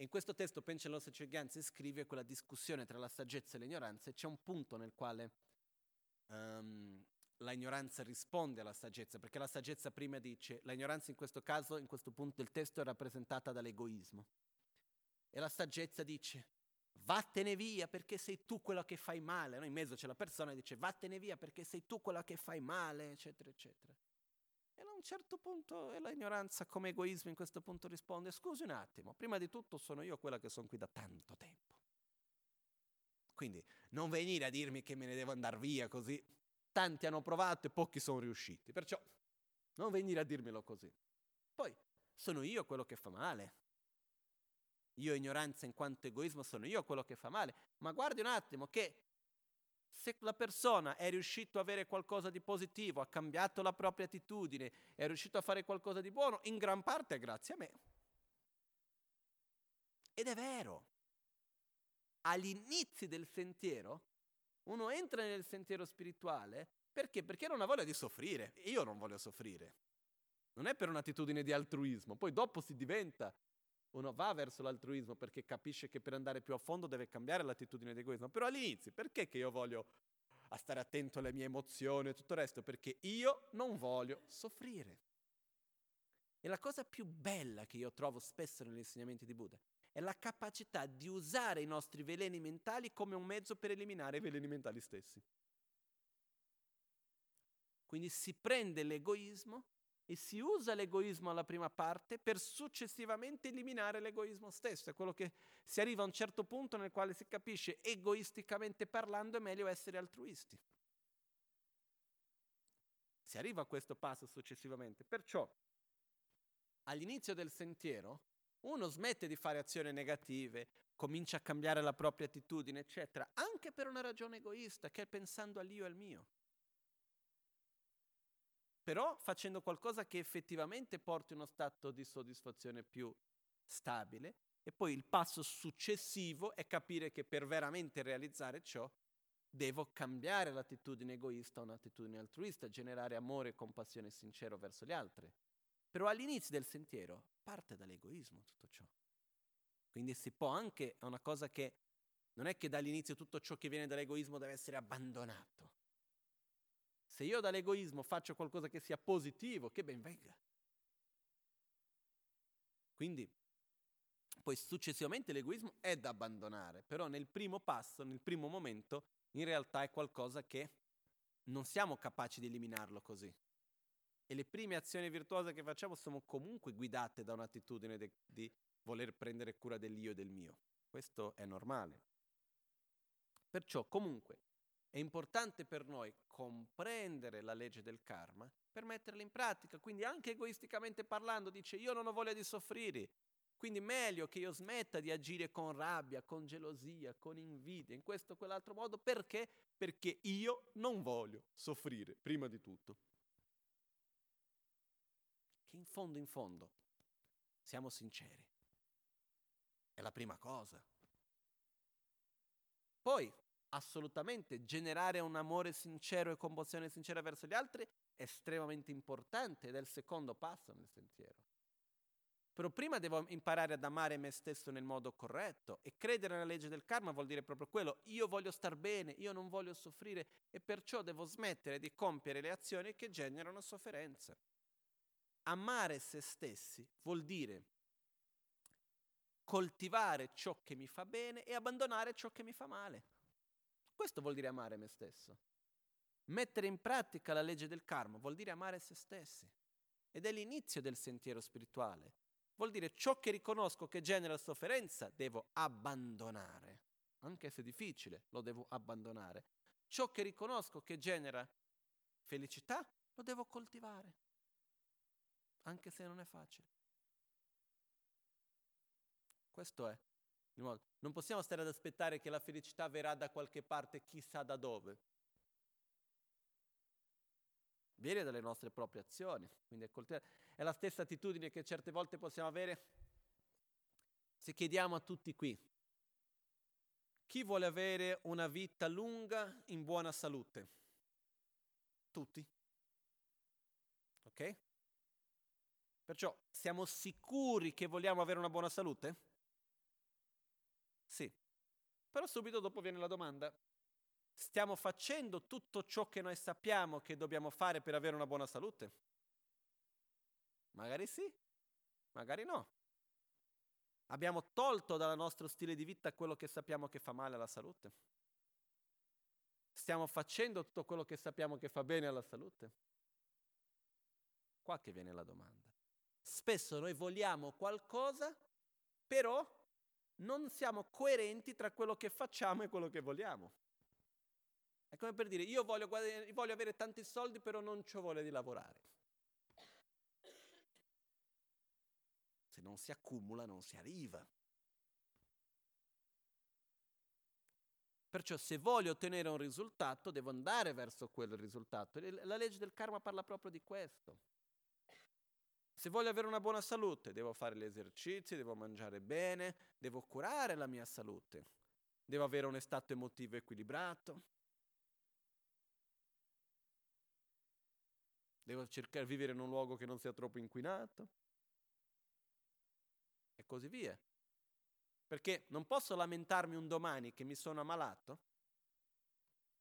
A: In questo testo Chogi Gyaltsen scrive quella discussione tra la saggezza e l'ignoranza e c'è un punto nel quale um, la ignoranza risponde alla saggezza, perché la saggezza prima dice, la ignoranza in questo caso, in questo punto del testo è rappresentata dall'egoismo. E la saggezza dice, vattene via perché sei tu quella che fai male. No? In mezzo c'è la persona che dice vattene via perché sei tu quella che fai male, eccetera, eccetera. Certo punto e l'ignoranza come egoismo in questo punto risponde scusi un attimo, prima di tutto sono io quella che sono qui da tanto tempo. Quindi non venire a dirmi che me ne devo andare via così. Tanti hanno provato e pochi sono riusciti, perciò non venire a dirmelo così. Poi sono io quello che fa male. Io ignoranza in quanto egoismo sono io quello che fa male. Ma guardi un attimo che se la persona è riuscito a avere qualcosa di positivo, ha cambiato la propria attitudine, è riuscito a fare qualcosa di buono, in gran parte è grazie a me. Ed è vero. Agli inizi del sentiero, uno entra nel sentiero spirituale perché? Perché non ha voglia di soffrire. Io non voglio soffrire. Non è per un'attitudine di altruismo. Poi dopo si diventa, uno va verso l'altruismo perché capisce che per andare più a fondo deve cambiare l'attitudine di egoismo. Però all'inizio, perché che io voglio stare attento alle mie emozioni e tutto il resto? Perché io non voglio soffrire. E la cosa più bella che io trovo spesso negli insegnamenti di Buddha è la capacità di usare i nostri veleni mentali come un mezzo per eliminare i veleni mentali stessi. Quindi si prende l'egoismo e si usa l'egoismo alla prima parte per successivamente eliminare l'egoismo stesso. È quello che si arriva a un certo punto nel quale si capisce egoisticamente parlando è meglio essere altruisti. Si arriva a questo passo successivamente. Perciò all'inizio del sentiero uno smette di fare azioni negative, comincia a cambiare la propria attitudine, eccetera, anche per una ragione egoista, che è pensando all'io e al mio però facendo qualcosa che effettivamente porti uno stato di soddisfazione più stabile e poi il passo successivo è capire che per veramente realizzare ciò devo cambiare l'attitudine egoista a un'attitudine altruista, generare amore e compassione sincero verso gli altri. Però all'inizio del sentiero parte dall'egoismo tutto ciò. Quindi si può anche, è una cosa che non è che dall'inizio tutto ciò che viene dall'egoismo deve essere abbandonato. Se io dall'egoismo faccio qualcosa che sia positivo, che ben venga. Quindi, poi successivamente l'egoismo è da abbandonare, però nel primo passo, nel primo momento, in realtà è qualcosa che non siamo capaci di eliminarlo così. E le prime azioni virtuose che facciamo sono comunque guidate da un'attitudine de- di voler prendere cura dell'io e del mio. Questo è normale. Perciò comunque è importante per noi comprendere la legge del karma per metterla in pratica, quindi anche egoisticamente parlando dice io non ho voglia di soffrire, quindi meglio che io smetta di agire con rabbia, con gelosia, con invidia, in questo o quell'altro modo, perché? Perché io non voglio soffrire, prima di tutto. Che in fondo, in fondo, siamo sinceri. È la prima cosa. Poi, assolutamente generare un amore sincero e commozione sincera verso gli altri è estremamente importante ed è il secondo passo nel sentiero. Però prima devo imparare ad amare me stesso nel modo corretto e credere nella legge del karma vuol dire proprio quello, io voglio star bene, io non voglio soffrire e perciò devo smettere di compiere le azioni che generano sofferenza. Amare se stessi vuol dire coltivare ciò che mi fa bene e abbandonare ciò che mi fa male. Questo vuol dire amare me stesso. Mettere in pratica la legge del karma vuol dire amare se stessi. Ed è l'inizio del sentiero spirituale. Vuol dire ciò che riconosco che genera sofferenza devo abbandonare. Anche se difficile, lo devo abbandonare. Ciò che riconosco che genera felicità lo devo coltivare. Anche se non è facile. Questo è non possiamo stare ad aspettare che la felicità verrà da qualche parte, chissà da dove. Viene dalle nostre proprie azioni. Quindi è, è la stessa attitudine che certe volte possiamo avere se chiediamo a tutti qui, chi vuole avere una vita lunga in buona salute? Tutti. Ok? Perciò siamo sicuri che vogliamo avere una buona salute? Sì. Però subito dopo viene la domanda. Stiamo facendo tutto ciò che noi sappiamo che dobbiamo fare per avere una buona salute? Magari sì, magari no. Abbiamo tolto dal nostro stile di vita quello che sappiamo che fa male alla salute? Stiamo facendo tutto quello che sappiamo che fa bene alla salute? Qua che viene la domanda. Spesso noi vogliamo qualcosa, però non siamo coerenti tra quello che facciamo e quello che vogliamo. È come per dire, io voglio, voglio avere tanti soldi, però non ho voglia di lavorare. Se non si accumula non si arriva. Perciò se voglio ottenere un risultato devo andare verso quel risultato. La legge del karma parla proprio di questo. Se voglio avere una buona salute devo fare gli esercizi, devo mangiare bene, devo curare la mia salute, devo avere un stato emotivo equilibrato, devo cercare di vivere in un luogo che non sia troppo inquinato. E così via. Perché non posso lamentarmi un domani che mi sono ammalato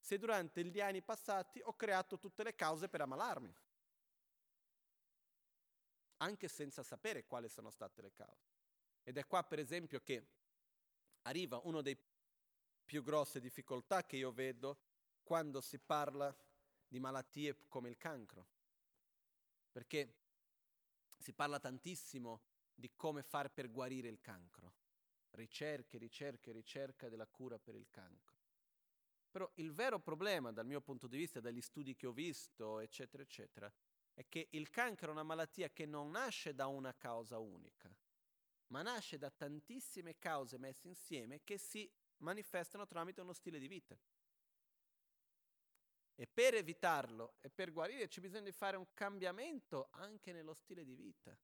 A: se durante gli anni passati ho creato tutte le cause per ammalarmi, anche senza sapere quali sono state le cause. Ed è qua, per esempio, che arriva una delle più grosse difficoltà che io vedo quando si parla di malattie come il cancro. Perché si parla tantissimo di come fare per guarire il cancro ricerche, ricerche, ricerca della cura per il cancro. Però il vero problema dal mio punto di vista, dagli studi che ho visto, eccetera, eccetera, è che il cancro è una malattia che non nasce da una causa unica, ma nasce da tantissime cause messe insieme che si manifestano tramite uno stile di vita. E per evitarlo e per guarire c'è bisogno di fare un cambiamento anche nello stile di vita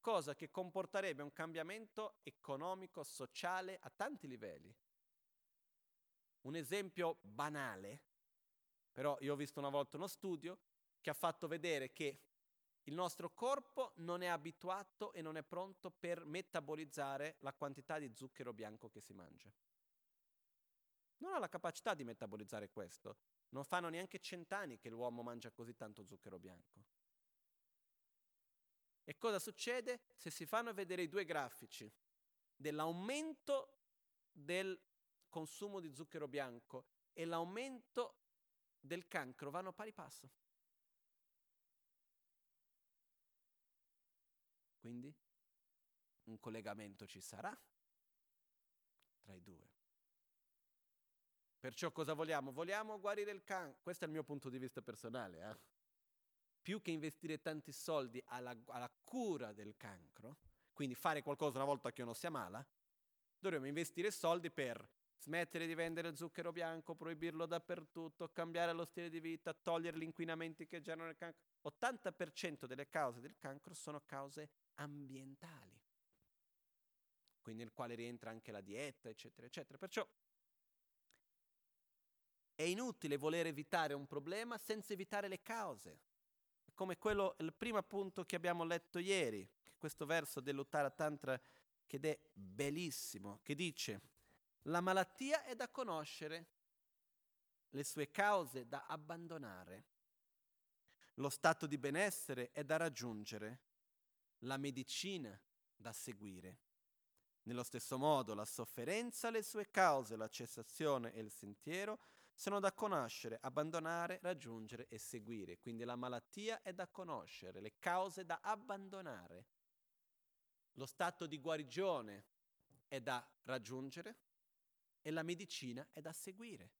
A: cosa che comporterebbe un cambiamento economico, sociale a tanti livelli. Un esempio banale, però io ho visto una volta uno studio che ha fatto vedere che il nostro corpo non è abituato e non è pronto per metabolizzare la quantità di zucchero bianco che si mangia. Non ha la capacità di metabolizzare questo. Non fanno neanche cent'anni che l'uomo mangia così tanto zucchero bianco. E cosa succede? Se si fanno vedere i due grafici dell'aumento del consumo di zucchero bianco e l'aumento del cancro vanno pari passo. Quindi un collegamento ci sarà tra i due. Perciò cosa vogliamo? Vogliamo guarire il cancro. Questo è il mio punto di vista personale. Eh? più che investire tanti soldi alla, alla cura del cancro, quindi fare qualcosa una volta che uno si ammala, dovremmo investire soldi per smettere di vendere zucchero bianco, proibirlo dappertutto, cambiare lo stile di vita, togliere gli inquinamenti che generano il cancro. 80% delle cause del cancro sono cause ambientali, quindi nel quale rientra anche la dieta, eccetera, eccetera. Perciò è inutile voler evitare un problema senza evitare le cause come quello, il primo appunto che abbiamo letto ieri, questo verso dell'Uttara Tantra che è bellissimo, che dice, la malattia è da conoscere, le sue cause da abbandonare, lo stato di benessere è da raggiungere, la medicina da seguire. Nello stesso modo la sofferenza, le sue cause, la cessazione e il sentiero sono da conoscere, abbandonare, raggiungere e seguire. Quindi la malattia è da conoscere, le cause da abbandonare. Lo stato di guarigione è da raggiungere e la medicina è da seguire.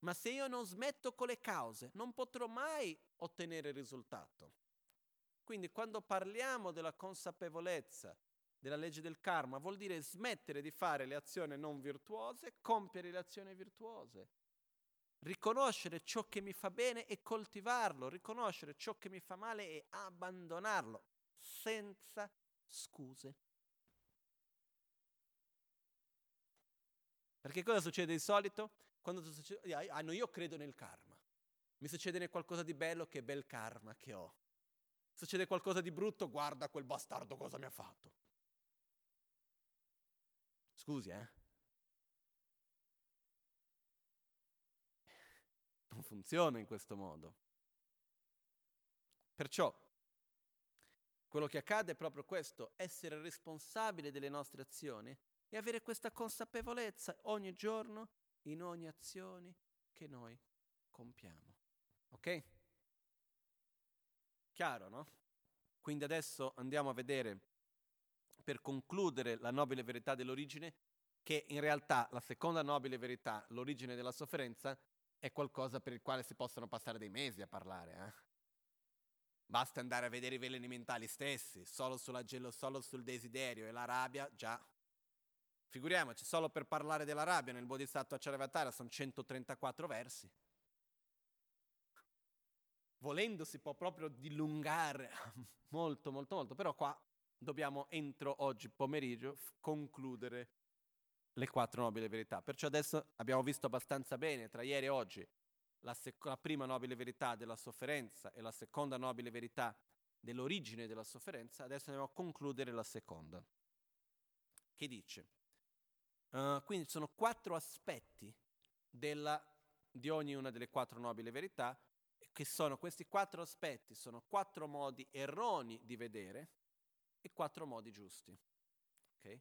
A: Ma se io non smetto con le cause, non potrò mai ottenere il risultato. Quindi quando parliamo della consapevolezza della legge del karma, vuol dire smettere di fare le azioni non virtuose, compiere le azioni virtuose riconoscere ciò che mi fa bene e coltivarlo, riconoscere ciò che mi fa male e abbandonarlo, senza scuse. Perché cosa succede di solito? Quando succede, ah, no, io credo nel karma. Mi succede qualcosa di bello, che bel karma che ho. Succede qualcosa di brutto, guarda quel bastardo cosa mi ha fatto. Scusi, eh? Non funziona in questo modo. Perciò, quello che accade è proprio questo, essere responsabile delle nostre azioni e avere questa consapevolezza ogni giorno in ogni azione che noi compiamo. Ok? Chiaro, no? Quindi adesso andiamo a vedere, per concludere la nobile verità dell'origine, che in realtà la seconda nobile verità, l'origine della sofferenza, è qualcosa per il quale si possono passare dei mesi a parlare. Eh? Basta andare a vedere i veleni mentali stessi, solo, gelo, solo sul desiderio e la rabbia, già. Figuriamoci, solo per parlare della rabbia nel Bodhisattva Charavatara sono 134 versi. Volendo si può proprio dilungare molto, molto, molto, però qua dobbiamo entro oggi pomeriggio concludere le quattro nobili verità. Perciò adesso abbiamo visto abbastanza bene tra ieri e oggi la, sec- la prima nobile verità della sofferenza e la seconda nobile verità dell'origine della sofferenza, adesso andiamo a concludere la seconda, che dice, uh, quindi sono quattro aspetti della, di ognuna delle quattro nobili verità, che sono questi quattro aspetti, sono quattro modi erronei di vedere e quattro modi giusti. Okay?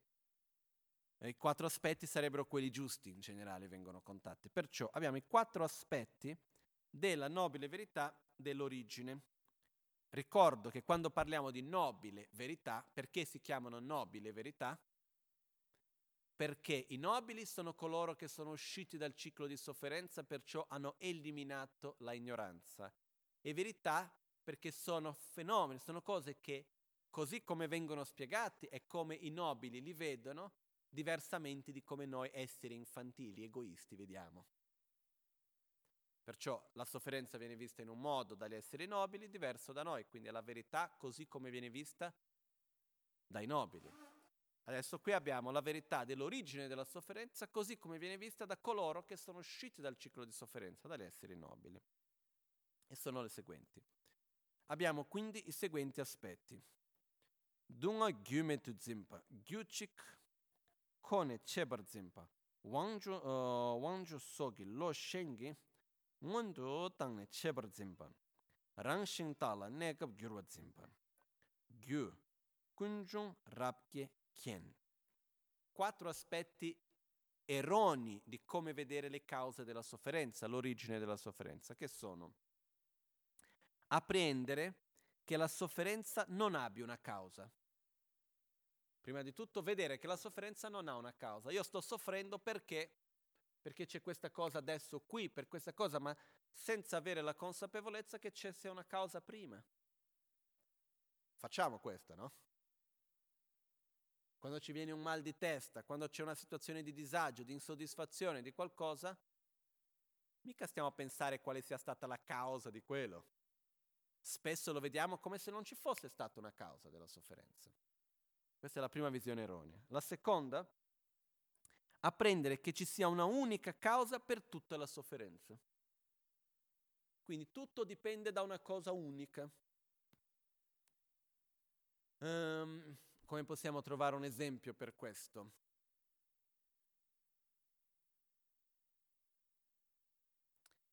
A: I quattro aspetti sarebbero quelli giusti in generale, vengono contatti. Perciò abbiamo i quattro aspetti della nobile verità dell'origine. Ricordo che quando parliamo di nobile verità, perché si chiamano nobile verità? Perché i nobili sono coloro che sono usciti dal ciclo di sofferenza, perciò hanno eliminato la ignoranza. E verità perché sono fenomeni, sono cose che, così come vengono spiegati e come i nobili li vedono, diversamente di come noi esseri infantili, egoisti, vediamo. Perciò la sofferenza viene vista in un modo dagli esseri nobili diverso da noi, quindi è la verità così come viene vista dai nobili. Adesso qui abbiamo la verità dell'origine della sofferenza così come viene vista da coloro che sono usciti dal ciclo di sofferenza, dagli esseri nobili. E sono le seguenti. Abbiamo quindi i seguenti aspetti. Dunga gyume tu zimpa, gyuchik kone chebar zimpa uh, wangju sogi lo shengi ngondu tangne chebar zimpa rang shing tala negab gyurwa zimpa gyu kunjung rapke kien quattro aspetti erroni di come vedere le cause della sofferenza, l'origine della sofferenza, che sono apprendere che la sofferenza non abbia una causa. Prima di tutto vedere che la sofferenza non ha una causa. Io sto soffrendo perché? Perché c'è questa cosa adesso qui, per questa cosa, ma senza avere la consapevolezza che c'è sia una causa prima. Facciamo questa, no? Quando ci viene un mal di testa, quando c'è una situazione di disagio, di insoddisfazione, di qualcosa, mica stiamo a pensare quale sia stata la causa di quello. Spesso lo vediamo come se non ci fosse stata una causa della sofferenza. Questa è la prima visione erronea. La seconda, apprendere che ci sia una unica causa per tutta la sofferenza. Quindi tutto dipende da una cosa unica. Um, come possiamo trovare un esempio per questo?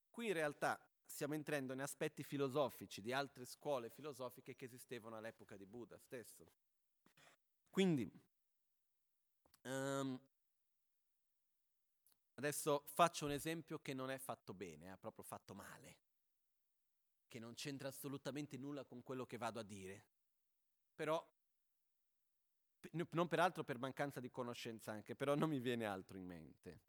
A: Qui in realtà stiamo entrando in aspetti filosofici di altre scuole filosofiche che esistevano all'epoca di Buddha stesso. Quindi, um, adesso faccio un esempio che non è fatto bene, è proprio fatto male, che non c'entra assolutamente nulla con quello che vado a dire, però, non peraltro per mancanza di conoscenza anche, però non mi viene altro in mente.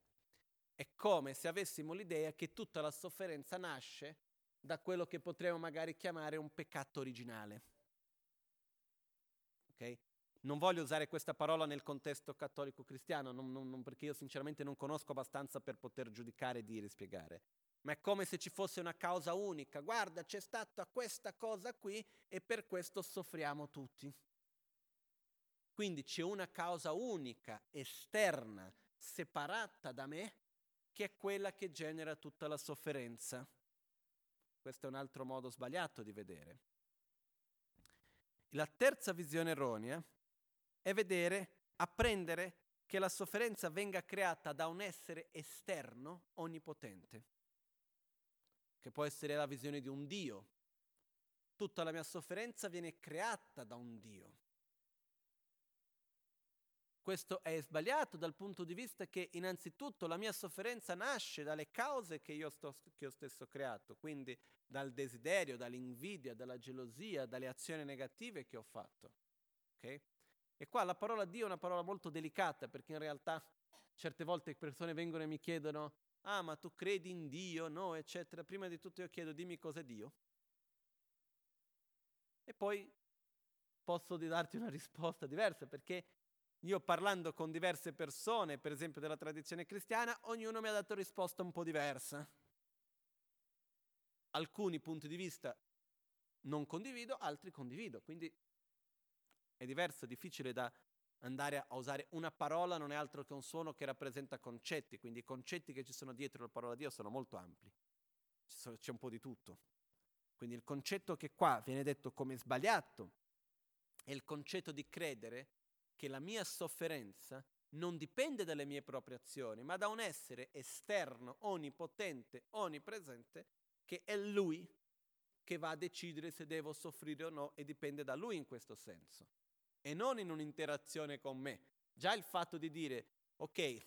A: È come se avessimo l'idea che tutta la sofferenza nasce da quello che potremmo magari chiamare un peccato originale. Okay? Non voglio usare questa parola nel contesto cattolico-cristiano, non, non, perché io sinceramente non conosco abbastanza per poter giudicare, dire, spiegare. Ma è come se ci fosse una causa unica. Guarda, c'è stata questa cosa qui e per questo soffriamo tutti. Quindi c'è una causa unica, esterna, separata da me, che è quella che genera tutta la sofferenza. Questo è un altro modo sbagliato di vedere. La terza visione erronea è vedere, apprendere che la sofferenza venga creata da un essere esterno onnipotente, che può essere la visione di un Dio. Tutta la mia sofferenza viene creata da un Dio. Questo è sbagliato dal punto di vista che innanzitutto la mia sofferenza nasce dalle cause che io, sto, che io stesso ho creato, quindi dal desiderio, dall'invidia, dalla gelosia, dalle azioni negative che ho fatto. Okay? E qua la parola Dio è una parola molto delicata perché in realtà certe volte persone vengono e mi chiedono, ah ma tu credi in Dio, no, eccetera. Prima di tutto io chiedo, dimmi cos'è Dio.
B: E poi posso darti una risposta diversa, perché io parlando con diverse persone, per esempio della tradizione cristiana, ognuno mi ha dato risposta un po' diversa. Alcuni punti di vista non condivido, altri condivido, quindi è diverso, è difficile da andare a usare una parola, non è altro che un suono che rappresenta concetti, quindi i concetti che ci sono dietro la parola di Dio sono molto ampli, c'è un po' di tutto. Quindi il concetto che qua viene detto come sbagliato è il concetto di credere che la mia sofferenza non dipende dalle mie proprie azioni, ma da un essere esterno, onnipotente, onnipresente, che è Lui che va a decidere se devo soffrire o no e dipende da Lui in questo senso e non in un'interazione con me. Già il fatto di dire, ok,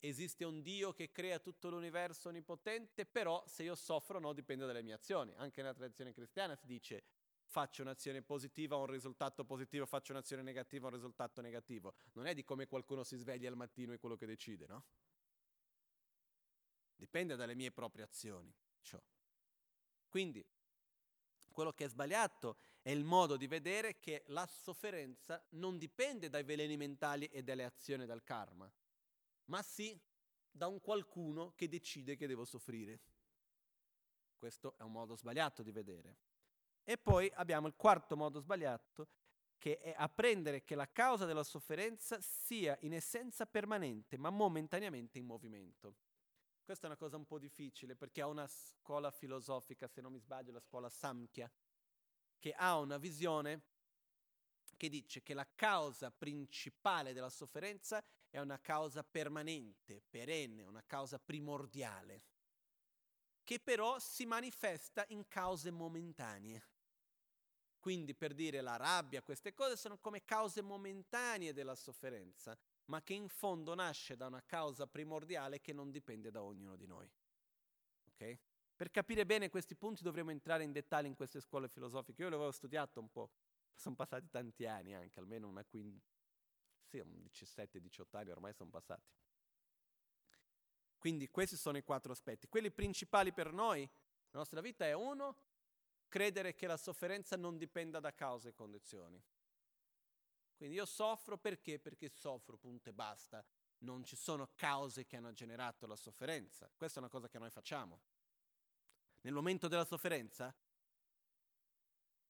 B: esiste un Dio che crea tutto l'universo onnipotente, però se io soffro o no dipende dalle mie azioni. Anche nella tradizione cristiana si dice faccio un'azione positiva, ho un risultato positivo, faccio un'azione negativa, ho un risultato negativo. Non è di come qualcuno si sveglia al mattino e quello che decide, no? Dipende dalle mie proprie azioni. Ciò. Quindi, quello che è sbagliato è il modo di vedere che la sofferenza non dipende dai veleni mentali e dalle azioni del karma, ma sì da un qualcuno che decide che devo soffrire. Questo è un modo sbagliato di vedere. E poi abbiamo il quarto modo sbagliato, che è apprendere che la causa della sofferenza sia in essenza permanente, ma momentaneamente in movimento. Questa è una cosa un po' difficile perché ha una scuola filosofica, se non mi sbaglio, la scuola Samkhya, che ha una visione che dice che la causa principale della sofferenza è una causa permanente, perenne, una causa primordiale, che però si manifesta in cause momentanee. Quindi per dire la rabbia, queste cose sono come cause momentanee della sofferenza, ma che in fondo nasce da una causa primordiale che non dipende da ognuno di noi. Okay? Per capire bene questi punti dovremo entrare in dettaglio in queste scuole filosofiche. Io le avevo studiato un po', sono passati tanti anni anche, almeno una quinta, sì, 17-18 anni ormai sono passati. Quindi questi sono i quattro aspetti. Quelli principali per noi, la nostra vita è uno, credere che la sofferenza non dipenda da cause e condizioni. Quindi io soffro perché? Perché soffro, punto e basta. Non ci sono cause che hanno generato la sofferenza. Questa è una cosa che noi facciamo. Nel momento della sofferenza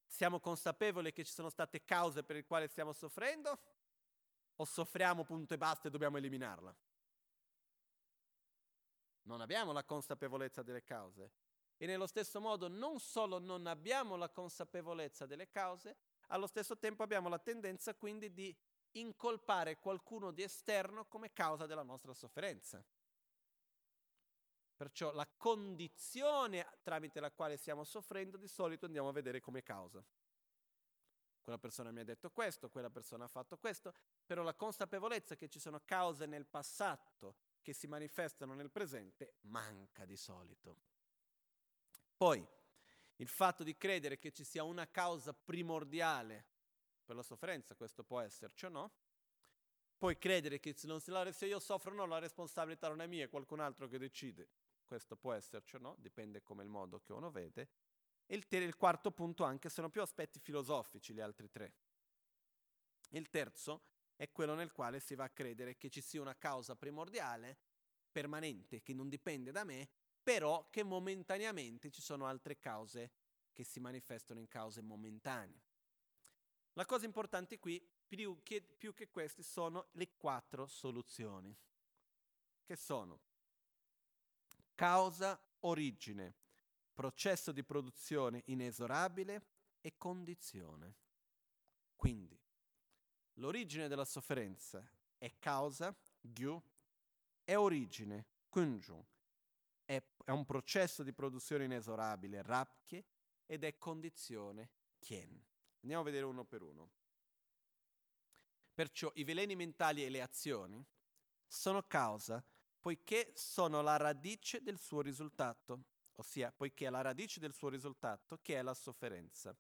B: siamo consapevoli che ci sono state cause per le quali stiamo soffrendo o soffriamo punto e basta e dobbiamo eliminarla? Non abbiamo la consapevolezza delle cause. E nello stesso modo non solo non abbiamo la consapevolezza delle cause, allo stesso tempo abbiamo la tendenza quindi di incolpare qualcuno di esterno come causa della nostra sofferenza. Perciò la condizione tramite la quale stiamo soffrendo di solito andiamo a vedere come causa. Quella persona mi ha detto questo, quella persona ha fatto questo, però la consapevolezza che ci sono cause nel passato che si manifestano nel presente manca di solito. Poi, il fatto di credere che ci sia una causa primordiale per la sofferenza, questo può esserci o no, poi credere che se io soffro o no la responsabilità non è mia, è qualcun altro che decide, questo può esserci o no, dipende come il modo che uno vede, e il, ter- il quarto punto anche sono più aspetti filosofici gli altri tre. Il terzo è quello nel quale si va a credere che ci sia una causa primordiale, permanente, che non dipende da me, però che momentaneamente ci sono altre cause che si manifestano in cause momentanee. La cosa importante qui, più che, più che queste, sono le quattro soluzioni, che sono causa, origine, processo di produzione inesorabile e condizione. Quindi, l'origine della sofferenza è causa, gyu, è origine, kunjung, è, è un processo di produzione inesorabile, rapche, ed è condizione, kien. Andiamo a vedere uno per uno. Perciò i veleni mentali e le azioni sono causa poiché sono la radice del suo risultato, ossia poiché è la radice del suo risultato che è la sofferenza,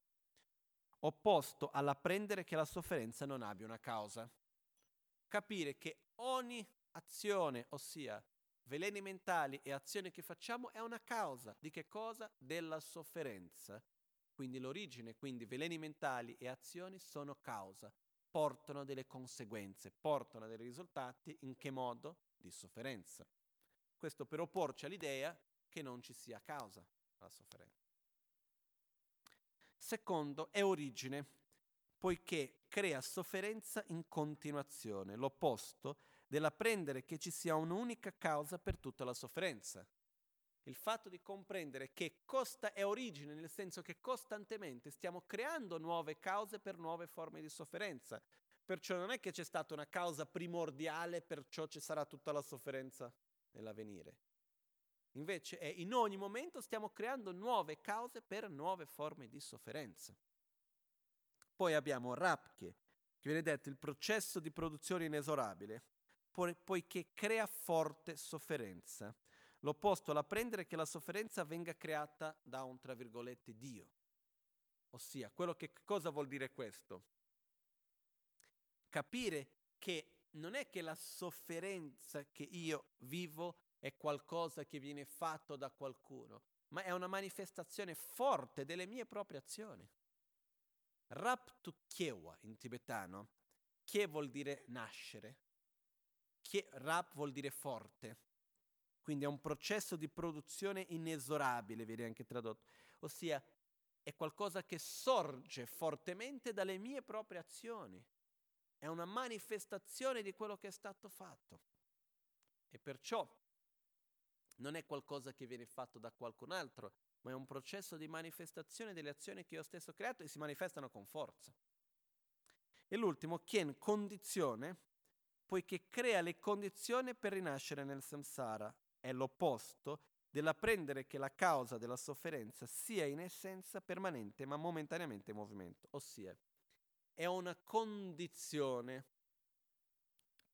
B: opposto all'apprendere che la sofferenza non abbia una causa. Capire che ogni azione, ossia veleni mentali e azioni che facciamo è una causa di che cosa? Della sofferenza. quindi l'origine, quindi veleni mentali e azioni sono causa, portano delle conseguenze, portano dei risultati, in che modo? Di sofferenza. Questo per opporci all'idea che non ci sia causa alla sofferenza. Secondo è origine, poiché crea sofferenza in continuazione, l'opposto dell'apprendere che ci sia un'unica causa per tutta la sofferenza. Il fatto di comprendere che costa è origine, nel senso che costantemente stiamo creando nuove cause per nuove forme di sofferenza. Perciò non è che c'è stata una causa primordiale, perciò ci sarà tutta la sofferenza nell'avvenire. Invece è in ogni momento stiamo creando nuove cause per nuove forme di sofferenza. Poi abbiamo Rapke, che viene detto il processo di produzione inesorabile, poiché crea forte sofferenza. L'opposto all'apprendere che la sofferenza venga creata da un, tra virgolette, Dio. Ossia, che cosa vuol dire questo? Capire che non è che la sofferenza che io vivo è qualcosa che viene fatto da qualcuno, ma è una manifestazione forte delle mie proprie azioni. Raptu Kiewa in tibetano, Kie vuol dire nascere, Rap vuol dire forte, quindi è un processo di produzione inesorabile, viene anche tradotto, ossia è qualcosa che sorge fortemente dalle mie proprie azioni, è una manifestazione di quello che è stato fatto. E perciò non è qualcosa che viene fatto da qualcun altro, ma è un processo di manifestazione delle azioni che io stesso ho creato e si manifestano con forza. E l'ultimo, Kien, condizione, poiché crea le condizioni per rinascere nel samsara. È l'opposto dell'apprendere che la causa della sofferenza sia in essenza permanente ma momentaneamente in movimento, ossia è una condizione.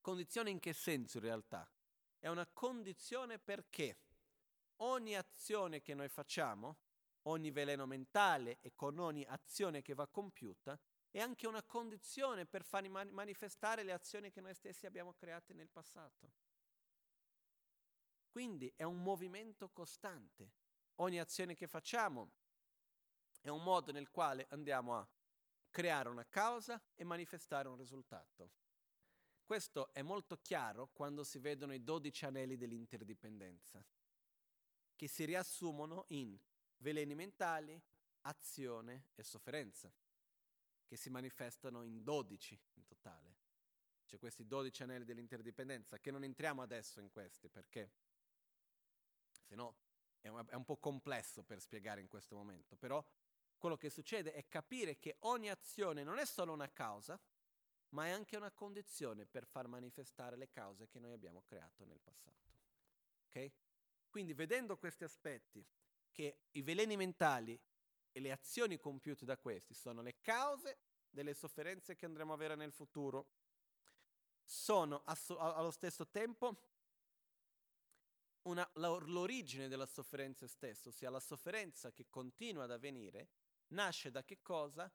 B: Condizione in che senso in realtà? È una condizione perché ogni azione che noi facciamo, ogni veleno mentale e con ogni azione che va compiuta, è anche una condizione per far manifestare le azioni che noi stessi abbiamo create nel passato. Quindi è un movimento costante. Ogni azione che facciamo è un modo nel quale andiamo a creare una causa e manifestare un risultato. Questo è molto chiaro quando si vedono i dodici anelli dell'interdipendenza, che si riassumono in veleni mentali, azione e sofferenza, che si manifestano in dodici in totale. C'è questi dodici anelli dell'interdipendenza, che non entriamo adesso in questi perché se no è, è un po' complesso per spiegare in questo momento, però quello che succede è capire che ogni azione non è solo una causa, ma è anche una condizione per far manifestare le cause che noi abbiamo creato nel passato. Okay? Quindi vedendo questi aspetti, che i veleni mentali e le azioni compiute da questi sono le cause delle sofferenze che andremo a avere nel futuro, sono asso- allo stesso tempo una, l'origine della sofferenza stessa, ossia la sofferenza che continua ad avvenire, nasce da che cosa?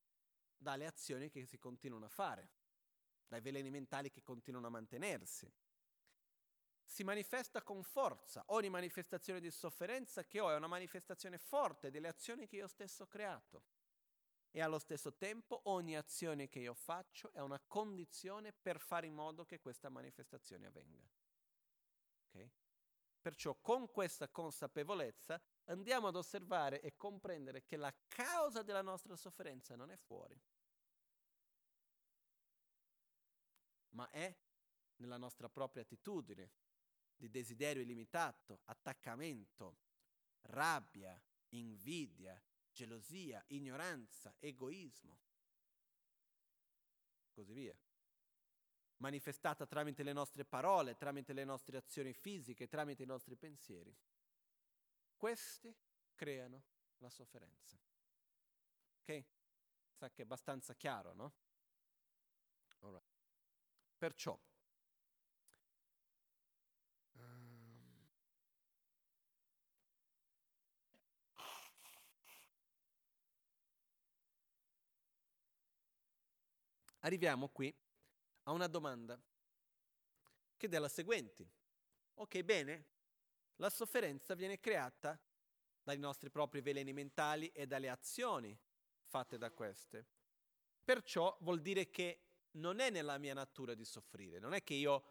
B: Dalle azioni che si continuano a fare dai veleni mentali che continuano a mantenersi. Si manifesta con forza. Ogni manifestazione di sofferenza che ho è una manifestazione forte delle azioni che io stesso ho creato. E allo stesso tempo ogni azione che io faccio è una condizione per fare in modo che questa manifestazione avvenga. Okay? Perciò con questa consapevolezza andiamo ad osservare e comprendere che la causa della nostra sofferenza non è fuori, ma è nella nostra propria attitudine di desiderio illimitato, attaccamento, rabbia, invidia, gelosia, ignoranza, egoismo, così via. Manifestata tramite le nostre parole, tramite le nostre azioni fisiche, tramite i nostri pensieri. Questi creano la sofferenza. Ok? Sa che è abbastanza chiaro, no? Allora. Perciò, arriviamo qui a una domanda che è la seguente. Ok, bene, la sofferenza viene creata dai nostri propri veleni mentali e dalle azioni fatte da queste. Perciò vuol dire che non è nella mia natura di soffrire, non è che io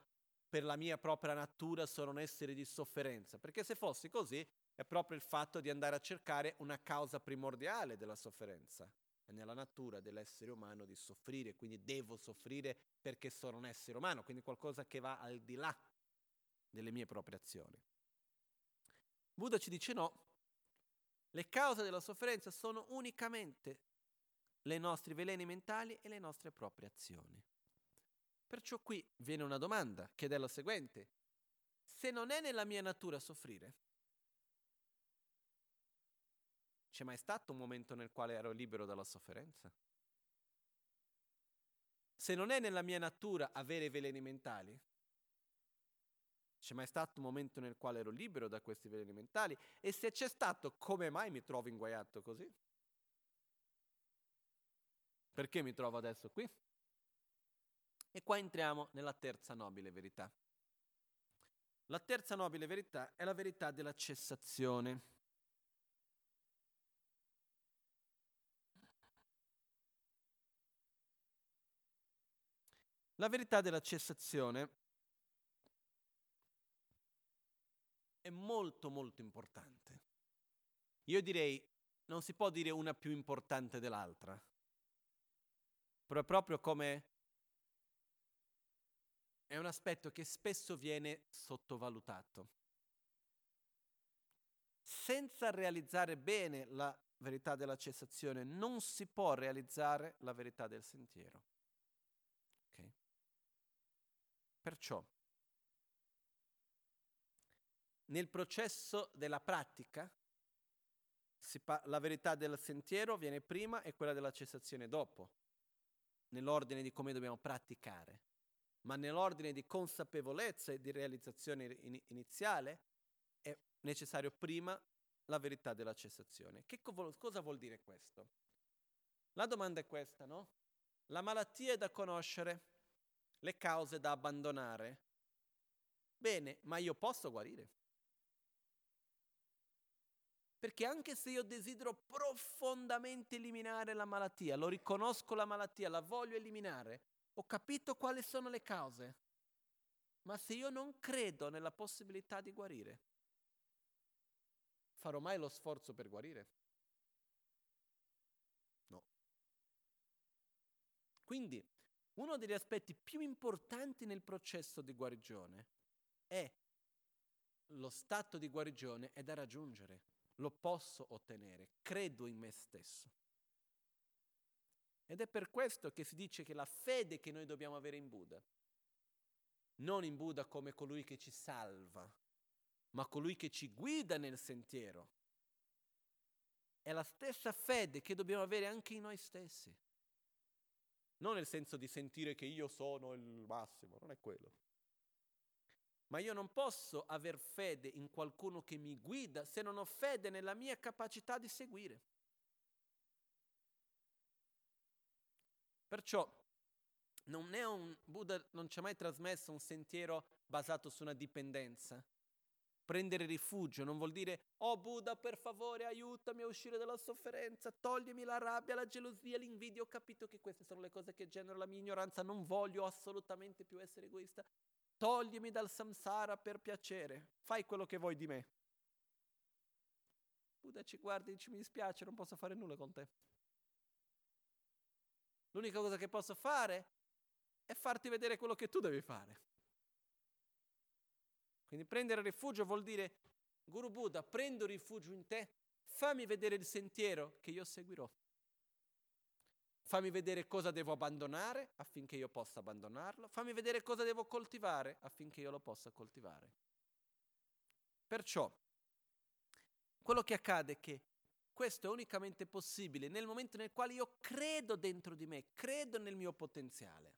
B: per la mia propria natura sono un essere di sofferenza, perché se fossi così è proprio il fatto di andare a cercare una causa primordiale della sofferenza. È nella natura dell'essere umano di soffrire, quindi devo soffrire perché sono un essere umano, quindi qualcosa che va al di là delle mie proprie azioni. Buddha ci dice no, le cause della sofferenza sono unicamente i nostri veleni mentali e le nostre proprie azioni. Perciò qui viene una domanda, che è la seguente. Se non è nella mia natura soffrire, c'è mai stato un momento nel quale ero libero dalla sofferenza? Se non è nella mia natura avere veleni mentali, c'è mai stato un momento nel quale ero libero da questi veleni mentali? E se c'è stato, come mai mi trovo inguaiato così? Perché mi trovo adesso qui? E qua entriamo nella terza nobile verità. La terza nobile verità è la verità della cessazione. La verità della cessazione è molto molto importante. Io direi non si può dire una più importante dell'altra, però è proprio come è un aspetto che spesso viene sottovalutato. Senza realizzare bene la verità della cessazione non si può realizzare la verità del sentiero. Okay? Perciò, nel processo della pratica, pa- la verità del sentiero viene prima e quella della cessazione dopo, nell'ordine di come dobbiamo praticare ma nell'ordine di consapevolezza e di realizzazione in- iniziale è necessario prima la verità della cessazione. Che co- cosa vuol dire questo? La domanda è questa, no? La malattia è da conoscere, le cause da abbandonare. Bene, ma io posso guarire? Perché anche se io desidero profondamente eliminare la malattia, lo riconosco la malattia, la voglio eliminare, ho capito quali sono le cause, ma se io non credo nella possibilità di guarire, farò mai lo sforzo per guarire? No. Quindi, uno degli aspetti più importanti nel processo di guarigione è lo stato di guarigione è da raggiungere, lo posso ottenere, credo in me stesso. Ed è per questo che si dice che la fede che noi dobbiamo avere in Buddha, non in Buddha come colui che ci salva, ma colui che ci guida nel sentiero, è la stessa fede che dobbiamo avere anche in noi stessi. Non nel senso di sentire che io sono il massimo, non è quello. Ma io non posso aver fede in qualcuno che mi guida se non ho fede nella mia capacità di seguire. Perciò non un Buddha non ci ha mai trasmesso un sentiero basato su una dipendenza. Prendere rifugio non vuol dire "Oh Buddha, per favore, aiutami a uscire dalla sofferenza, toglimi la rabbia, la gelosia, l'invidia". Ho capito che queste sono le cose che generano la mia ignoranza, non voglio assolutamente più essere egoista. Toglimi dal samsara per piacere, fai quello che vuoi di me. Buddha ci guarda e dice mi dispiace, non posso fare nulla con te. L'unica cosa che posso fare è farti vedere quello che tu devi fare. Quindi prendere rifugio vuol dire, Guru Buddha, prendo rifugio in te, fammi vedere il sentiero che io seguirò. Fammi vedere cosa devo abbandonare affinché io possa abbandonarlo. Fammi vedere cosa devo coltivare affinché io lo possa coltivare. Perciò, quello che accade è che questo è unicamente possibile nel momento nel quale io credo dentro di me, credo nel mio potenziale.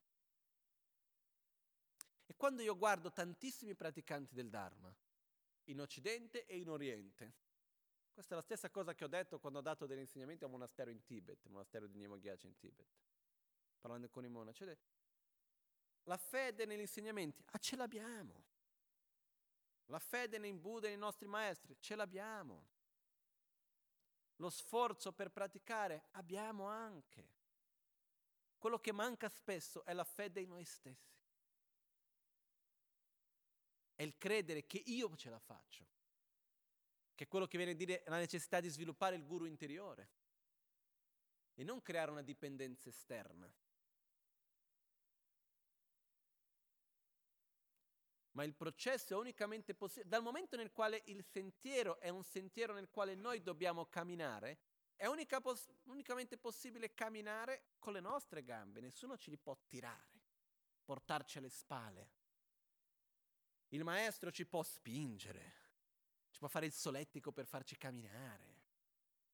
B: E quando io guardo tantissimi praticanti del Dharma, in Occidente e in Oriente, questa è la stessa cosa che ho detto quando ho dato degli insegnamenti a un monastero in Tibet, il monastero di Nimogyace in Tibet, parlando con i monaci. La fede negli insegnamenti, ah ce l'abbiamo. La fede nei Buddha e nei nostri maestri, ce l'abbiamo. lo sforzo per praticare, abbiamo anche. Quello che manca spesso è la fede in noi stessi. È il credere che io ce la faccio. Che è quello che viene a dire la necessità di sviluppare il guru interiore e non creare una dipendenza esterna. Ma il processo è unicamente possibile, dal momento nel quale il sentiero è un sentiero nel quale noi dobbiamo camminare, è unica pos- unicamente possibile camminare con le nostre gambe, nessuno ci li può tirare, portarci alle spalle. Il maestro ci può spingere, ci può fare il solettico per farci camminare,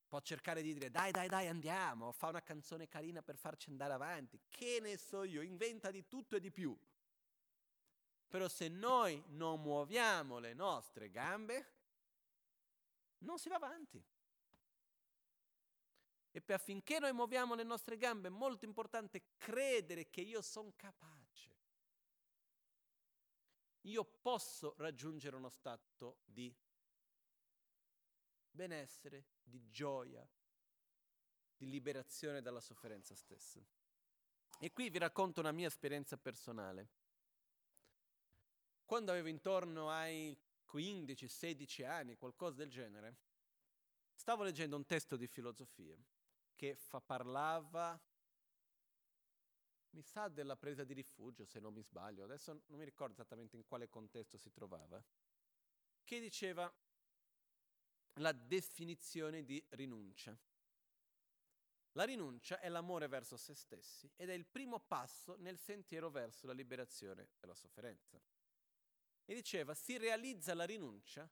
B: può cercare di dire dai dai dai andiamo, fa una canzone carina per farci andare avanti, che ne so io, inventa di tutto e di più. Però se noi non muoviamo le nostre gambe, non si va avanti. E per affinché noi muoviamo le nostre gambe è molto importante credere che io sono capace. Io posso raggiungere uno stato di benessere, di gioia, di liberazione dalla sofferenza stessa. E qui vi racconto una mia esperienza personale. Quando avevo intorno ai 15-16 anni, qualcosa del genere, stavo leggendo un testo di filosofia che fa, parlava, mi sa, della presa di rifugio, se non mi sbaglio, adesso non mi ricordo esattamente in quale contesto si trovava, che diceva la definizione di rinuncia. La rinuncia è l'amore verso se stessi ed è il primo passo nel sentiero verso la liberazione dalla sofferenza. E diceva, si realizza la rinuncia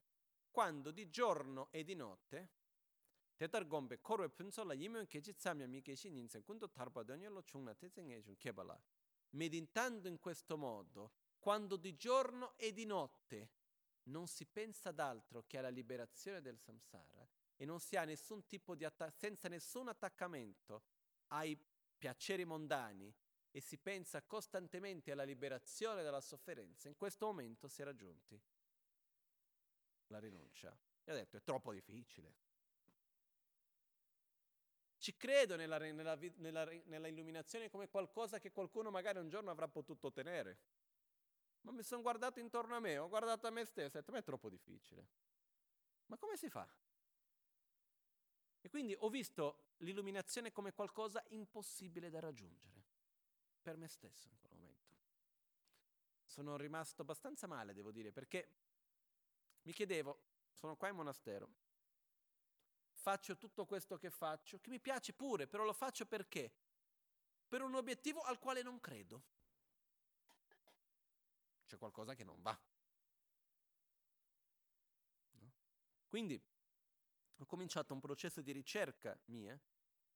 B: quando di giorno e di notte Tetar gombe korwe punso la yimyon kechi tsamya mi keshi ninsen quando Tarbadonio lo chungna tezenge chun kebala. Meditando in questo modo, quando di giorno e di notte non si pensa ad altro che alla liberazione del samsara e non si ha nessun tipo di atta- senza nessun attaccamento ai piaceri mondani e si pensa costantemente alla liberazione dalla sofferenza, in questo momento si è raggiunti la rinuncia. E ho detto è troppo difficile. Ci credo nella, nella, nella, nella illuminazione come qualcosa che qualcuno magari un giorno avrà potuto ottenere. Ma mi sono guardato intorno a me, ho guardato a me stesso e ho detto, ma è troppo difficile. Ma come si fa? E quindi ho visto l'illuminazione come qualcosa impossibile da raggiungere, per me stesso in quel momento. Sono rimasto abbastanza male, devo dire, perché mi chiedevo, sono qua in monastero, faccio tutto questo che faccio, che mi piace pure, però lo faccio perché? Per un obiettivo al quale non credo c'è qualcosa che non va. No? Quindi ho cominciato un processo di ricerca mia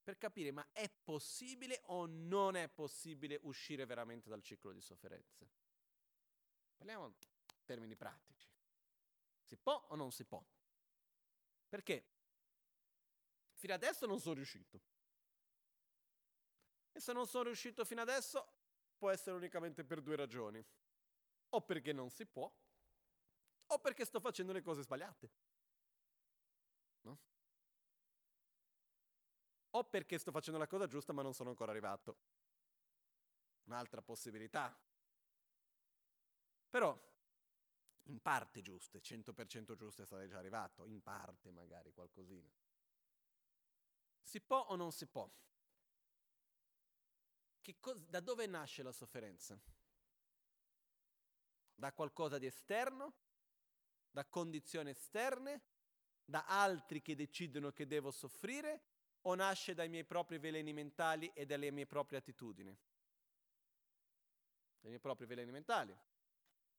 B: per capire ma è possibile o non è possibile uscire veramente dal ciclo di sofferenze. Parliamo in termini pratici. Si può o non si può? Perché fino adesso non sono riuscito. E se non sono riuscito fino adesso può essere unicamente per due ragioni o perché non si può, o perché sto facendo le cose sbagliate. No? O perché sto facendo la cosa giusta ma non sono ancora arrivato. Un'altra possibilità. Però, in parte giuste, 100% giuste sarei già arrivato, in parte magari qualcosina. Si può o non si può? Cos- da dove nasce la sofferenza? da qualcosa di esterno, da condizioni esterne, da altri che decidono che devo soffrire o nasce dai miei propri veleni mentali e dalle mie proprie attitudini? Dai miei propri veleni mentali.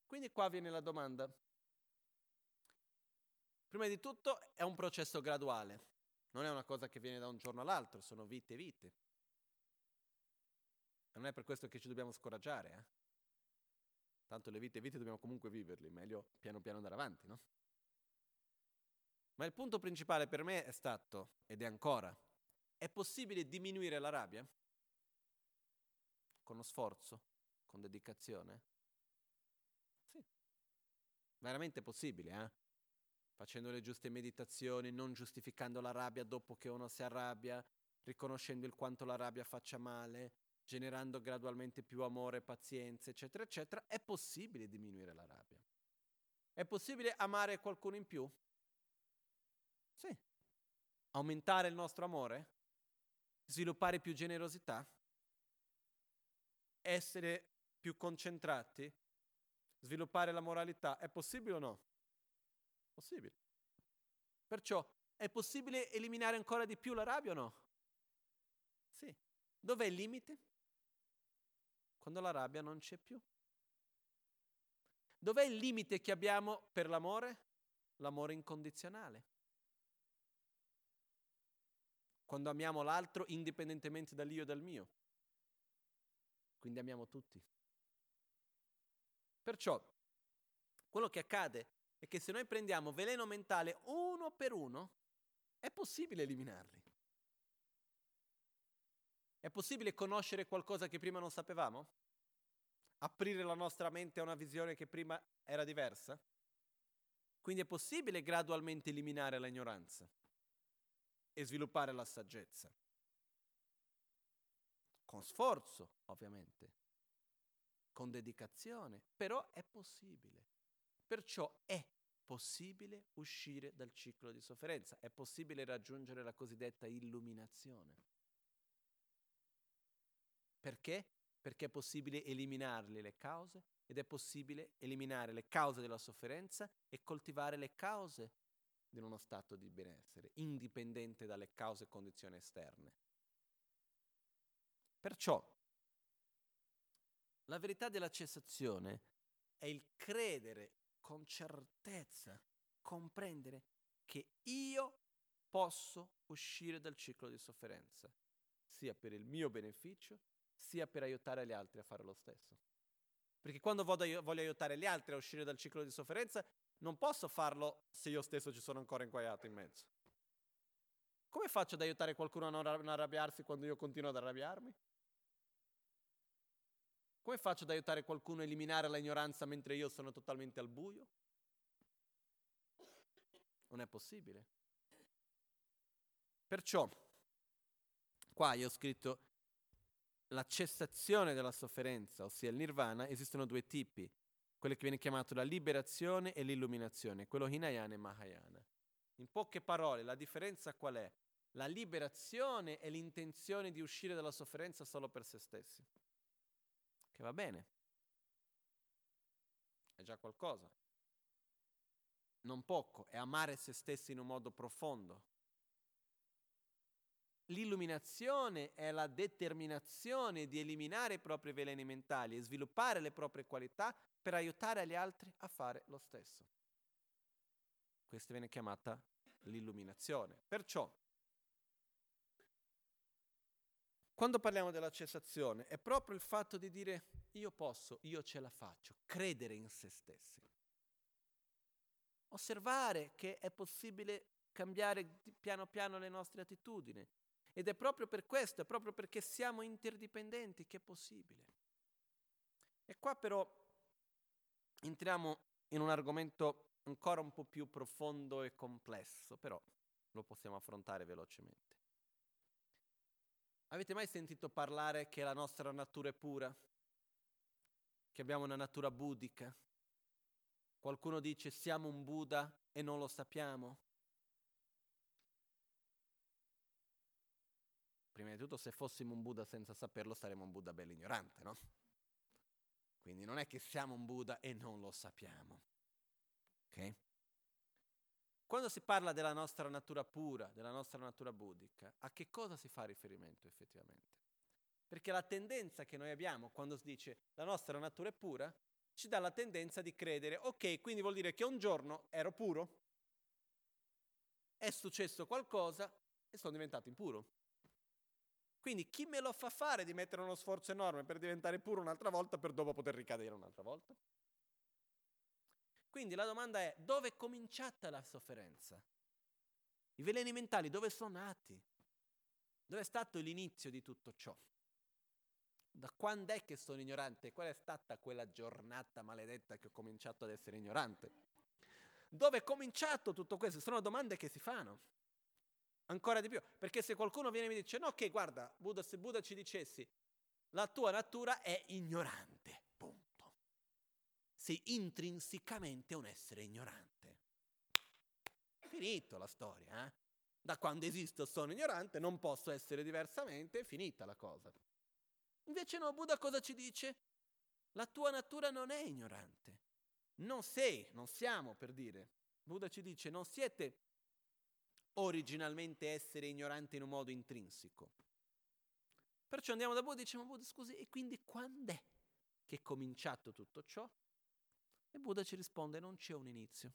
B: Quindi qua viene la domanda. Prima di tutto è un processo graduale, non è una cosa che viene da un giorno all'altro, sono vite e vite. Non è per questo che ci dobbiamo scoraggiare, eh? Tanto le vite e vite dobbiamo comunque viverle, meglio piano piano andare avanti, no? Ma il punto principale per me è stato, ed è ancora, è possibile diminuire la rabbia? Con lo sforzo? Con dedicazione? Sì. Veramente possibile, eh? Facendo le giuste meditazioni, non giustificando la rabbia dopo che uno si arrabbia, riconoscendo il quanto la rabbia faccia male, generando gradualmente più amore, pazienza, eccetera, eccetera, è possibile diminuire la rabbia. È possibile amare qualcuno in più? Sì. Aumentare il nostro amore? Sviluppare più generosità? Essere più concentrati? Sviluppare la moralità? È possibile o no? Possibile. Perciò è possibile eliminare ancora di più la rabbia o no? Sì. Dov'è il limite? Quando la rabbia non c'è più. Dov'è il limite che abbiamo per l'amore? L'amore incondizionale. Quando amiamo l'altro indipendentemente dall'io e dal mio. Quindi amiamo tutti. Perciò, quello che accade è che se noi prendiamo veleno mentale uno per uno, è possibile eliminarli. È possibile conoscere qualcosa che prima non sapevamo? Aprire la nostra mente a una visione che prima era diversa? Quindi è possibile gradualmente eliminare l'ignoranza e sviluppare la saggezza. Con sforzo, ovviamente, con dedicazione, però è possibile. Perciò è possibile uscire dal ciclo di sofferenza, è possibile raggiungere la cosiddetta illuminazione. Perché? Perché è possibile eliminarle le cause ed è possibile eliminare le cause della sofferenza e coltivare le cause di uno stato di benessere, indipendente dalle cause e condizioni esterne. Perciò la verità della cessazione è il credere con certezza comprendere che io posso uscire dal ciclo di sofferenza, sia per il mio beneficio, sia per aiutare gli altri a fare lo stesso. Perché quando voglio, aiutare gli altri a uscire dal ciclo di sofferenza, non posso farlo se io stesso ci sono ancora inguaiato in mezzo. Come faccio ad aiutare qualcuno a non arrabbiarsi quando io continuo ad arrabbiarmi? Come faccio ad aiutare qualcuno a eliminare la ignoranza mentre io sono totalmente al buio? Non è possibile. Perciò, qua io ho scritto la cessazione della sofferenza, ossia il nirvana, esistono due tipi, quello che viene chiamato la liberazione e l'illuminazione, quello Hinayana e Mahayana. In poche parole, la differenza qual è? La liberazione è l'intenzione di uscire dalla sofferenza solo per se stessi che va bene, è già qualcosa. Non poco, è amare se stessi in un modo profondo. L'illuminazione è la determinazione di eliminare i propri veleni mentali e sviluppare le proprie qualità per aiutare gli altri a fare lo stesso. Questa viene chiamata l'illuminazione. Perciò Quando parliamo della cessazione è proprio il fatto di dire io posso, io ce la faccio, credere in se stessi. Osservare che è possibile cambiare piano piano le nostre attitudini. Ed è proprio per questo, è proprio perché siamo interdipendenti che è possibile. E qua però entriamo in un argomento ancora un po' più profondo e complesso, però lo possiamo affrontare velocemente. Avete mai sentito parlare che la nostra natura è pura? Che abbiamo una natura buddhica? Qualcuno dice siamo un Buddha e non lo sappiamo? Prima di tutto, se fossimo un Buddha senza saperlo, saremmo un Buddha bello ignorante, no? Quindi non è che siamo un Buddha e non lo sappiamo. Ok? Quando si parla della nostra natura pura, della nostra natura buddhica, a che cosa si fa riferimento effettivamente? Perché la tendenza che noi abbiamo quando si dice la nostra natura è pura, ci dà la tendenza di credere, ok, quindi vuol dire che un giorno ero puro, è successo qualcosa e sono diventato impuro. Quindi chi me lo fa fare di mettere uno sforzo enorme per diventare puro un'altra volta per dopo poter ricadere un'altra volta? Quindi la domanda è dove è cominciata la sofferenza? I veleni mentali dove sono nati? Dove è stato l'inizio di tutto ciò? Da quando è che sono ignorante? Qual è stata quella giornata maledetta che ho cominciato ad essere ignorante? dove è cominciato tutto questo? Sono domande che si fanno. Ancora di più, perché se qualcuno viene e mi dice, no, che guarda, Buddha, se Buddha ci dicessi, la tua natura è ignorante. Sei intrinsecamente un essere ignorante. Finito la storia, eh? Da quando esisto sono ignorante, non posso essere diversamente, è finita la cosa. Invece no, Buddha cosa ci dice? La tua natura non è ignorante. Non sei, non siamo per dire. Buddha ci dice, non siete originalmente essere ignoranti in un modo intrinseco. Perciò andiamo da Buddha e diciamo, Buddha scusi, e quindi quando è che è cominciato tutto ciò? E Buddha ci risponde, non c'è un inizio.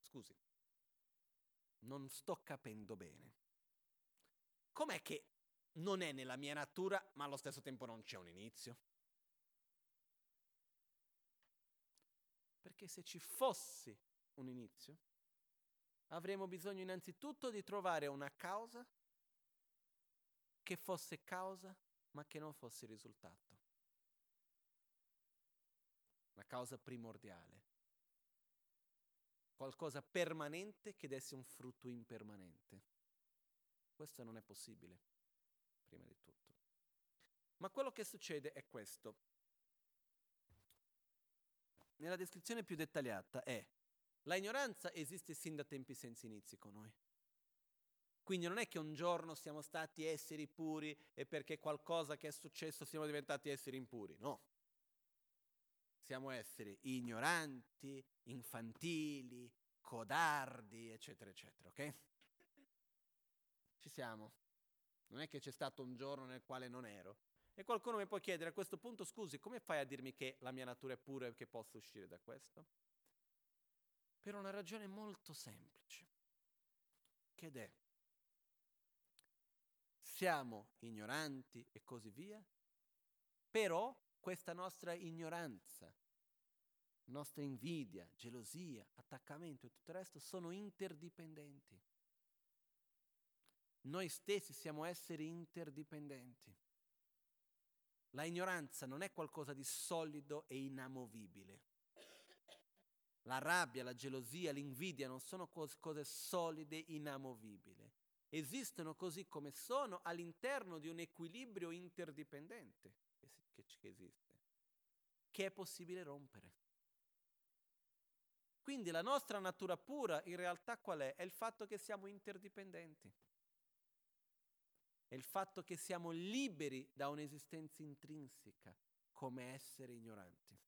B: Scusi, non sto capendo bene. Com'è che non è nella mia natura, ma allo stesso tempo non c'è un inizio? Perché se ci fosse un inizio, avremo bisogno innanzitutto di trovare una causa che fosse causa ma che non fosse risultato. Una causa primordiale. Qualcosa permanente che desse un frutto impermanente. Questo non è possibile, prima di tutto. Ma quello che succede è questo. Nella descrizione più dettagliata è la ignoranza esiste sin da tempi senza inizi con noi. Quindi non è che un giorno siamo stati esseri puri e perché qualcosa che è successo siamo diventati esseri impuri, no. Siamo esseri ignoranti, infantili, codardi, eccetera, eccetera, ok? Ci siamo. Non è che c'è stato un giorno nel quale non ero. E qualcuno mi può chiedere a questo punto, scusi, come fai a dirmi che la mia natura è pura e che posso uscire da questo? Per una ragione molto semplice, che è siamo ignoranti e così via, però questa nostra ignoranza, nostra invidia, gelosia, attaccamento e tutto il resto sono interdipendenti. Noi stessi siamo esseri interdipendenti. La ignoranza non è qualcosa di solido e inamovibile. La rabbia, la gelosia, l'invidia non sono cose solide e inamovibili. Esistono così come sono all'interno di un equilibrio interdipendente che, che esiste, che è possibile rompere. Quindi la nostra natura pura in realtà qual è? È il fatto che siamo interdipendenti. È il fatto che siamo liberi da un'esistenza intrinseca come essere ignoranti.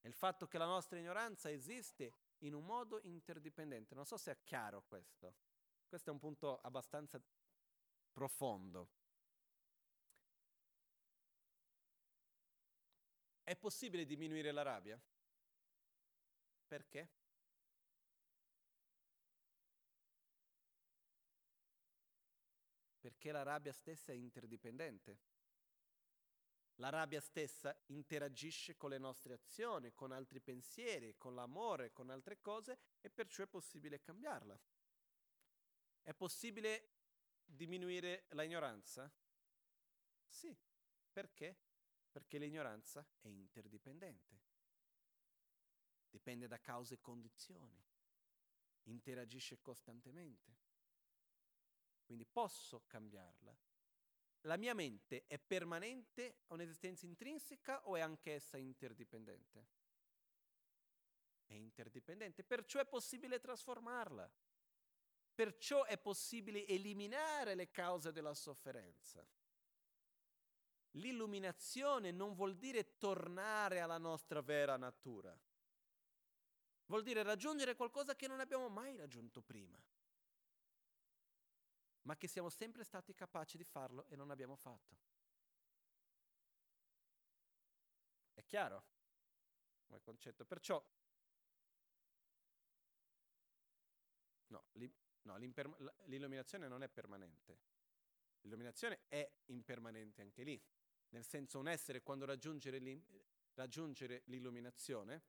B: È il fatto che la nostra ignoranza esiste in un modo interdipendente. Non so se è chiaro questo. Questo è un punto abbastanza profondo. È possibile diminuire la rabbia? Perché? Perché la rabbia stessa è interdipendente. La rabbia stessa interagisce con le nostre azioni, con altri pensieri, con l'amore, con altre cose e perciò è possibile cambiarla. È possibile diminuire l'ignoranza? Sì. Perché? Perché l'ignoranza è interdipendente dipende da cause e condizioni, interagisce costantemente. Quindi posso cambiarla. La mia mente è permanente, ha un'esistenza intrinseca o è anch'essa interdipendente? È interdipendente, perciò è possibile trasformarla. Perciò è possibile eliminare le cause della sofferenza. L'illuminazione non vuol dire tornare alla nostra vera natura. Vuol dire raggiungere qualcosa che non abbiamo mai raggiunto prima, ma che siamo sempre stati capaci di farlo e non abbiamo fatto. È chiaro come concetto? Perciò, no, no l'illuminazione non è permanente. L'illuminazione è impermanente anche lì, nel senso un essere quando raggiungere l'illuminazione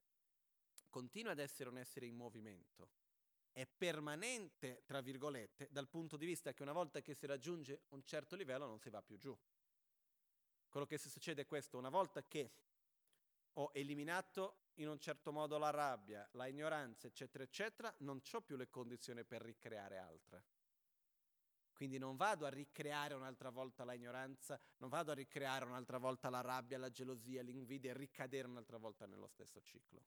B: continua ad essere un essere in movimento, è permanente, tra virgolette, dal punto di vista che una volta che si raggiunge un certo livello non si va più giù. Quello che succede è questo, una volta che ho eliminato in un certo modo la rabbia, la ignoranza, eccetera, eccetera, non ho più le condizioni per ricreare altre. Quindi non vado a ricreare un'altra volta la ignoranza, non vado a ricreare un'altra volta la rabbia, la gelosia, l'invidia e ricadere un'altra volta nello stesso ciclo.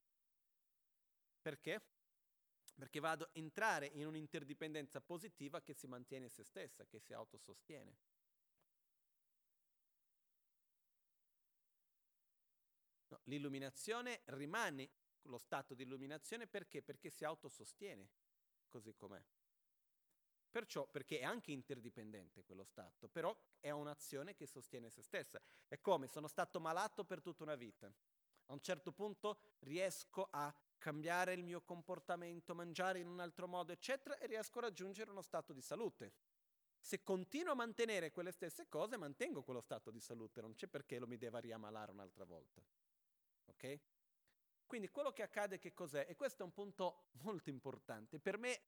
B: Perché? Perché vado a entrare in un'interdipendenza positiva che si mantiene se stessa, che si autosostiene. No, l'illuminazione rimane lo stato di illuminazione perché? Perché si autosostiene così com'è. Perciò, perché è anche interdipendente quello stato, però è un'azione che sostiene se stessa. È come sono stato malato per tutta una vita. A un certo punto riesco a cambiare il mio comportamento, mangiare in un altro modo, eccetera, e riesco a raggiungere uno stato di salute. Se continuo a mantenere quelle stesse cose, mantengo quello stato di salute, non c'è perché lo mi deva riammalare un'altra volta. Ok? Quindi quello che accade che cos'è? E questo è un punto molto importante. Per me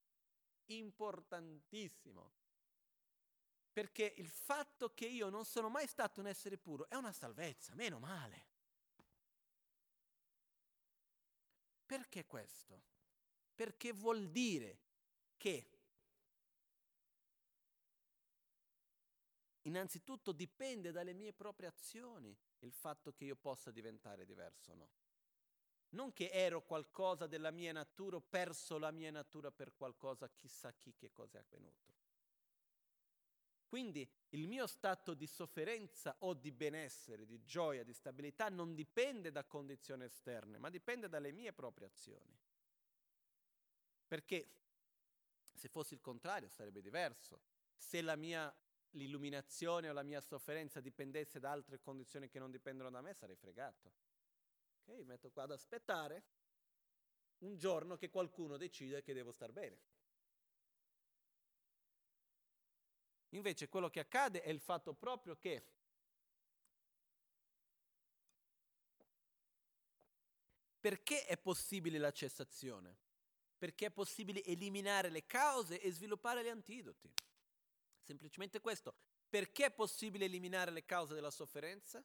B: importantissimo. Perché il fatto che io non sono mai stato un essere puro è una salvezza, meno male. Perché questo? Perché vuol dire che innanzitutto dipende dalle mie proprie azioni il fatto che io possa diventare diverso o no. Non che ero qualcosa della mia natura, ho perso la mia natura per qualcosa, chissà chi, che cosa è avvenuto. Quindi il mio stato di sofferenza o di benessere, di gioia, di stabilità non dipende da condizioni esterne, ma dipende dalle mie proprie azioni. Perché se fosse il contrario sarebbe diverso. Se la mia l'illuminazione o la mia sofferenza dipendesse da altre condizioni che non dipendono da me, sarei fregato. Ok, metto qua ad aspettare un giorno che qualcuno decide che devo star bene. Invece quello che accade è il fatto proprio che perché è possibile la cessazione? Perché è possibile eliminare le cause e sviluppare gli antidoti. Semplicemente questo. Perché è possibile eliminare le cause della sofferenza?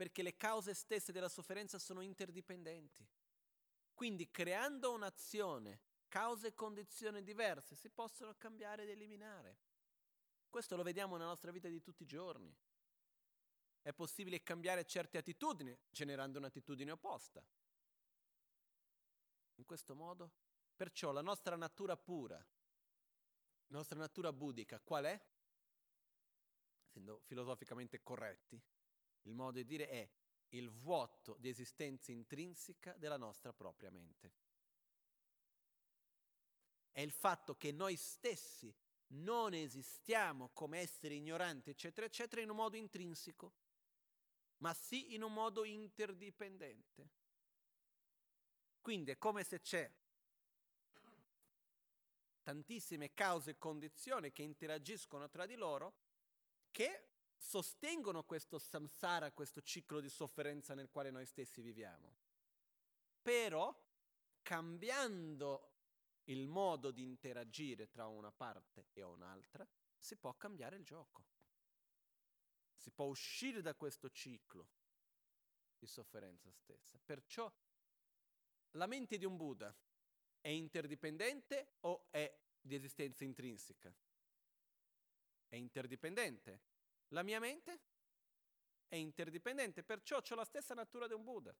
B: Perché le cause stesse della sofferenza sono interdipendenti. Quindi creando un'azione, cause e condizioni diverse si possono cambiare ed eliminare. Questo lo vediamo nella nostra vita di tutti i giorni. È possibile cambiare certe attitudini generando un'attitudine opposta. In questo modo, perciò la nostra natura pura, la nostra natura buddhica, qual è? Essendo filosoficamente corretti, il modo di dire è il vuoto di esistenza intrinseca della nostra propria mente. È il fatto che noi stessi non esistiamo come esseri ignoranti, eccetera, eccetera, in un modo intrinseco, ma sì in un modo interdipendente. Quindi è come se c'è tantissime cause e condizioni che interagiscono tra di loro che sostengono questo samsara, questo ciclo di sofferenza nel quale noi stessi viviamo. Però, cambiando il modo di interagire tra una parte e un'altra, si può cambiare il gioco. Si può uscire da questo ciclo di sofferenza stessa. Perciò la mente di un Buddha è interdipendente o è di esistenza intrinseca? È interdipendente. La mia mente è interdipendente, perciò ho la stessa natura di un Buddha.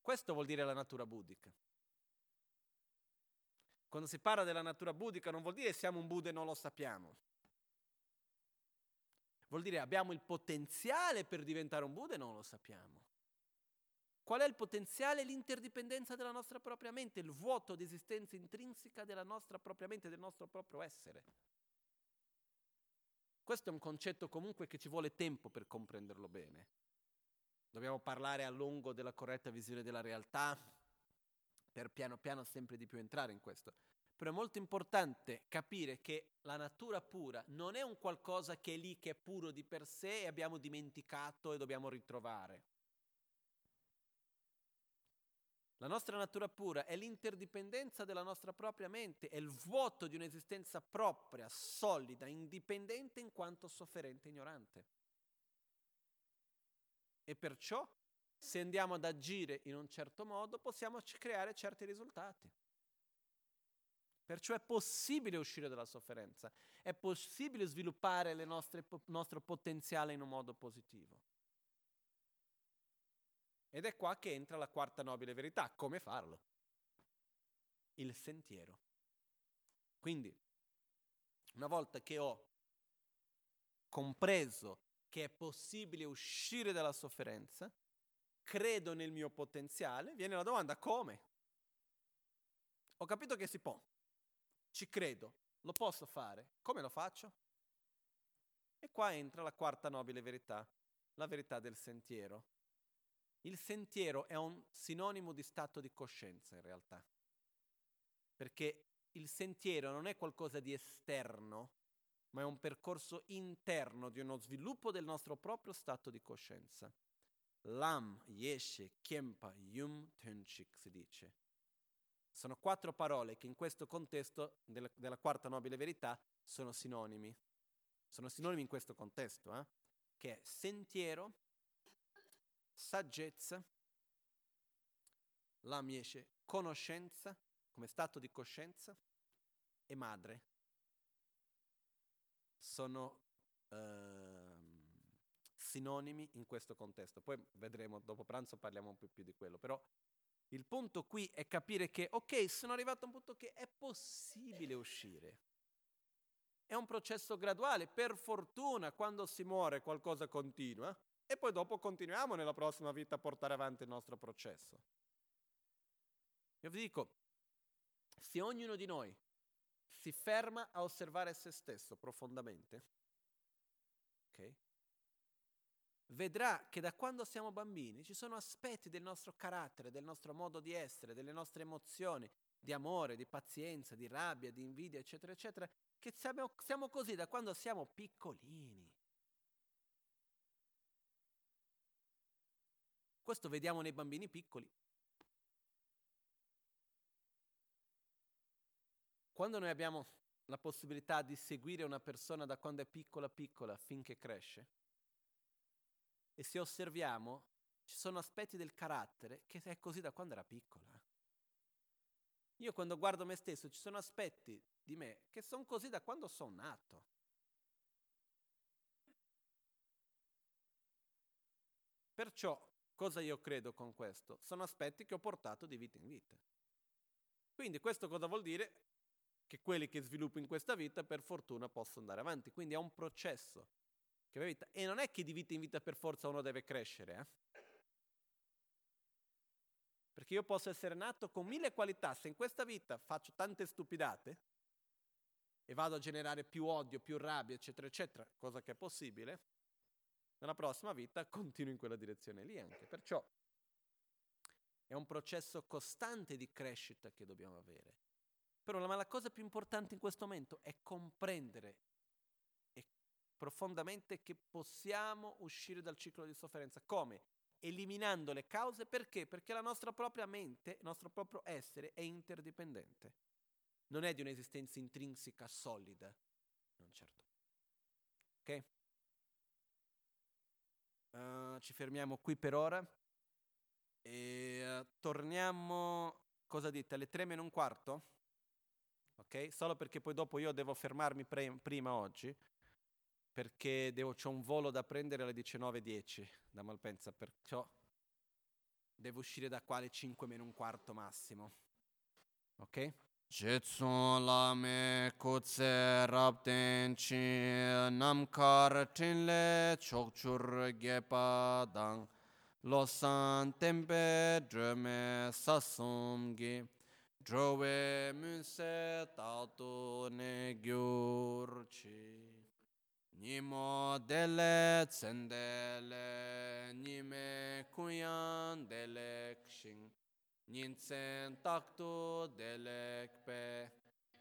B: Questo vuol dire la natura buddhica. Quando si parla della natura buddhica non vuol dire siamo un Buddha e non lo sappiamo. Vuol dire abbiamo il potenziale per diventare un Buddha e non lo sappiamo. Qual è il potenziale? L'interdipendenza della nostra propria mente, il vuoto di esistenza intrinseca della nostra propria mente, del nostro proprio essere. Questo è un concetto comunque che ci vuole tempo per comprenderlo bene. Dobbiamo parlare a lungo della corretta visione della realtà per piano piano sempre di più entrare in questo. Però è molto importante capire che la natura pura non è un qualcosa che è lì, che è puro di per sé e abbiamo dimenticato e dobbiamo ritrovare. La nostra natura pura è l'interdipendenza della nostra propria mente, è il vuoto di un'esistenza propria, solida, indipendente in quanto sofferente e ignorante. E perciò se andiamo ad agire in un certo modo, possiamo creare certi risultati. Perciò è possibile uscire dalla sofferenza, è possibile sviluppare il nostro potenziale in un modo positivo. Ed è qua che entra la quarta nobile verità, come farlo? Il sentiero. Quindi, una volta che ho compreso che è possibile uscire dalla sofferenza, credo nel mio potenziale, viene la domanda come? Ho capito che si può, ci credo, lo posso fare, come lo faccio? E qua entra la quarta nobile verità, la verità del sentiero. Il sentiero è un sinonimo di stato di coscienza in realtà, perché il sentiero non è qualcosa di esterno, ma è un percorso interno di uno sviluppo del nostro proprio stato di coscienza. Lam, Yeshe, Kempa, Yum, Tenchik si dice. Sono quattro parole che in questo contesto della, della quarta nobile verità sono sinonimi. Sono sinonimi in questo contesto, eh? che è sentiero, saggezza, Lam, Yeshe, conoscenza, come stato di coscienza, e madre. Sono... Uh, sinonimi in questo contesto. Poi vedremo, dopo pranzo parliamo un po' più di quello, però il punto qui è capire che, ok, sono arrivato a un punto che è possibile uscire. È un processo graduale, per fortuna quando si muore qualcosa continua e poi dopo continuiamo nella prossima vita a portare avanti il nostro processo. Io vi dico, se ognuno di noi si ferma a osservare se stesso profondamente, ok? vedrà che da quando siamo bambini ci sono aspetti del nostro carattere, del nostro modo di essere, delle nostre emozioni, di amore, di pazienza, di rabbia, di invidia, eccetera, eccetera, che siamo, siamo così da quando siamo piccolini. Questo vediamo nei bambini piccoli. Quando noi abbiamo la possibilità di seguire una persona da quando è piccola piccola finché cresce, e se osserviamo, ci sono aspetti del carattere che è così da quando era piccola. Io quando guardo me stesso ci sono aspetti di me che sono così da quando sono nato. Perciò, cosa io credo con questo? Sono aspetti che ho portato di vita in vita. Quindi questo cosa vuol dire? Che quelli che sviluppo in questa vita per fortuna possono andare avanti. Quindi è un processo. E non è che di vita in vita per forza uno deve crescere, eh? Perché io posso essere nato con mille qualità, se in questa vita faccio tante stupidate e vado a generare più odio, più rabbia, eccetera, eccetera, cosa che è possibile, nella prossima vita continuo in quella direzione lì anche. Perciò è un processo costante di crescita che dobbiamo avere. Però la, la cosa più importante in questo momento è comprendere profondamente che possiamo uscire dal ciclo di sofferenza. Come? Eliminando le cause perché? Perché la nostra propria mente, il nostro proprio essere è interdipendente. Non è di un'esistenza intrinseca solida. Non certo. Ok? Uh, ci fermiamo qui per ora e uh, torniamo, cosa dite, alle tre meno un quarto? Ok? Solo perché poi dopo io devo fermarmi pre- prima oggi perché devo, c'ho un volo da prendere alle 19.10 da Malpensa, perciò devo uscire da qua alle 5 meno un quarto massimo. Ok? Jetsun lame kutse rapten chi namkar tinle chokchur gepa dang losan tempe dreme sasumgi drove munse tatu ne gyurchi Nimo dele tsendele, nime kuyan dele kshin, nintsen taktu dele kpe,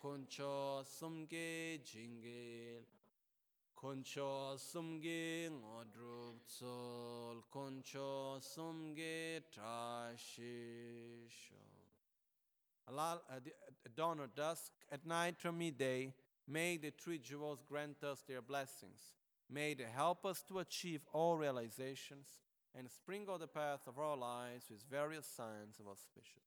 B: kuncho sumgi jingil, kuncho sumgi ngodrup tsul, kuncho sumgi trashisho. At uh, dawn or dusk, at night or midday, May the three jewels grant us their blessings. May they help us to achieve all realizations. And sprinkle the path of our lives with various signs of auspicious.